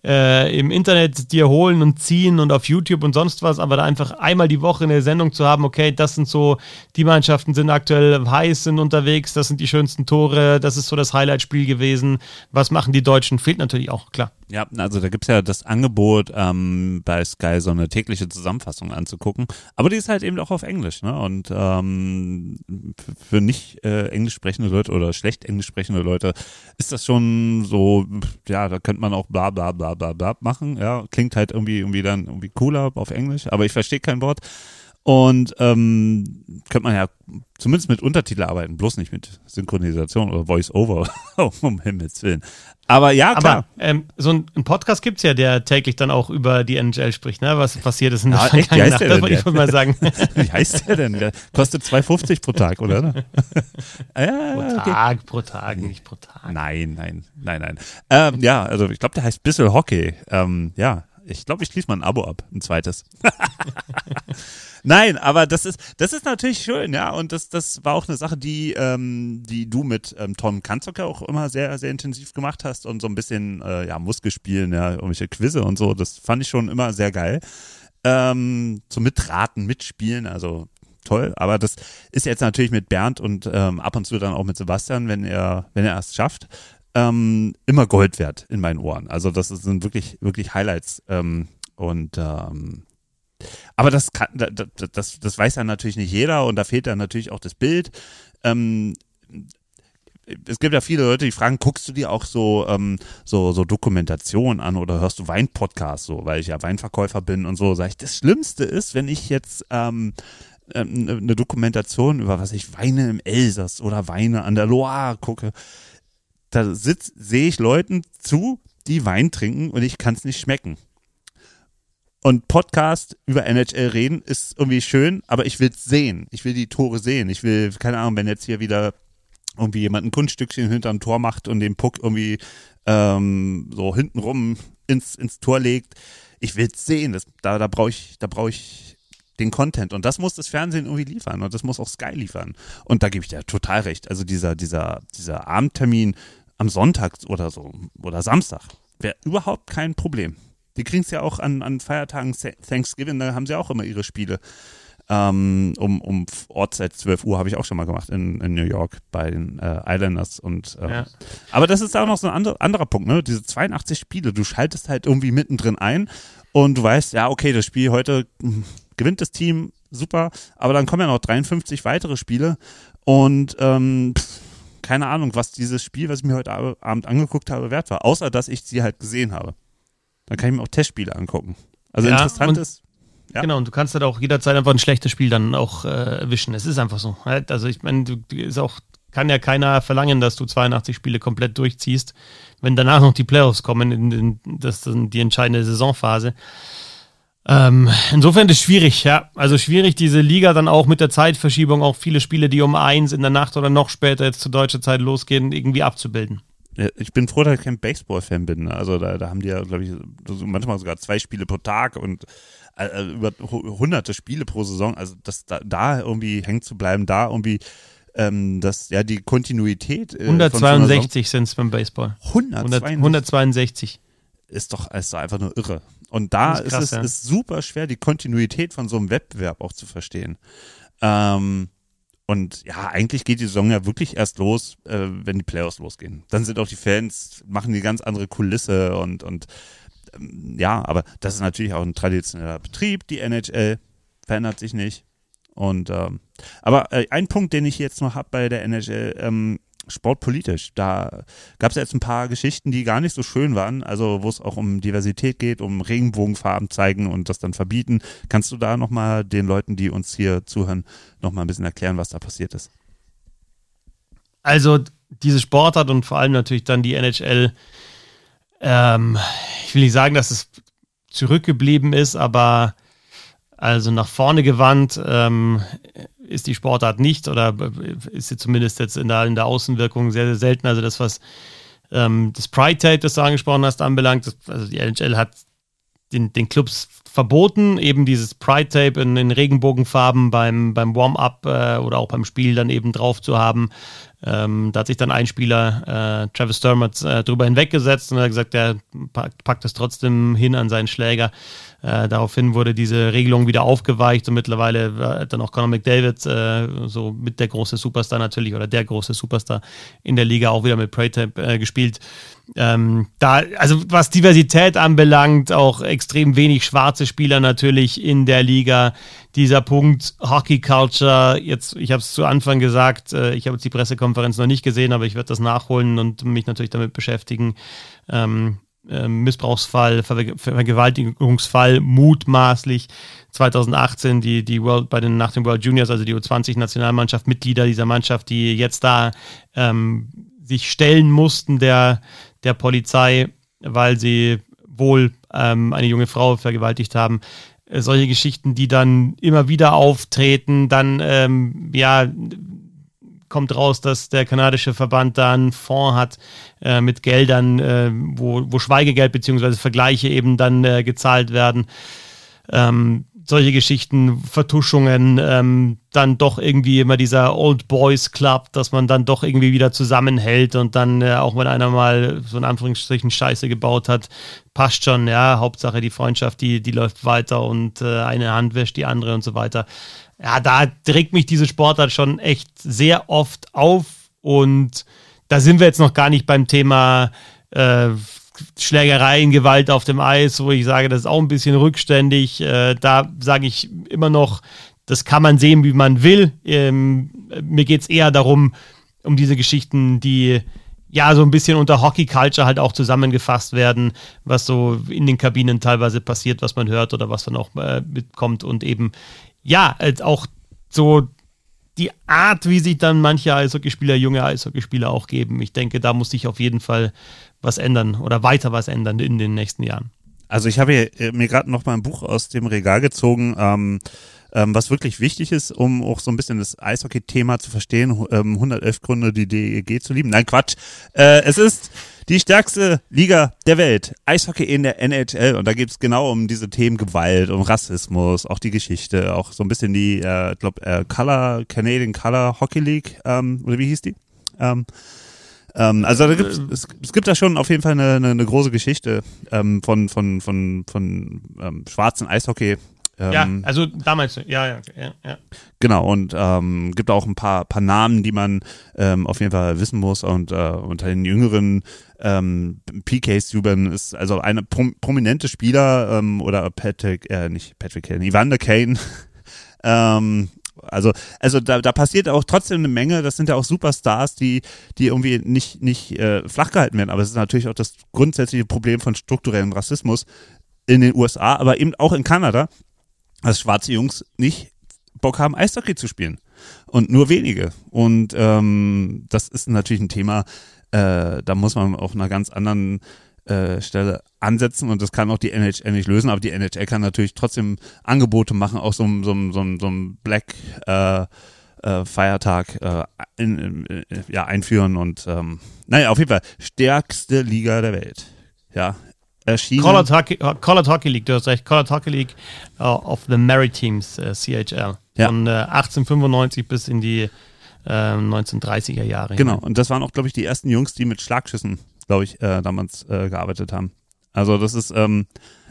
äh, im Internet dir holen und ziehen und auf YouTube und sonst was, aber da einfach einmal die Woche eine Sendung zu haben, okay, das sind so, die Mannschaften sind aktuell heiß, sind unterwegs, das sind die schönsten Tore, das ist so das Highlight-Spiel gewesen. Was machen die Deutschen? Fehlt natürlich auch, klar. Ja, also da gibt's ja das Angebot, ähm, bei Sky so eine tägliche Zusammenfassung anzugucken. Aber die ist halt eben auch auf Englisch, ne? Und ähm, für nicht äh, englisch sprechende Leute oder schlecht englisch sprechende Leute ist das schon so, ja, da könnte man auch bla bla bla bla bla machen. Ja, klingt halt irgendwie irgendwie dann irgendwie cooler auf Englisch, aber ich verstehe kein Wort. Und ähm, könnte man ja zumindest mit Untertitel arbeiten, bloß nicht mit Synchronisation oder Voice-Over, <laughs> um Himmels Willen. Aber ja, klar. Aber ähm, so ein, ein Podcast gibt's ja, der täglich dann auch über die NHL spricht, ne? Was passiert ist in der Ja, echt? Wie heißt Vergangenheit, der das denn, <laughs> wollte ich mal sagen. <laughs> Wie heißt der denn? Der kostet 2,50 pro Tag, oder? ja, pro okay. Tag, pro Tag, nicht pro Tag. Nein, nein, nein, nein. Ähm, ja, also ich glaube, der heißt Bissel Hockey. Ähm, ja, ich glaube, ich schließe mal ein Abo ab, ein zweites. Nein, aber das ist, das ist natürlich schön, ja. Und das, das war auch eine Sache, die, ähm, die du mit ähm, Tom Kanzocker auch immer sehr, sehr intensiv gemacht hast und so ein bisschen, äh, ja, Muskelspielen, ja, irgendwelche Quizze und so. Das fand ich schon immer sehr geil. Ähm, zum Mitraten, Mitspielen, also toll. Aber das ist jetzt natürlich mit Bernd und ähm, ab und zu dann auch mit Sebastian, wenn er, wenn er es schafft, ähm, immer Gold wert in meinen Ohren. Also das sind wirklich, wirklich Highlights. Ähm, und ähm, aber das kann, da- da- das, das weiß ja natürlich nicht jeder und da fehlt dann natürlich auch das Bild. Ähm, es gibt ja viele Leute, die fragen, guckst du dir auch so, ähm, so, so Dokumentation an oder hörst du Weinpodcasts so, weil ich ja Weinverkäufer bin und so, sag ich, das Schlimmste ist, wenn ich jetzt ähm, ähm, eine Dokumentation über was ich Weine im Elsass oder Weine an der Loire gucke, da sehe ich Leuten zu, die Wein trinken und ich kann es nicht schmecken. Und Podcast über NHL reden ist irgendwie schön, aber ich will es sehen. Ich will die Tore sehen. Ich will, keine Ahnung, wenn jetzt hier wieder irgendwie jemand ein Kunststückchen hinterm Tor macht und den Puck irgendwie ähm, so hintenrum ins, ins Tor legt. Ich will es sehen. Das, da da brauche ich, da brauche ich den Content. Und das muss das Fernsehen irgendwie liefern und das muss auch Sky liefern. Und da gebe ich dir total recht. Also dieser, dieser, dieser Abendtermin am Sonntag oder so oder Samstag wäre überhaupt kein Problem. Die kriegen es ja auch an, an Feiertagen Thanksgiving, da haben sie auch immer ihre Spiele. ähm, um, um Ortszeit 12 Uhr habe ich auch schon mal gemacht in, in New York bei den äh, Islanders. Und, äh, ja. Aber das ist auch noch so ein andere, anderer Punkt, ne? Diese 82 Spiele, du schaltest halt irgendwie mittendrin ein und du weißt, ja, okay, das Spiel heute mh, hm, gewinnt das Team, super, aber dann kommen ja noch 53 weitere Spiele und ähm, pff, keine Ahnung, was dieses Spiel, was ich mir heute Abend angeguckt habe, wert war, außer dass ich sie halt gesehen habe. Dann kann ich mir auch Testspiele angucken. Also ja, interessant ist, ja. Genau, und du kannst halt auch jederzeit einfach ein schlechtes Spiel dann auch äh, erwischen. Es ist einfach so. Halt. Also ich meine, du ist auch, kann ja keiner verlangen, dass du 82 Spiele komplett durchziehst, wenn danach noch die Playoffs kommen, in, in, das ist die entscheidende Saisonphase. Ähm, insofern ist es schwierig, ja. Also schwierig, diese Liga dann auch mit der Zeitverschiebung, auch viele Spiele, die um eins in der Nacht oder noch später jetzt zur deutschen Zeit losgehen, irgendwie abzubilden. Ich bin froh, dass ich kein Baseball-Fan bin. Ne? Also da, da haben die ja, glaube ich, manchmal sogar zwei Spiele pro Tag und äh, äh über hunderte Spiele pro Saison. Also das da, da irgendwie hängen zu bleiben, da irgendwie ähm, das, ja, die Kontinuität. Äh, 162 sind es beim Baseball. 162. 162. Ist doch, ist doch einfach nur irre. Und da ist, krass, ist es ja. ist super schwer, die Kontinuität von so einem Wettbewerb auch zu verstehen. Ähm, und ja, eigentlich geht die Saison ja wirklich erst los, äh, wenn die Playoffs losgehen. Dann sind auch die Fans, machen die ganz andere Kulisse und, und ähm, ja, aber das ist natürlich auch ein traditioneller Betrieb, die NHL verändert sich nicht. Und ähm, aber äh, ein Punkt, den ich jetzt noch habe bei der NHL, ähm, sportpolitisch. Da gab es jetzt ein paar Geschichten, die gar nicht so schön waren, also wo es auch um Diversität geht, um Regenbogenfarben zeigen und das dann verbieten. Kannst du da nochmal den Leuten, die uns hier zuhören, nochmal ein bisschen erklären, was da passiert ist? Also diese Sportart und vor allem natürlich dann die NHL, ähm, ich will nicht sagen, dass es zurückgeblieben ist, aber also nach vorne gewandt ähm, ist die Sportart nicht oder ist sie zumindest jetzt in der, in der Außenwirkung sehr, sehr selten. Also das, was ähm, das Pride Tape, das du angesprochen hast, anbelangt, das, also die NHL hat den, den Clubs verboten, eben dieses Pride Tape in, in Regenbogenfarben beim, beim Warm-up äh, oder auch beim Spiel dann eben drauf zu haben. Ähm, da hat sich dann ein Spieler, äh, Travis Sturmert, äh, drüber hinweggesetzt und hat gesagt, er packt, packt es trotzdem hin an seinen Schläger. Äh, daraufhin wurde diese Regelung wieder aufgeweicht und mittlerweile hat dann auch Conor McDavid, äh, so mit der große Superstar natürlich oder der große Superstar in der Liga auch wieder mit Praytap äh, gespielt. Ähm, da, also was Diversität anbelangt, auch extrem wenig schwarze Spieler natürlich in der Liga. Dieser Punkt Hockey Culture, jetzt, ich habe es zu Anfang gesagt, äh, ich habe jetzt die Pressekonferenz noch nicht gesehen, aber ich werde das nachholen und mich natürlich damit beschäftigen. Ähm, Missbrauchsfall, Ver Vergewaltigungsfall mutmaßlich 2018 die, die World, bei den, nach den World Juniors, also die U20-Nationalmannschaft, Mitglieder dieser Mannschaft, die jetzt da ähm, sich stellen mussten der, der Polizei, weil sie wohl ähm, eine junge Frau vergewaltigt haben. Äh, solche Geschichten, die dann immer wieder auftreten, dann ähm, ja kommt raus, dass der kanadische Verband da einen Fonds hat äh, mit Geldern, äh, wo, wo Schweigegeld bzw. Vergleiche eben dann äh, gezahlt werden. Ähm, solche Geschichten, Vertuschungen, ähm, dann doch irgendwie immer dieser Old Boys Club, dass man dann doch irgendwie wieder zusammenhält und dann äh, auch wenn einer mal so in Anführungsstrichen Scheiße gebaut hat, passt schon, ja, Hauptsache die Freundschaft, die, die läuft weiter und äh, eine Hand wäscht die andere und so weiter ja, da trägt mich diese Sportart schon echt sehr oft auf und da sind wir jetzt noch gar nicht beim Thema äh, Schlägereien, Gewalt auf dem Eis, wo ich sage, das ist auch ein bisschen rückständig. Äh, da sage ich immer noch, das kann man sehen, wie man will. Ähm, mir geht es eher darum, um diese Geschichten, die ja so ein bisschen unter Hockey Culture halt auch zusammengefasst werden, was so in den Kabinen teilweise passiert, was man hört oder was man auch äh, mitkommt und eben ja, auch so die Art, wie sich dann manche Eishockeyspieler, junge Eishockeyspieler auch geben. Ich denke, da muss sich auf jeden Fall was ändern oder weiter was ändern in den nächsten Jahren. Also ich habe äh, mir gerade noch mal ein Buch aus dem Regal gezogen, ähm, ähm, was wirklich wichtig ist, um auch so ein bisschen das Eishockey-Thema zu verstehen. Ähm, 111 Gründe, die DEG zu lieben. Nein, Quatsch. Äh, es ist die stärkste Liga der Welt, Eishockey in der NHL. Und da geht es genau um diese Themen Gewalt, um Rassismus, auch die Geschichte, auch so ein bisschen die, äh, ich glaube, äh, Color, Canadian Color Hockey League, ähm, oder wie hieß die? Ähm, ähm, also da gibt's, es, es gibt da schon auf jeden Fall eine, eine, eine große Geschichte ähm, von, von, von, von ähm, schwarzen Eishockey Ähm, ja, also damals, ja, ja, ja, ja. Genau, und ähm, gibt auch ein paar, paar Namen, die man ähm, auf jeden Fall wissen muss. Und äh, unter den jüngeren ähm, PK Subban ist also eine prom prominente Spieler ähm, oder Patrick, äh, nicht Patrick Kane, Evander Kane. <laughs> ähm, also, also da, da passiert auch trotzdem eine Menge. Das sind ja auch Superstars, die, die irgendwie nicht, nicht äh, flach gehalten werden. Aber es ist natürlich auch das grundsätzliche Problem von strukturellem Rassismus in den USA, aber eben auch in Kanada dass schwarze Jungs nicht Bock haben, Eishockey zu spielen. Und nur wenige. Und ähm, das ist natürlich ein Thema, äh, da muss man auf einer ganz anderen äh, Stelle ansetzen und das kann auch die NHL nicht lösen, aber die NHL kann natürlich trotzdem Angebote machen, auch so, so, so, so ein Black äh, äh, Feiertag äh, in, in, in, ja, einführen und ähm, naja, auf jeden Fall stärkste Liga der Welt. Ja, erschienen. Colored Hockey, Colored Hockey League, du hast recht, Colored Hockey League uh, of the Maritimes, uh, CHL. Ja. Von uh, äh, 1895 bis in die 1930er ähm, Jahre. Genau, und das waren auch, glaube ich, die ersten Jungs, die mit Schlagschüssen, glaube ich, äh, damals äh, gearbeitet haben. Also das ist, ähm,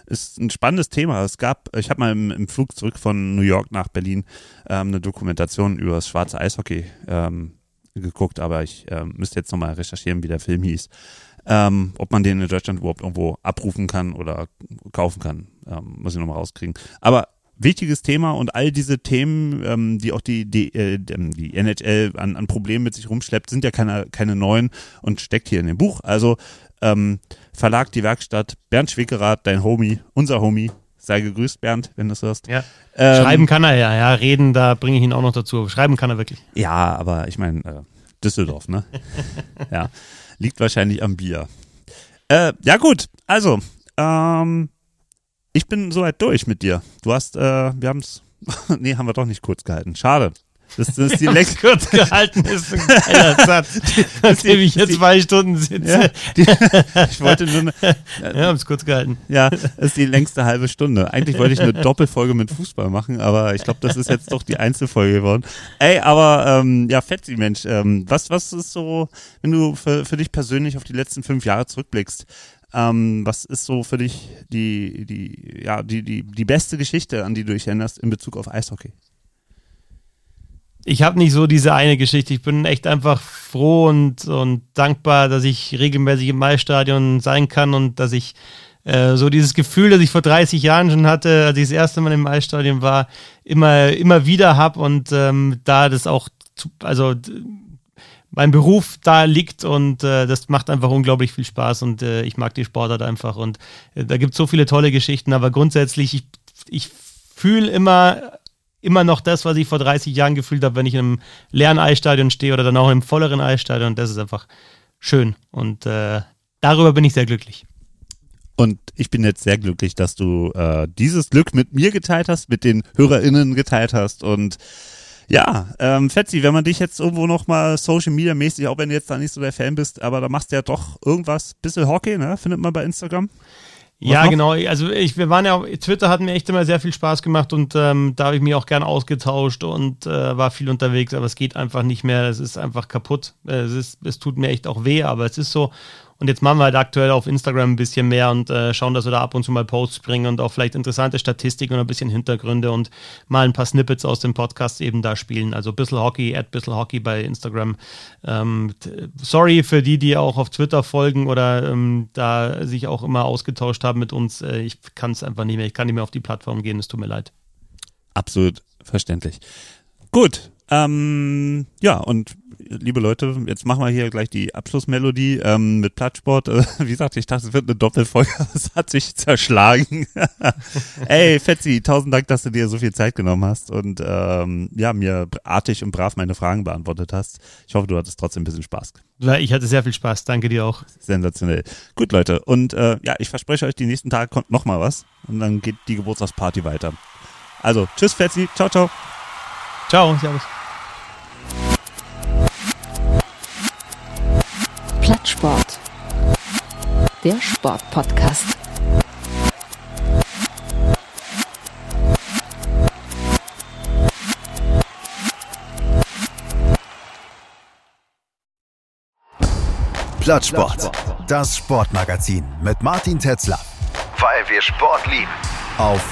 ist ein spannendes Thema. Es gab, ich habe mal im, im, Flug zurück von New York nach Berlin ähm, eine Dokumentation über das schwarze Eishockey ähm, geguckt, aber ich äh, müsste jetzt nochmal recherchieren, wie der Film hieß ähm, ob man den in Deutschland überhaupt irgendwo abrufen kann oder kaufen kann. Ähm, muss ich nochmal rauskriegen. Aber wichtiges Thema und all diese Themen, ähm, die auch die, die, äh, die NHL an, an Problemen mit sich rumschleppt, sind ja keine, keine neuen und steckt hier in dem Buch. Also ähm, Verlag Die Werkstatt, Bernd Schwickerath, dein Homie, unser Homie, sei gegrüßt, Bernd, wenn du es hörst. Ja. Ähm, Schreiben kann er ja, ja. Reden, da bringe ich ihn auch noch dazu. Schreiben kann er wirklich. Ja, aber ich meine, äh, Düsseldorf, ne? <laughs> ja. Liegt wahrscheinlich am Bier. Äh, ja gut, also, ähm, ich bin soweit durch mit dir. Du hast, äh, wir haben es, <laughs> nee, haben wir doch nicht kurz gehalten. Schade. Das, das ist die längst kurz gehalten ist ein geiler Satz, <laughs> nachdem ich jetzt zwei Stunden sitze. Ja, die, <laughs> ich wollte nur. Eine, Wir haben es kurz gehalten. Ja, das ist die längste halbe Stunde. Eigentlich wollte ich eine Doppelfolge mit Fußball machen, aber ich glaube, das ist jetzt doch die Einzelfolge geworden. Ey, aber ähm, ja, Fetzi, Mensch, ähm, was, was ist so, wenn du für, für dich persönlich auf die letzten fünf Jahre zurückblickst? Ähm, was ist so für dich die, die, ja, die, die, die beste Geschichte, an die du dich erinnerst in Bezug auf Eishockey? Ich habe nicht so diese eine Geschichte. Ich bin echt einfach froh und, und dankbar, dass ich regelmäßig im Maistadion sein kann und dass ich äh, so dieses Gefühl, das ich vor 30 Jahren schon hatte, als ich das erste Mal im Maistadion war, immer, immer wieder habe und ähm, da das auch, zu, also mein Beruf da liegt und äh, das macht einfach unglaublich viel Spaß und äh, ich mag die Sportart einfach und äh, da gibt es so viele tolle Geschichten, aber grundsätzlich, ich, ich fühle immer immer noch das, was ich vor 30 Jahren gefühlt habe, wenn ich in einem leeren Eisstadion stehe oder dann auch im volleren Eisstadion. Das ist einfach schön. Und äh, darüber bin ich sehr glücklich. Und ich bin jetzt sehr glücklich, dass du äh, dieses Glück mit mir geteilt hast, mit den HörerInnen geteilt hast. Und ja, ähm, Fetzi, wenn man dich jetzt irgendwo nochmal Social Media mäßig, auch wenn du jetzt da nicht so der Fan bist, aber da machst du ja doch irgendwas, bisschen Hockey, ne? Findet man bei Instagram? Was ja, noch? genau. Also ich, wir waren ja, Twitter hat mir echt immer sehr viel Spaß gemacht und ähm, da habe ich mich auch gern ausgetauscht und äh, war viel unterwegs, aber es geht einfach nicht mehr. Es ist einfach kaputt. Es, ist, es tut mir echt auch weh, aber es ist so. Und jetzt machen wir halt aktuell auf Instagram ein bisschen mehr und äh, schauen, dass wir da ab und zu mal Posts bringen und auch vielleicht interessante Statistiken und ein bisschen Hintergründe und mal ein paar Snippets aus dem Podcast eben da spielen. Also Bissel Hockey, at Bissel Hockey bei Instagram. Ähm, sorry für die, die auch auf Twitter folgen oder ähm, da sich auch immer ausgetauscht haben mit uns. Äh, ich kann es einfach nicht mehr. Ich kann nicht mehr auf die Plattform gehen. Es tut mir leid. Absolut verständlich. Gut. Ähm, ja, und liebe Leute, jetzt machen wir hier gleich die Abschlussmelodie ähm, mit Plattsport. Äh, <laughs> wie gesagt, ich dachte, es wird eine Doppelfolge, <laughs> es hat sich zerschlagen. <laughs> Ey, Fetzi, tausend Dank, dass du dir so viel Zeit genommen hast und ähm, ja, mir artig und brav meine Fragen beantwortet hast. Ich hoffe, du hattest trotzdem ein bisschen Spaß. Ich hatte sehr viel Spaß. Danke dir auch. Sensationell. Gut, Leute. Und äh, ja, ich verspreche euch, die nächsten Tage kommt noch mal was und dann geht die Geburtstagsparty weiter. Also, tschüss, Fetzi. Ciao, ciao. Ciao, servus. Plattsport. Der Sportpodcast. Plattsport. Das Sportmagazin mit Martin Tetzler. Weil wir Sport lieben. Auf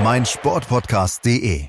meinsportpodcast.de.